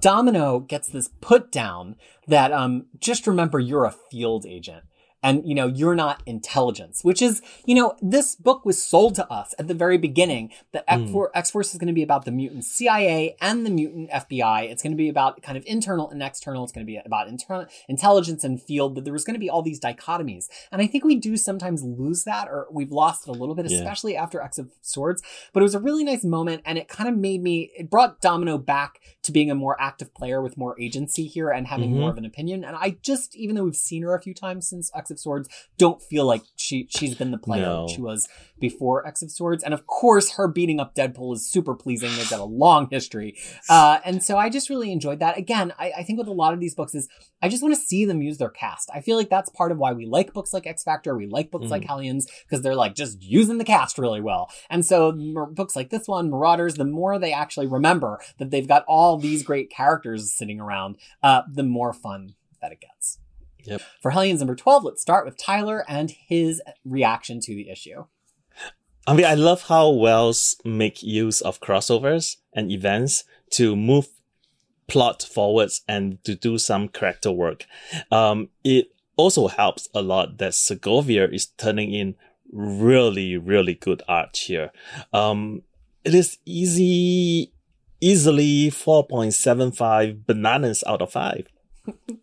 Domino gets this put down that um just remember you're a field agent. And you know, you're not intelligence, which is, you know, this book was sold to us at the very beginning that Mm. X-For- X-Force is going to be about the mutant CIA and the mutant FBI. It's going to be about kind of internal and external. It's going to be about internal intelligence and field, that there was going to be all these dichotomies. And I think we do sometimes lose that or we've lost it a little bit, Yeah. especially after X of Swords. But it was a really nice moment and it kind of made me, it brought Domino back to being a more active player with more agency here and having Mhm. more of an opinion. And I just, even though we've seen her a few times since X of Swords, don't feel like she she's been the player No. she was before X of Swords. And of course, her beating up Deadpool is super pleasing. They've got a long history. Uh, and so I just really enjoyed that. Again, I, I think with a lot of these books is I just want to see them use their cast. I feel like that's part of why we like books like X Factor. We like books Mhm. like Hellions because they're like just using the cast really well. And so mar- books like this one, Marauders, the more they actually remember that they've got all these great characters sitting around, uh, the more fun that it gets. Yep. For Hellions number 12, let's start with Tyler and his reaction to the issue. I mean, I love how Wells make use of crossovers and events to move plot forwards and to do some character work. Um, it also helps a lot that Segovia is turning in really, really good art here. Um, it is easy easily 4.75 bananas out of 5.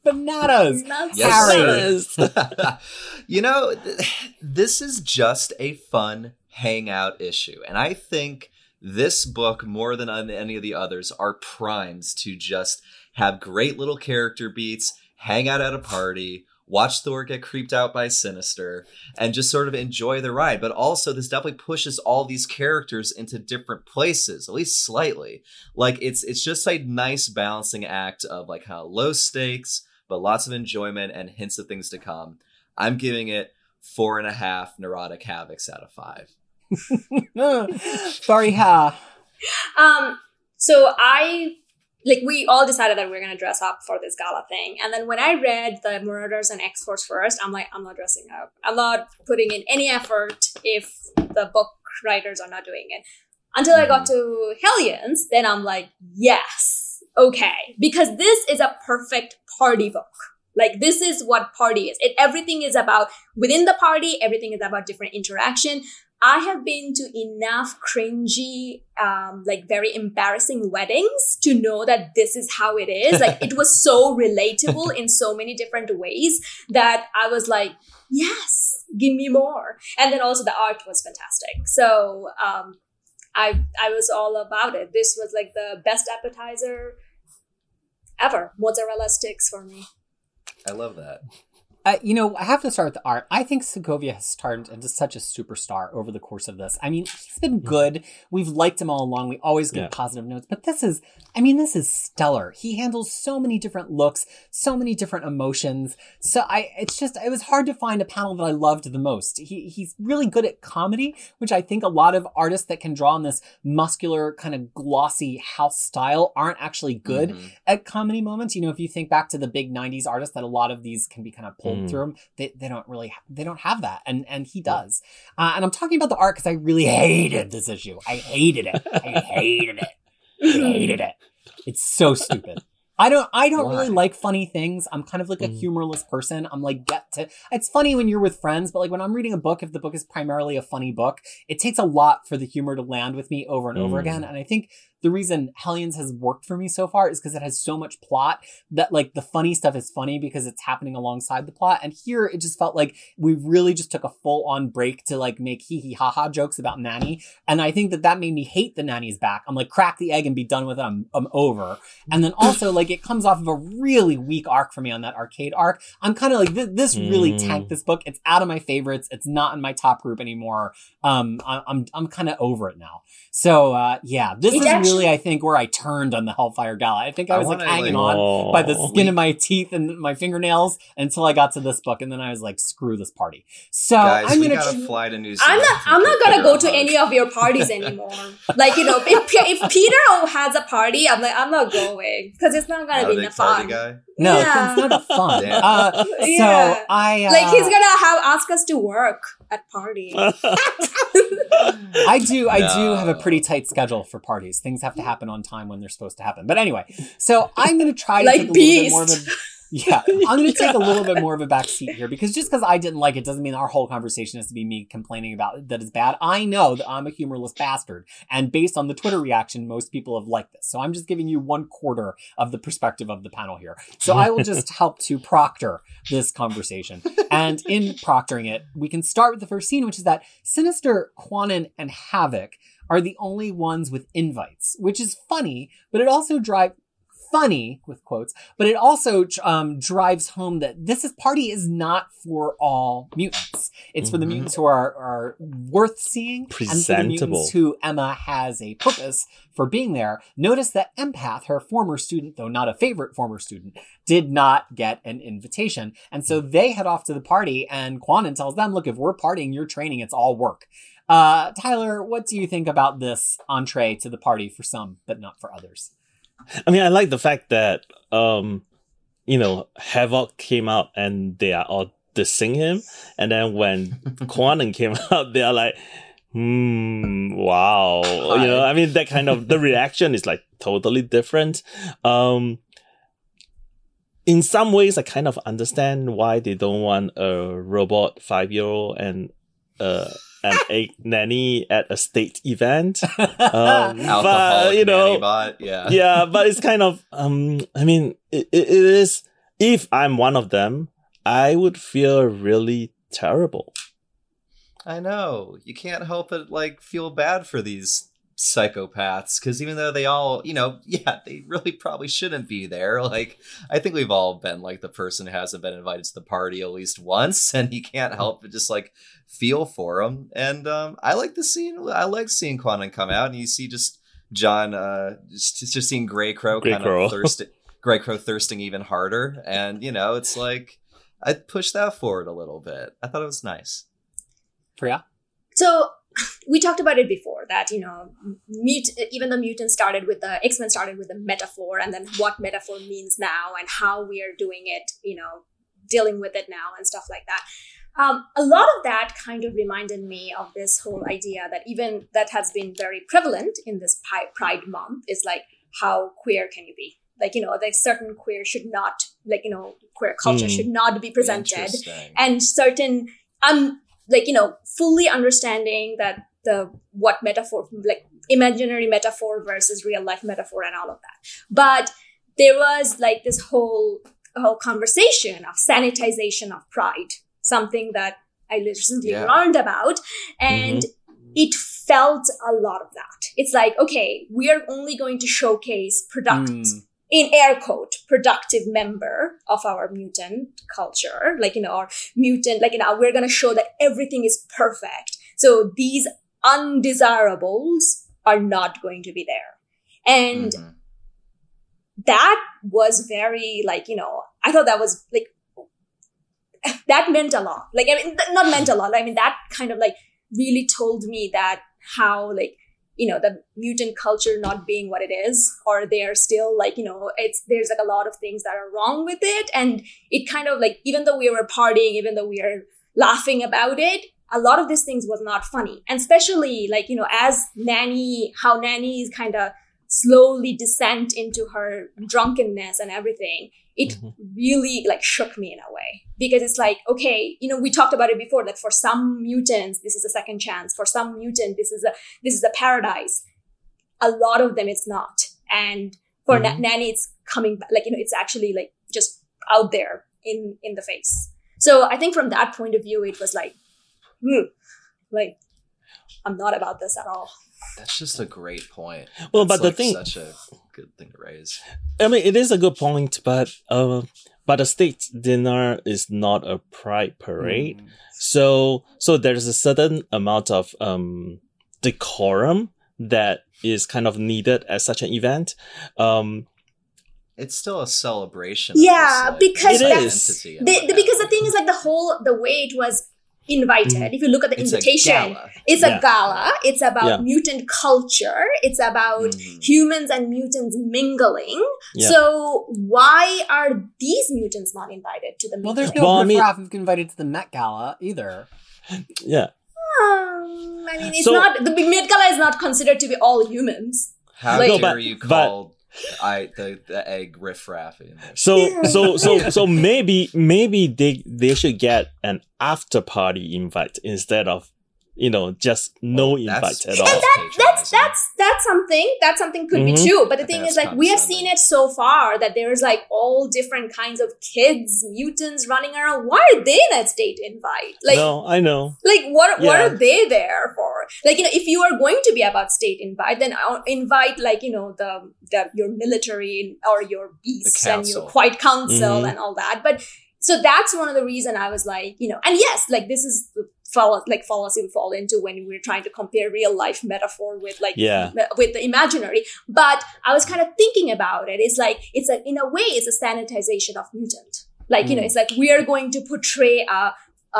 Bananas. That's Yes, so- you know, this is just a fun hangout issue. And I think this book, more than any of the others, are primes to just have great little character beats, hang out at a party, watch Thor get creeped out by Sinister, and just sort of enjoy the ride. But also, this definitely pushes all these characters into different places, at least slightly. Like it's it's just a nice balancing act of like how low stakes, but lots of enjoyment and hints of things to come. I'm giving it four and a half neurotic Havoks out of five. Fariha. Um, so I like we all decided that we are gonna dress up for this gala thing, and then when I read the Marauders and X Force first, I'm like, I'm not dressing up. I'm not putting in any effort if the book writers are not doing it. Until I got mm. to Hellions, then I'm like, yes, okay, because this is a perfect party book. Like this is what party is. It everything is about within the party. Everything is about different interaction. I have been to enough cringy, um, like very embarrassing weddings to know that this is how it is. Like it was so relatable in so many different ways that I was like, yes, give me more. And then also the art was fantastic. So um, I I was all about it. This was like the best appetizer ever. Mozzarella sticks for me. I love that. Uh, you know, I have to start with the art. I think Segovia has turned into such a superstar over the course of this. I mean, he's been good. We've liked him all along. We always give Yeah. positive notes, but this is, I mean, this is stellar. He handles so many different looks, so many different emotions. So I, it's just, it was hard to find a panel that I loved the most. He, he's really good at comedy, which I think a lot of artists that can draw on this muscular, kind of glossy house style aren't actually good Mhm. at comedy moments. You know, if you think back to the big '90s artists, that a lot of these can be kind of pulled Mm. through them. They they don't really ha- they don't have that, and and he does. Uh, and I'm talking about the art because I really hated this issue. I hated it. I hated it. I hated it. It's so stupid. I don't I don't really like funny things. I'm kind of like a Mm. humorless person. I'm like get to it's funny when you're with friends, but like when I'm reading a book, if the book is primarily a funny book, it takes a lot for the humor to land with me over and over Mm. again. And I think the reason Hellions has worked for me so far is because it has so much plot that like the funny stuff is funny because it's happening alongside the plot. And here it just felt like we really just took a full on break to like make hee hee ha ha jokes about Nanny. And I think that that made me hate the Nanny's back. I'm like, crack the egg and be done with it. I'm, I'm over. And then also like it comes off of a really weak arc for me on that arcade arc. I'm kind of like, this, this really Mm. tanked this book. It's out of my favorites. It's not in my top group anymore. Um, I, I'm, I'm kind of over it now. So, uh, yeah, this It is actually- really, I think, where I turned on the Hellfire Gala. I think I I was like wanna, hanging like- on by the Oh. skin of my teeth and my fingernails until I got to this book, and then I was like, "Screw this party." So Guys, I'm we gonna. gotta tr- fly to New Zealand. I'm not. I'm not gonna go to any of your parties anymore. like you know, if, if Peter has a party, I'm like, I'm not going because it's not gonna Not a be big enough party fun. guy. no, Yeah. it's not a fun. Damn. Uh, Yeah. So I uh, Like he's gonna have ask us to work at party. I do. I do have a pretty tight schedule for parties. Things have to happen on time when they're supposed to happen. But anyway, so I'm going to try to Like take a little bit more of Beast. a. Yeah, I'm going to take a little bit more of a back seat here because just because I didn't like it doesn't mean our whole conversation has to be me complaining about it, that it's bad. I know that I'm a humorless bastard, and based on the Twitter reaction, most people have liked this. So I'm just giving you one quarter of the perspective of the panel here. So I will just help to proctor this conversation. And in proctoring it, we can start with the first scene, which is that Sinister, Kwannon, and Havok are the only ones with invites, which is funny, but it also drives funny with quotes, but it also um, drives home that this is party is not for all mutants. It's for the Mhm. mutants who are, are worth seeing and for the mutants who Emma has a purpose for being there. Notice that Empath, her former student, though not a favorite former student, did not get an invitation. And so they head off to the party and Kwannon tells them, look, if we're partying, you're training, it's all work. Uh, Tyler, what do you think about this entree to the party for some, but not for others? I mean, I like the fact that, um, you know, Havok came out and they are all dissing him. And then when Kwannon came out, they are like, hmm, wow. You know, I mean, that kind of, the reaction is like totally different. Um, in some ways, I kind of understand why they don't want a robot five year old and uh, an egg nanny at a state event. Um, Alcoholic but, you know, nanny bot, yeah. yeah, but it's kind of, um, I mean, it, it it is, if I'm one of them, I would feel really terrible. I know. You can't help but like feel bad for these psychopaths because even though they all, you know, yeah, they really probably shouldn't be there. Like, I think we've all been like the person who hasn't been invited to the party at least once, and you can't help but just like feel for them. And um, I like the scene. I like seeing Kwannon come out, and you see just John, uh, just, just seeing Greycrow Grey kind Crow. of thirsting, Greycrow thirsting even harder, and you know, it's like. i pushed that forward a little bit. I thought it was nice. Priya? So we talked about it before that you know mut- even the mutant started with the x-men started with the metaphor and then what metaphor means now and how we are doing it you know dealing with it now and stuff like that. Um, a lot of that kind of reminded me of this whole idea that even that has been very prevalent in this Pi- pride month is like how queer can you be? Like you know like certain queer should not like you know queer culture Mm. should not be presented. And certain um like you know fully understanding that the what metaphor like imaginary metaphor versus real life metaphor and all of that but there was like this whole whole conversation of sanitization of pride something that i recently Yeah. learned about and it felt a lot of that it's like okay we are only going to showcase products Mm. In air quote productive member of our mutant culture. Like you know our mutant like you know we're going to show that everything is perfect. So these undesirables are not going to be there. And Mhm. that was very like you know i thought that was like that meant a lot. Like i mean not meant a lot. I mean that kind of like really told me that how like you know the mutant culture not being what it is or they're still like you know it's there's like a lot of things that are wrong with it. And it kind of like even though we were partying even though we are laughing about it a lot of these things was not funny. And especially like you know as nanny how nanny is kind of slowly descent into her drunkenness and everything it Mhm. really like shook me in a way because it's like okay you know we talked about it before that for some mutants this is a second chance for some mutant this is a this is a paradise a lot of them it's not and for Na- Mhm. nanny it's coming back like you know it's actually like just out there in in the face so i think from that point of view it was like hmm, like i'm not about this at all That's just a great point. Well, That's, but the thing, such a good thing to raise. I mean, it is a good point, but uh, but a state dinner is not a pride parade. Mm. So so there's a certain amount of um decorum that is kind of needed at such an event. Um, It's still a celebration. of Yeah, this, like, because It identity is. and the, the, because the thing is like the whole the way it was invited if you look at the It's invitation gala. it's Yeah. a gala it's about Yeah. mutant culture it's about Mhm. humans and mutants mingling Yeah. so why are these mutants not invited to the Well, there's no Well, I proof mean- Raph invited to the Met Gala either. yeah. Um, I mean, it's So- not the Met Gala is not considered to be all humans. How Like- dare No, but- you but- call I the, the egg riffraff in there? So Yeah. so so so maybe maybe they they should get an after party invite instead of you know just no Well, invite at And all. that- That's that's that's something. That's something could Mhm. be true. But the thing think is, like, we have seen it so far that there's like all different kinds of kids, mutants running around. Why are they in that state invite? Like, no, I know. like what what are they there for? Like, you know, if you are going to be about state invite, then uh, invite like you know the the your military or your beasts and your council. quiet council Mhm. and all that. But so that's one of the reason I was like, you know, and yes, like this is the fall like fallacy we fall into when we're trying to compare real life metaphor with like Yeah. with the imaginary. But I was kind of thinking about it. It's like it's a in a way it's a sanitization of mutant. Like you know, Mm. it's like we are going to portray a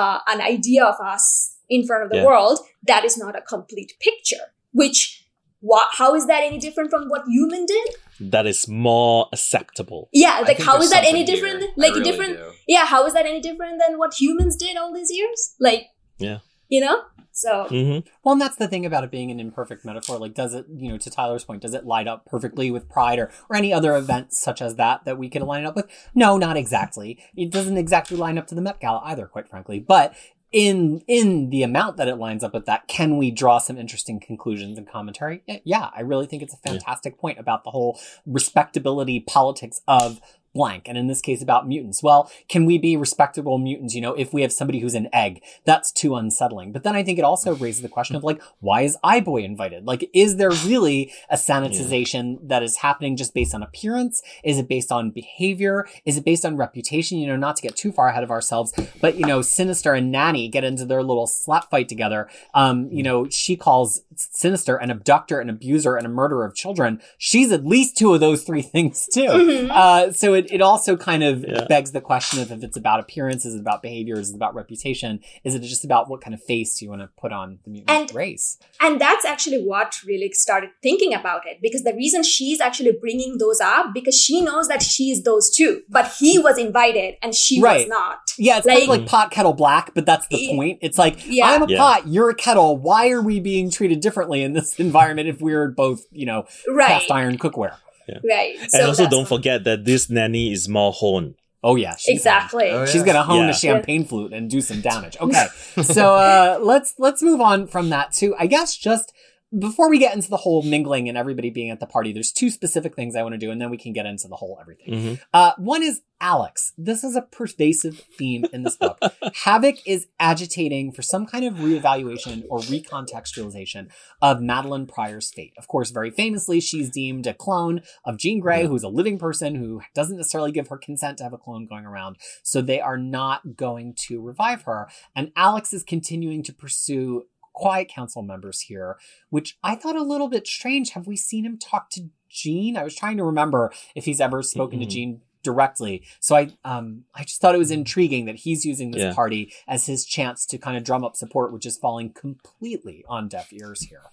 uh, an idea of us in front of the Yeah. world that is not a complete picture. Which wha- how is that any different from what human did? That is more acceptable. Yeah, like think how there's is that any different? here. Like really different? do. Yeah, how is that any different than what humans did all these years? Like, Yeah. you know. So hmm Well, and that's the thing about it being an imperfect metaphor. Like, does it, you know, to Tyler's point, does it line up perfectly with Pride or, or any other events such as that that we could line it up with? No, not exactly. It doesn't exactly line up to the Met Gala either, quite frankly. But in in the amount that it lines up with that, can we draw some interesting conclusions and commentary? Eh, yeah, I really think it's a fantastic yeah. point about the whole respectability politics of blank. And in this case, about mutants. Well, can we be respectable mutants? You know, if we have somebody who's an egg, that's too unsettling. But then I think it also raises the question of like, why is Eye-Boy invited? Like, is there really a sanitization yeah. that is happening just based on appearance? Is it based on behavior? Is it based on reputation? You know, not to get too far ahead of ourselves, but you know, Sinister and Nanny get into their little slap fight together. Um, you know, she calls Sinister an abductor, an abuser, and a murderer of children. She's at least two of those three things too. Mm-hmm. Uh, so it, it also kind of yeah. begs the question of if it's about appearance, is it about behavior, is it about reputation, is it just about what kind of face you want to put on the mutant and, race? And that's actually what really started thinking about it because the reason she's actually bringing those up because she knows that she's those two, but he was invited and she right. was not. Yeah, it's like, kind of like pot kettle black, but that's the yeah. point. It's like yeah. I'm a yeah. pot, you're a kettle. Why are we being treated differently in this environment if we're both, you know, right. cast iron cookware? Yeah. Right. So and also don't forget that this nanny is more honed. Oh yeah, exactly. Oh, yeah. She's gonna hone yeah. the champagne flute and do some damage. Okay, so uh, let's let's move on from that to I guess just before we get into the whole mingling and everybody being at the party, there's two specific things I want to do, and then we can get into the whole everything. Mm-hmm. Uh, one is Alex. This is a pervasive theme in this book. Havok is agitating for some kind of reevaluation or recontextualization of Madelyne Pryor's fate. Of course, very famously, she's deemed a clone of Jean Grey, yeah. who's a living person who doesn't necessarily give her consent to have a clone going around. So they are not going to revive her. And Alex is continuing to pursue quiet council members here, which I thought a little bit strange. Have we seen him talk to Jean? I was trying to remember if he's ever spoken mm-hmm. to Jean directly. So I um I just thought it was intriguing that he's using this yeah. party as his chance to kind of drum up support, which is falling completely on deaf ears here.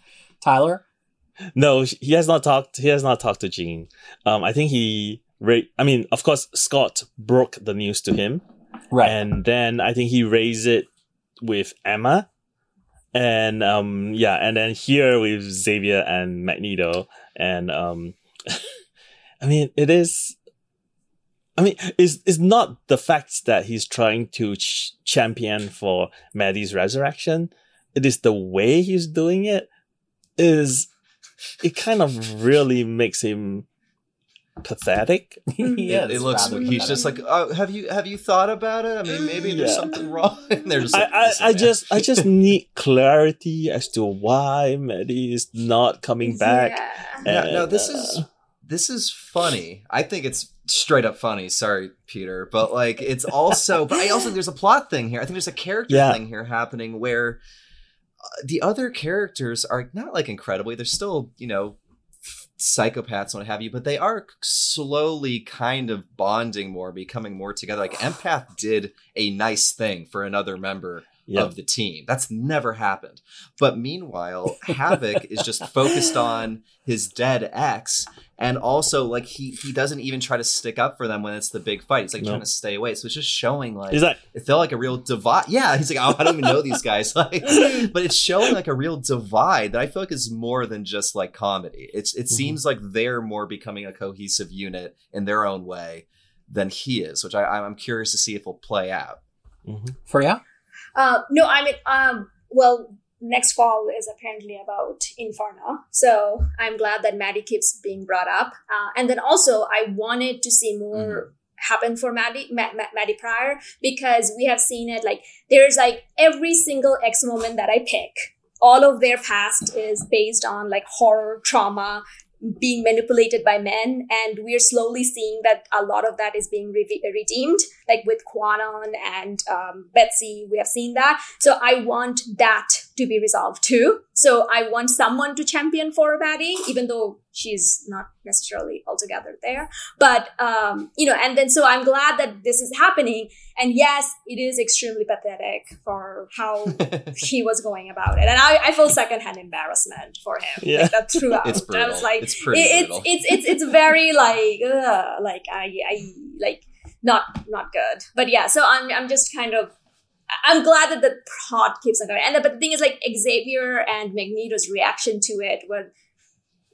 Tyler? No, he has not talked he has not talked to Jean. Um I think he I mean, of course Scott broke the news to him. Right. And then I think he raised it with Emma and um yeah and then here with xavier and magneto and um i mean it is i mean it's, it's not the fact that he's trying to ch- champion for maddie's resurrection. It is the way he's doing it is it kind of really makes him pathetic. yeah, it, it looks. He's just like, oh, have you have you thought about it? I mean, maybe there's something wrong. there's. Like, I, I, I just I just need clarity as to why Maddie is not coming back. Yeah. And, no, this uh, is this is funny. I think it's straight up funny. Sorry, Peter, but like it's also. but I also there's a plot thing here. I think there's a character yeah. thing here happening where. Uh, the other characters are not like incredibly they're still you know psychopaths and what have you, but they are slowly kind of bonding more, becoming more together. Like Empath did a nice thing for another member yep. of the team. That's never happened. But meanwhile, Havok is just focused on his dead ex and also like he he doesn't even try to stick up for them when it's the big fight. He's like trying to stay away. So it's just showing like that- it felt like a real divide. Yeah, he's like, oh, I don't even know these guys. Like, but it's showing like a real divide that I feel like is more than just like comedy. It's it mm-hmm. seems like they're more becoming a cohesive unit in their own way than he is, which I I'm curious to see if it will play out. Mm-hmm. Freya? Uh, no, I mean, um, well, next fall is apparently about Inferno. So I'm glad that Maddie keeps being brought up. Uh, and then also, I wanted to see more. Mm-hmm. happen for Maddie, Maddie Pryor because we have seen it like there's like every single X moment that I pick all of their past is based on like horror trauma being manipulated by men and we're slowly seeing that a lot of that is being re- redeemed like with Kwannon and um, betsy we have seen that so i want that to be resolved too. So i want someone to champion for Maddie, even though she's not necessarily altogether there. But um, you know and then so i'm glad that this is happening. And yes it is extremely pathetic for how he was going about it. And i, I feel secondhand embarrassment for him. Yeah. like that throughout. It's brutal. i was like it's pretty it, it's, it's it's it's very like ugh, like i i like not not good. But yeah so i'm i'm just kind of I'm glad that the plot keeps on going. And the, but the thing is, like Xavier and Magneto's reaction to it was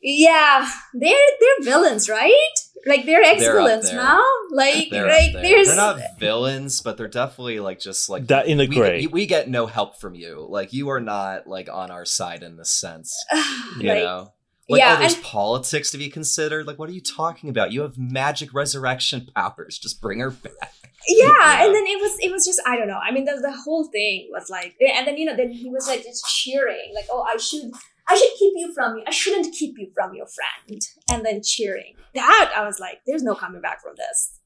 yeah, they're they're villains, right? like they're up ex-villains now. Like They're, like there. there's they're not villains, but they're definitely like just like That in the we, gray. we get no help from you. Like you are not like on our side in this sense. You like, know. Like, yeah, oh, there's and- politics to be considered. Like, what are you talking about? You have magic resurrection powers. Just bring her back. Yeah, and then it was it was just I don't know. I mean, the the whole thing was like, and then you know, then he was like just cheering, like, oh, I should. I should keep you from you. I shouldn't keep you from your friend. And then cheering. That I was like, there's no coming back from this.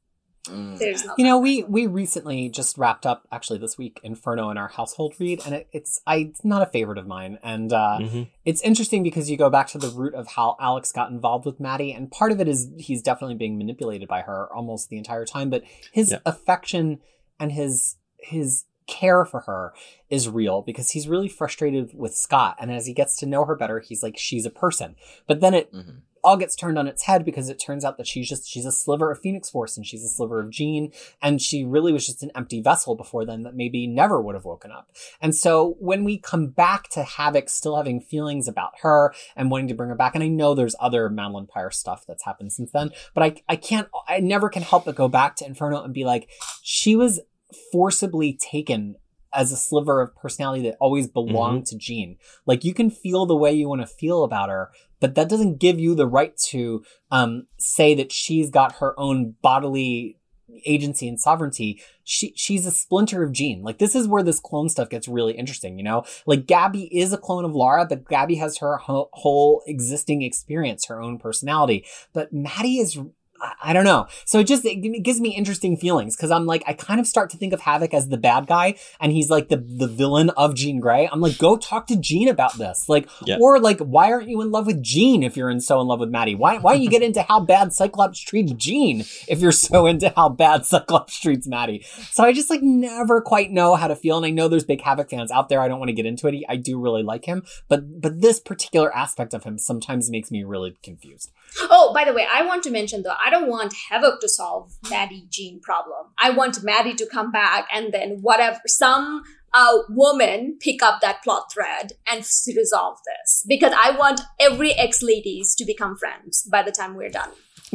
Mm. There's. You know, we we recently just wrapped up actually this week Inferno in our household read, and it, it's I it's not a favorite of mine, and uh, Mhm. it's interesting because you go back to the root of how Alex got involved with Maddie, and part of it is he's definitely being manipulated by her almost the entire time, but his Yeah. affection and his his care for her is real because he's really frustrated with Scott, and as he gets to know her better, he's like she's a person, but then it Mhm. All gets turned on its head because it turns out that she's just she's a sliver of Phoenix Force and she's a sliver of Jean and she really was just an empty vessel before then that maybe never would have woken up. And so when we come back to Havok still having feelings about her and wanting to bring her back, and I know there's other Madelyne Pryor stuff that's happened since then, but I I can't I never can help but go back to Inferno and be like, she was forcibly taken as a sliver of personality that always belonged mm-hmm. to Jean. Like you can feel the way you want to feel about her, but that doesn't give you the right to um, say that she's got her own bodily agency and sovereignty. She she's a splinter of Jean. Like this is where this clone stuff gets really interesting. You know, like Gabby is a clone of Lara, but Gabby has her ho- whole existing experience, her own personality. But Maddie is. I- I don't know. So it just it it gives me interesting feelings because I'm like I kind of start to think of Havok as the bad guy and he's like the the villain of Jean Grey. I'm like go talk to Jean about this. Like Yeah. or like why aren't you in love with Jean if you're in so in love with Maddie? Why why don't you get into how bad Cyclops treats Jean if you're so into how bad Cyclops treats Maddie? So I just like never quite know how to feel and I know there's big Havok fans out there. I don't want to get into it. I do really like him, but but this particular aspect of him sometimes makes me really confused. Oh, by the way, I want to mention though, I don't want Havok to solve Maddie Jean problem. I want Maddie to come back and then whatever some uh, woman pick up that plot thread and resolve this because I want every ex ladies to become friends by the time we're done.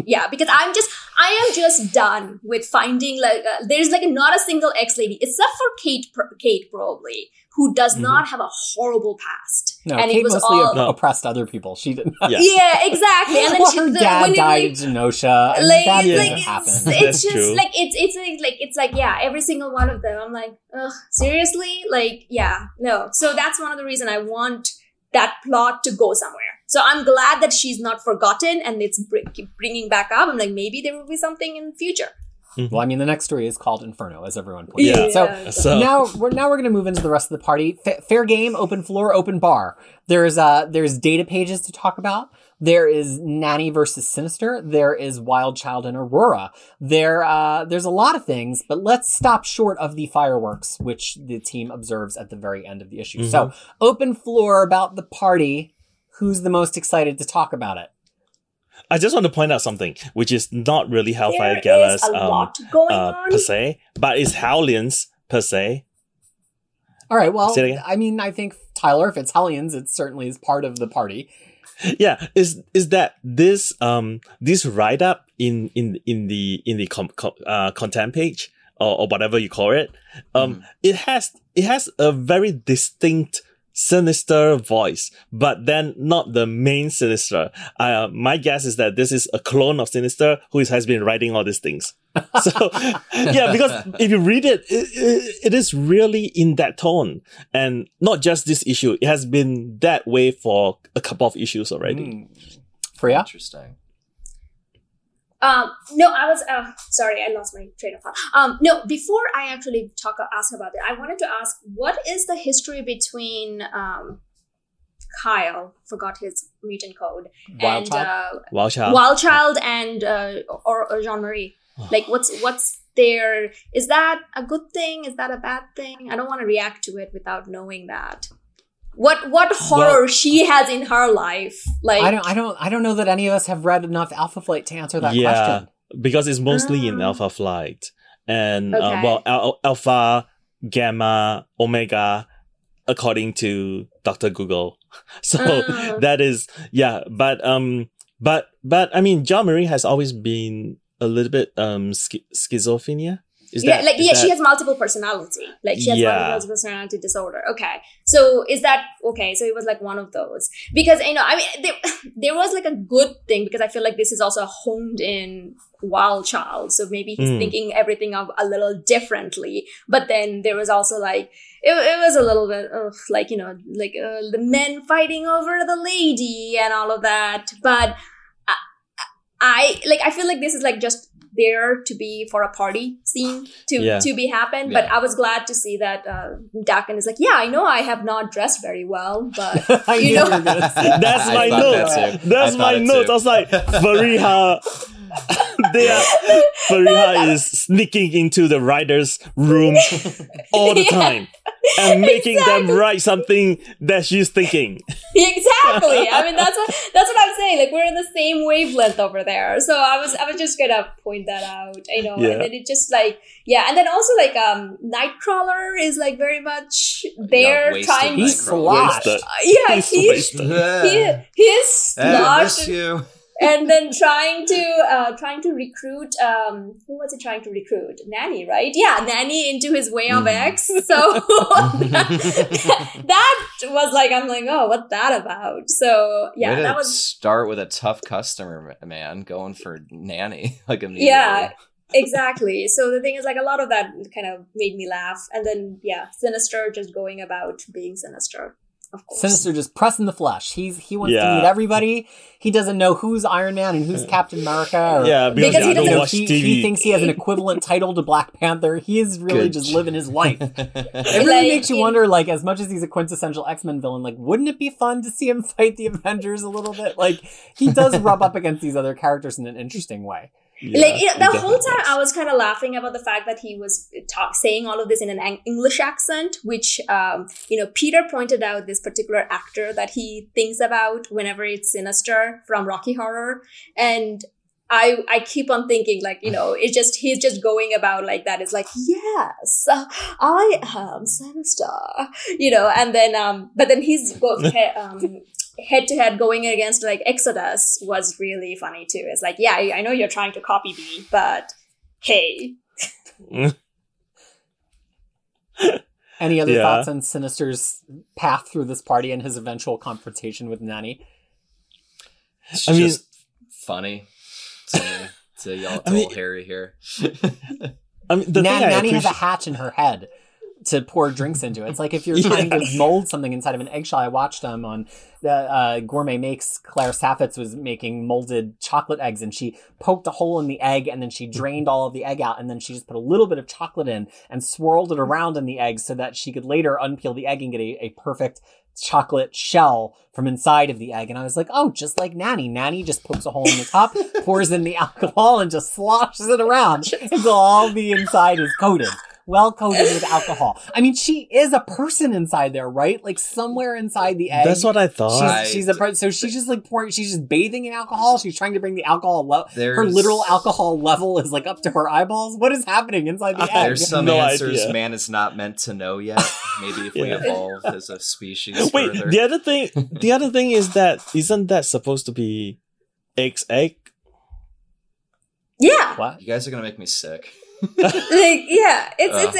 Yeah, because I'm just I am just done with finding like uh, there's like not a single ex lady except for Kate Kate probably who does Mhm. not have a horrible past. No, and Kate it was mostly all No. oppressed other people. She didn't. Yeah. yeah, exactly. And then well, she, her the, dad when it, died like, of Genosha. and like, that it's doesn't like happen. it's, it's just true. like it's it's like, like it's like yeah every single one of them i'm like ugh seriously like yeah no so that's one of the reason i want that plot to go somewhere so i'm glad that she's not forgotten and it's br- keep bringing back up i'm like maybe there will be something in the future Well, I mean, the next story is called Inferno, as everyone pointed Yeah. out. So So now we're now we're going to move into the rest of the party. Fa fair game, open floor, open bar. There's uh there's data pages to talk about. There is Nanny versus Sinister. There is Wild Child and Aurora. There uh there's a lot of things, but let's stop short of the fireworks, which the team observes at the very end of the issue. So open floor about the party. Who's the most excited to talk about it? I just want to point out something, which is not really Hellfire there Gala's is a um, lot going uh, on per se, but it's Hellions per se. All right. Well, Say it again. I mean, I think Tyler, if it's Hellions, it certainly is part of the party. Yeah, is is that this um this write up in in in the in the com, com, uh, content page or, or whatever you call it, um, Mhm. it has it has a very distinct sinister voice, but then not the main sinister. Uh, my guess is that this is a clone of sinister who has been writing all these things. So yeah, because if you read it, it, it, it is really in that tone, and not just this issue. It has been that way for a couple of issues already. Mm. Freya? Interesting. Um, no, I was uh, sorry, I lost my train of thought. Um, no, before I actually talk ask about it, I wanted to ask what is the history between um, Kyle, forgot his mutant code, Wild and Child? uh, Wild Child. Wild Child and uh, or, or Jean Marie. Like, what's what's there? Is that a good thing? Is that a bad thing? I don't want to react to it without knowing that. What what horror she has in her life? Like, I don't, I don't, I don't know that any of us have read enough Alpha Flight to answer that Yeah. question. because it's mostly in Ah. Alpha Flight and uh, well al- Alpha, Gamma, Omega, according to Doctor Google. So Ah. that is yeah, but um But but I mean, Jean Marie has always been a little bit um schi- schizophrenia. Is yeah, that like yeah, she has multiple personality. Like she has Yeah. multiple personality disorder. Okay, so is that okay? So it was like one of those because you know, I mean, there, there was like a good thing because I feel like this is also a honed in wild child. So maybe he's Mm. thinking everything of a little differently. But then there was also like it, it was a little bit of like you know like uh, the men fighting over the lady and all of that. But I, I like I feel like this is like just there to be for a party scene to Yeah. to be happen. But I was glad to see that uh, Daken is like, yeah, I know I have not dressed very well, but You know- you were gonna say that. That's my note. that. That's my note. I was like, Fariha, they are, Fariha is sneaking into the writer's room all the Yeah. time and making them write something that she's thinking. exactly. I mean, that's what that's what I'm saying. Like we're in the same wavelength over there. So I was I was just gonna point that out. I know, Yeah. and then it just like yeah, and then also like um Nightcrawler is like very much there wasted trying. Nightcrawler. He's sloshed. Wasted. yeah, He's he's wasted. he, he is sloshed you. And then trying to uh trying to recruit um who was he trying to recruit nanny right yeah nanny into his way of Mhm. x so that was like i'm like oh what's that about so yeah that was start with a tough customer, man, going for nanny like immediately. Yeah. exactly so the thing is like a lot of that kind of made me laugh and then yeah sinister just going about being sinister of course Sinister just pressing the flesh. He's he wants to Yeah. meet everybody. He doesn't know who's Iron Man and who's Captain America. Or, Yeah, because, Because he I don't doesn't- watch he, TV. he thinks he has an equivalent title to Black Panther. He is really Good. just living his life. It it really Like, makes you in- wonder, like, as much as he's a quintessential X Men villain, like, wouldn't it be fun to see him fight the Avengers a little bit? Like, he does rub up against these other characters in an interesting way. Yeah, like you know, the whole time does. I was kind of laughing about the fact that he was talk, saying all of this in an English accent, which um, you know Peter pointed out this particular actor that he thinks about whenever it's Sinister from Rocky Horror, and I I keep on thinking like you know it's just he's just going about like that. It's like yes, I am Sinister, you know, and then um, but then he's go um head to head going against like Exodus was really funny too. It's like, yeah, I I know you're trying to copy me, but hey, Any other Yeah. thoughts on Sinister's path through this party and his eventual confrontation with Nanny? It's I mean- funny to, to yell I to mean- old Harry here. I mean, the Nan- thing I Nanny has a appreciate. hatch in her head to pour drinks into. It. It's like if you're trying to mold something inside of an eggshell. I watched them on the uh, Gourmet Makes. Claire Saffitz was making molded chocolate eggs, and she poked a hole in the egg, and then she drained all of the egg out, and then she just put a little bit of chocolate in and swirled it around in the egg so that she could later unpeel the egg and get a, a perfect chocolate shell from inside of the egg. And I was like, oh, just like Nanny. Nanny just pokes a hole in the top, pours in the alcohol, and just sloshes it around until all the inside is coated. Well coated with alcohol. I mean, she is a person inside there, right? Like somewhere inside the egg. That's what I thought. She's, I- she's a per- so she's just like pouring. She's just bathing in alcohol. She's trying to bring the alcohol level. Her literal alcohol level is like up to her eyeballs. What is happening inside the egg? There's some No answers idea. man is not meant to know yet. Maybe if we Yeah. evolve as a species Wait, further. the other thing, the other thing is that isn't that supposed to be eggs egg? yeah, what? You guys are gonna make me sick. like yeah, it's Uh. it's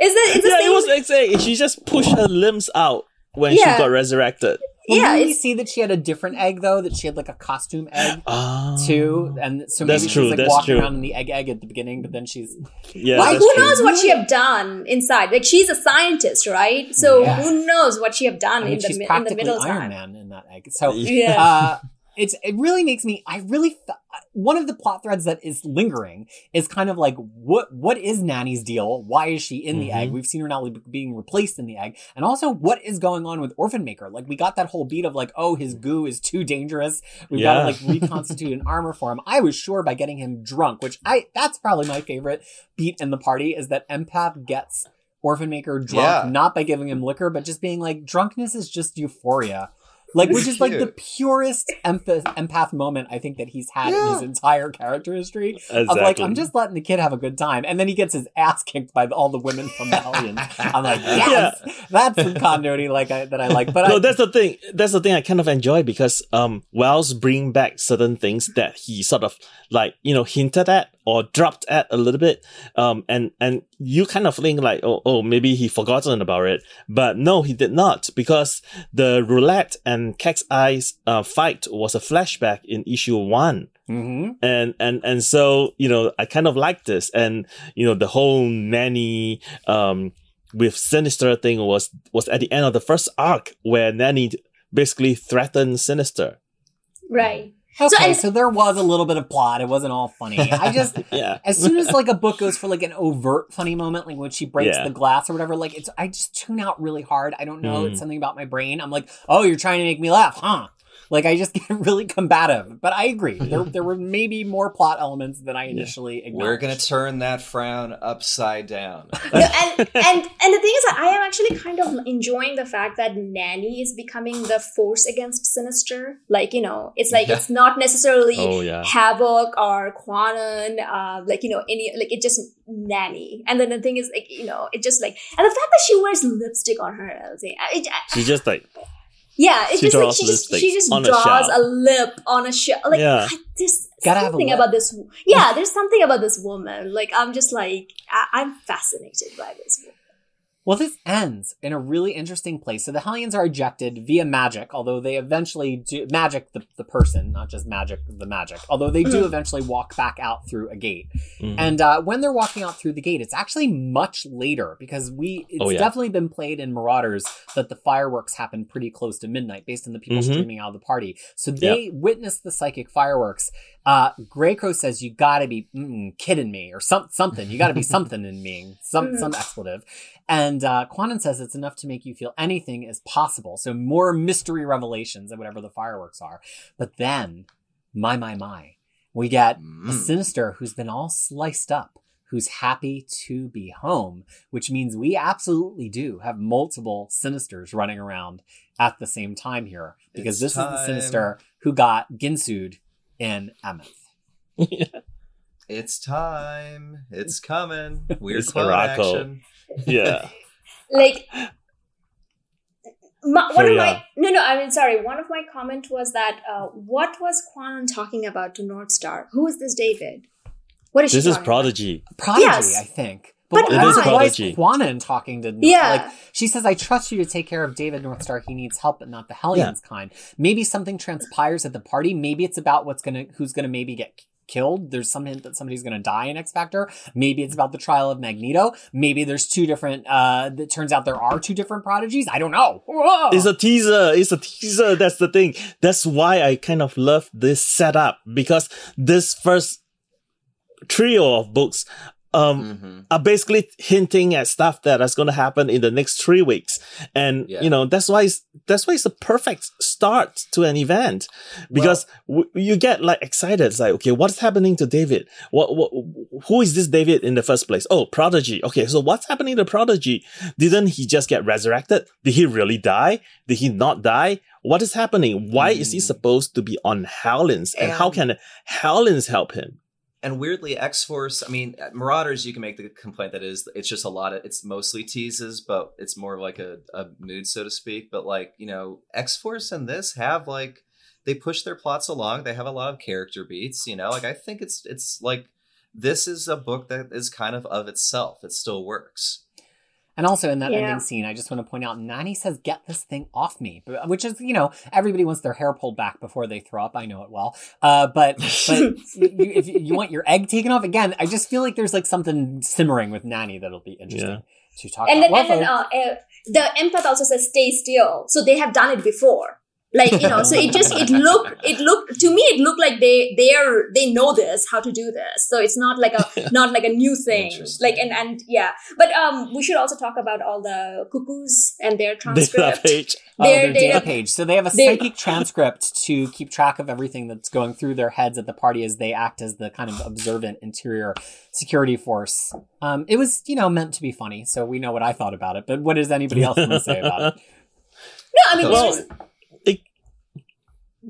is that it's the yeah, same. it was X egg. She just pushed her limbs out when Yeah. she got resurrected. Well, yeah, didn't we see that she had a different egg though? That she had like a costume egg Ah, too, and so That's maybe true, she's like that's walking true. around in the egg egg at the beginning, but then she's yeah, like who true. knows what she have done inside? Like she's a scientist, right? So Yeah. who knows what she have done I mean, in the she's mi- in the middle Iron time? Man in that egg. So Yeah. uh, it's it really makes me. I really th- one of the plot threads that is lingering is kind of like what what is Nanny's deal? Why is she in the Mhm. egg? We've seen her now being replaced in the egg, and also what is going on with Orphan Maker? Like we got that whole beat of like, oh, his goo is too dangerous. We've got to like reconstitute an armor for him. I was sure by getting him drunk, which I that's probably my favorite beat in the party is that Empath gets. Orphan Maker drunk, Yeah. not by giving him liquor, but just being like, drunkenness is just euphoria Like, which is like the purest empath, empath moment I think that he's had in his entire character history. Of like, I'm just letting the kid have a good time. And then he gets his ass kicked by all the women from the Hellions. I'm like, yes, that's some continuity like I, that I like. But no, I, that's the thing. That's the thing I kind of enjoy because um, Wells bring back certain things that he sort of like you know hinted at or dropped at a little bit. Um, and and you kind of think like, oh, oh, maybe he forgotten about it, but no, he did not because the roulette and Cat's Eyes uh, fight was a flashback in issue one Mhm. and and and so you know I kind of like this, and you know the whole nanny um with sinister thing was was at the end of the first arc where nanny basically threatened sinister. Right. Okay, so, and- there was a little bit of plot. It wasn't all funny. I just, Yeah, as soon as like a book goes for like an overt funny moment, like when she breaks Yeah. the glass or whatever, like it's, I just tune out really hard. I don't know. Mm. It's something about my brain. I'm like, oh, you're trying to make me laugh, huh? Like I just get really combative. But I agree. There, there were maybe more plot elements than I initially acknowledged. We're gonna turn that frown upside down. No, and and and the thing is that I am actually kind of enjoying the fact that Nanny is becoming the force against Sinister. Like you know, it's like Yeah. it's not necessarily oh yeah, Havok or Kwannon, uh, like you know, any like it just Nanny. And then the thing is like you know, it just like and the fact that she wears lipstick on her, I was like, I- I- she just like yeah, it's just like she just she just on a draws shell. a lip on a shell. Like Yeah. I, there's Gotta something about this. Yeah, there's something about this woman. Like I'm just like I, I'm fascinated by this woman. Well, this ends in a really interesting place. So the Hellions are ejected via magic, although they eventually do magic the, the person, not just magic the magic. Although they do eventually walk back out through a gate. mhm. And uh, when they're walking out through the gate, it's actually much later because we it's Oh, yeah. definitely been played in Marauders that the fireworks happen pretty close to midnight based on the people Mhm. streaming out of the party. So they witness the psychic fireworks. Uh, Greycrow says, "You got to be mm, kidding me," or some something. You got to be something in me, some some expletive. And uh, Kwannon says it's enough to make you feel anything is possible. So more mystery revelations and whatever the fireworks are. But then, my my my, we get a Mm. sinister who's been all sliced up, who's happy to be home, which means we absolutely do have multiple sinisters running around at the same time here because It's this is the sinister who got Ginsued in Emeth. It's time. It's coming. Weird It's clone Harako. action. yeah, like my, one Carry of my no no I mean sorry one of my comment was that uh, what was Kwannon talking about to Northstar? Who is this David? What is she this she is talking Prodigy. Prodigy, Yes. I think. But why- It is why Prodigy. is Kwannon talking to Yeah. like she says, I trust you to take care of David Northstar. He needs help, but not the Hellions kind. Maybe something transpires at the party. Maybe it's about what's gonna who's gonna maybe get killed. There's some hint that somebody's gonna die in X Factor. Maybe it's about the trial of Magneto. Maybe there's two different uh it turns out there are two different prodigies. I don't know. Whoa. It's a teaser. It's a teaser. That's the thing. That's why I kind of love this setup because this first trio of books um hmm are basically hinting at stuff that is going to happen in the next three weeks. And Yeah. you know that's why it's, that's why it's a perfect start to an event. Because w- you get like excited. It's like okay what's happening to david? What, what who is this david in the first place? Oh prodigy. Okay so what's happening to prodigy? Didn't he just get resurrected? Did he really die? Did he not die? What is happening? Why is he Mm. supposed to be on Hellions? And how can Hellions help him And weirdly, X Force. I mean, at Marauders, you can make the complaint that is it's just a lot of it's mostly teases, but it's more like a, a mood, so to speak. But like you know, X Force and this have like they push their plots along. They have a lot of character beats. You know, like I think it's it's like this is a book that is kind of of itself. It still works. And also in that Yeah. ending scene, I just want to point out Nanny says, "Get this thing off me," which is you know everybody wants their hair pulled back before they throw up. I know it well, uh, but but you, if you want your egg taken off again, I just feel like there's like something simmering with Nanny that'll be interesting to talk And about. then, and then Well, uh, uh, the empath also says stay still. So they have done it before. Like, you know, so it just, it looked, it looked, to me, it looked like they, they're, they know this, how to do this. So it's not like a, not like a new thing. Like, and, and yeah. But, um, we should also talk about all the cuckoos and their data transcript. page oh, their their data data- page. So they have a they- psychic transcript to keep track of everything that's going through their heads at the party as they act as the kind of observant interior security force. Um, it was you know meant to be funny, so we know what I thought about it. But what does anybody else want to say about it? No, I mean, Well, it's just,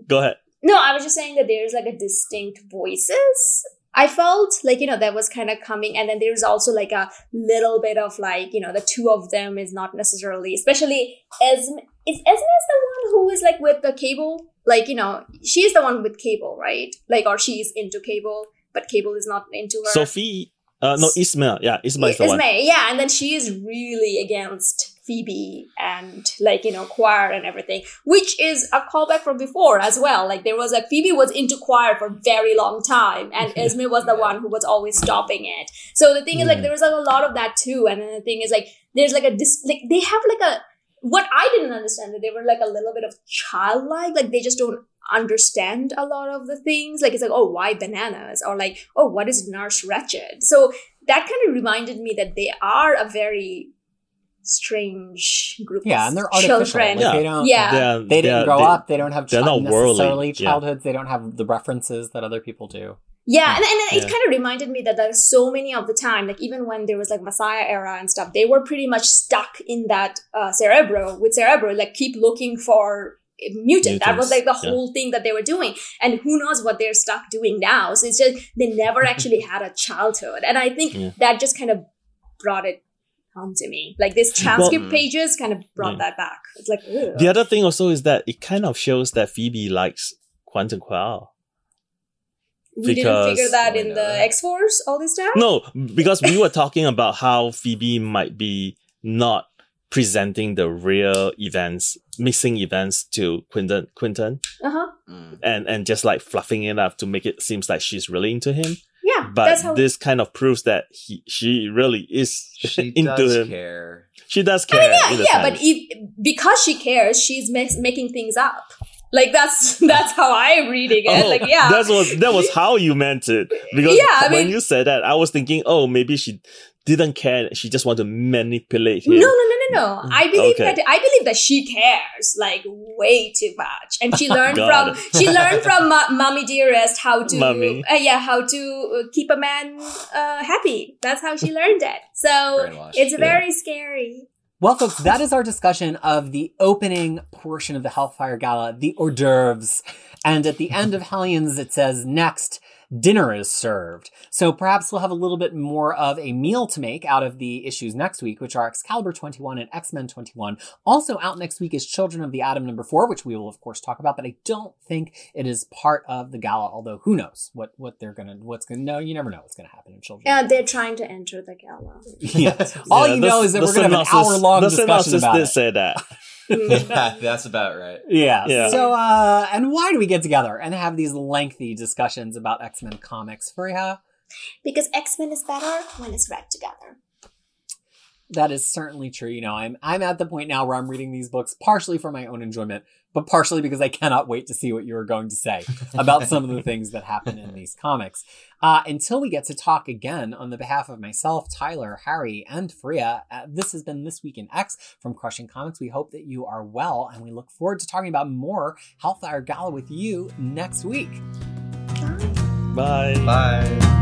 Go ahead. No, I was just saying that there's like a distinct voices. I felt like, you know, that was kind of coming. And then there's also like a little bit of like, you know, the two of them is not necessarily, especially Esme. Is Esme is the one who is like with the cable? Like, you know, she's the one with cable, right? Like, or she's into cable, but cable is not into her. Sophie. Uh, no, Esme. Yeah, Esme is the one. yeah, and then she is really against Phoebe and like you know Quire and everything, which is a callback from before as well. Like there was like Phoebe was into Quire for a very long time, and Esme was the one who was always stopping it. So the thing is like Mm. there was like a lot of that too, and then the thing is like there's like a dis- like they have like a what I didn't understand that they were like a little bit of childlike, like they just don't understand a lot of the things. Like it's like, oh, why bananas? Or like, oh, what is Nurse Ratched? So that kind of reminded me that they are a very strange group Yeah, and they're artificial. children. Like, Yeah. they don't. Yeah. They're- They didn't they're- grow they- up. They don't have they're chi- not worldly, necessarily yeah. childhoods. They don't have the references that other people do. Yeah, and, and it kind of reminded me that there's so many of the time, like even when there was like Messiah era and stuff, they were pretty much stuck in that uh, Cerebro with Cerebro, like keep looking for mutant. That was like the yeah. whole thing that they were doing, and who knows what they're stuck doing now? So it's just they never actually had a childhood, and I think Yeah. that just kind of brought it home to me. Like this transcript Well- pages kind of brought Yeah. that back. It's like ugh. The other thing also is that it kind of shows that Phoebe likes Quentin Quire. we didn't because- figure that in the. X Force all this time. No, because we were talking about how Phoebe might be not presenting the real events, missing events to Quentin, Quentin, Uh huh. Mm. and and just like fluffing it up to make it seems like she's really into him. Yeah, But that's how. this kind of proves that he she really is She into does him. care. She does care. yeah, in a yeah, but if because she cares, she's ma- making things up. Like that's that's how I'm reading it. Oh, like yeah, that was that was how you meant it. Because Yeah, I when mean- you said that, I was thinking, oh, maybe she didn't care. She just want to manipulate him. no, no, no, no, no. I believe Okay. that I believe that she cares like way too much, and she learned from she learned from Ma- Mommy Dearest how to Mommy. Uh, yeah how to uh, keep a man uh, happy. That's how she learned it. So Brainwashed. it's Yeah. very scary. Well, folks, that is our discussion of the opening portion of the Hellfire Gala, the hors d'oeuvres. And at the end of Hellions, it says, next, dinner is served. So perhaps we'll have a little bit more of a meal to make out of the issues next week, which are Excalibur 21 and X-Men 21. Also out next week is Children of the Atom number four, which we will of course talk about, but I don't think it is part of the gala, although who knows what, what they're gonna, what's gonna, no, you never know what's gonna happen in Children. Yeah, they're trying to enter the gala. yeah. All Yeah, you the- know is that we're gonna have an hour long The discussion synopsis about did it. say that. Yeah, that's about right. Yeah. Yeah. So, uh, and why do we get together and have these lengthy discussions about X Men comics? Freya, because X Men is better when it's read together. that is certainly true. You know, I'm I'm at the point now where I'm reading these books partially for my own enjoyment, but partially because I cannot wait to see what you are going to say about some of the things that happen in these comics. Uh, until we get to talk again on the behalf of myself, Tyler, Harry, and Freya, uh, this has been This Week in X from Crushing Comics. We hope that you are well, and we look forward to talking about more Hellfire Gala with you next week. Bye. Bye.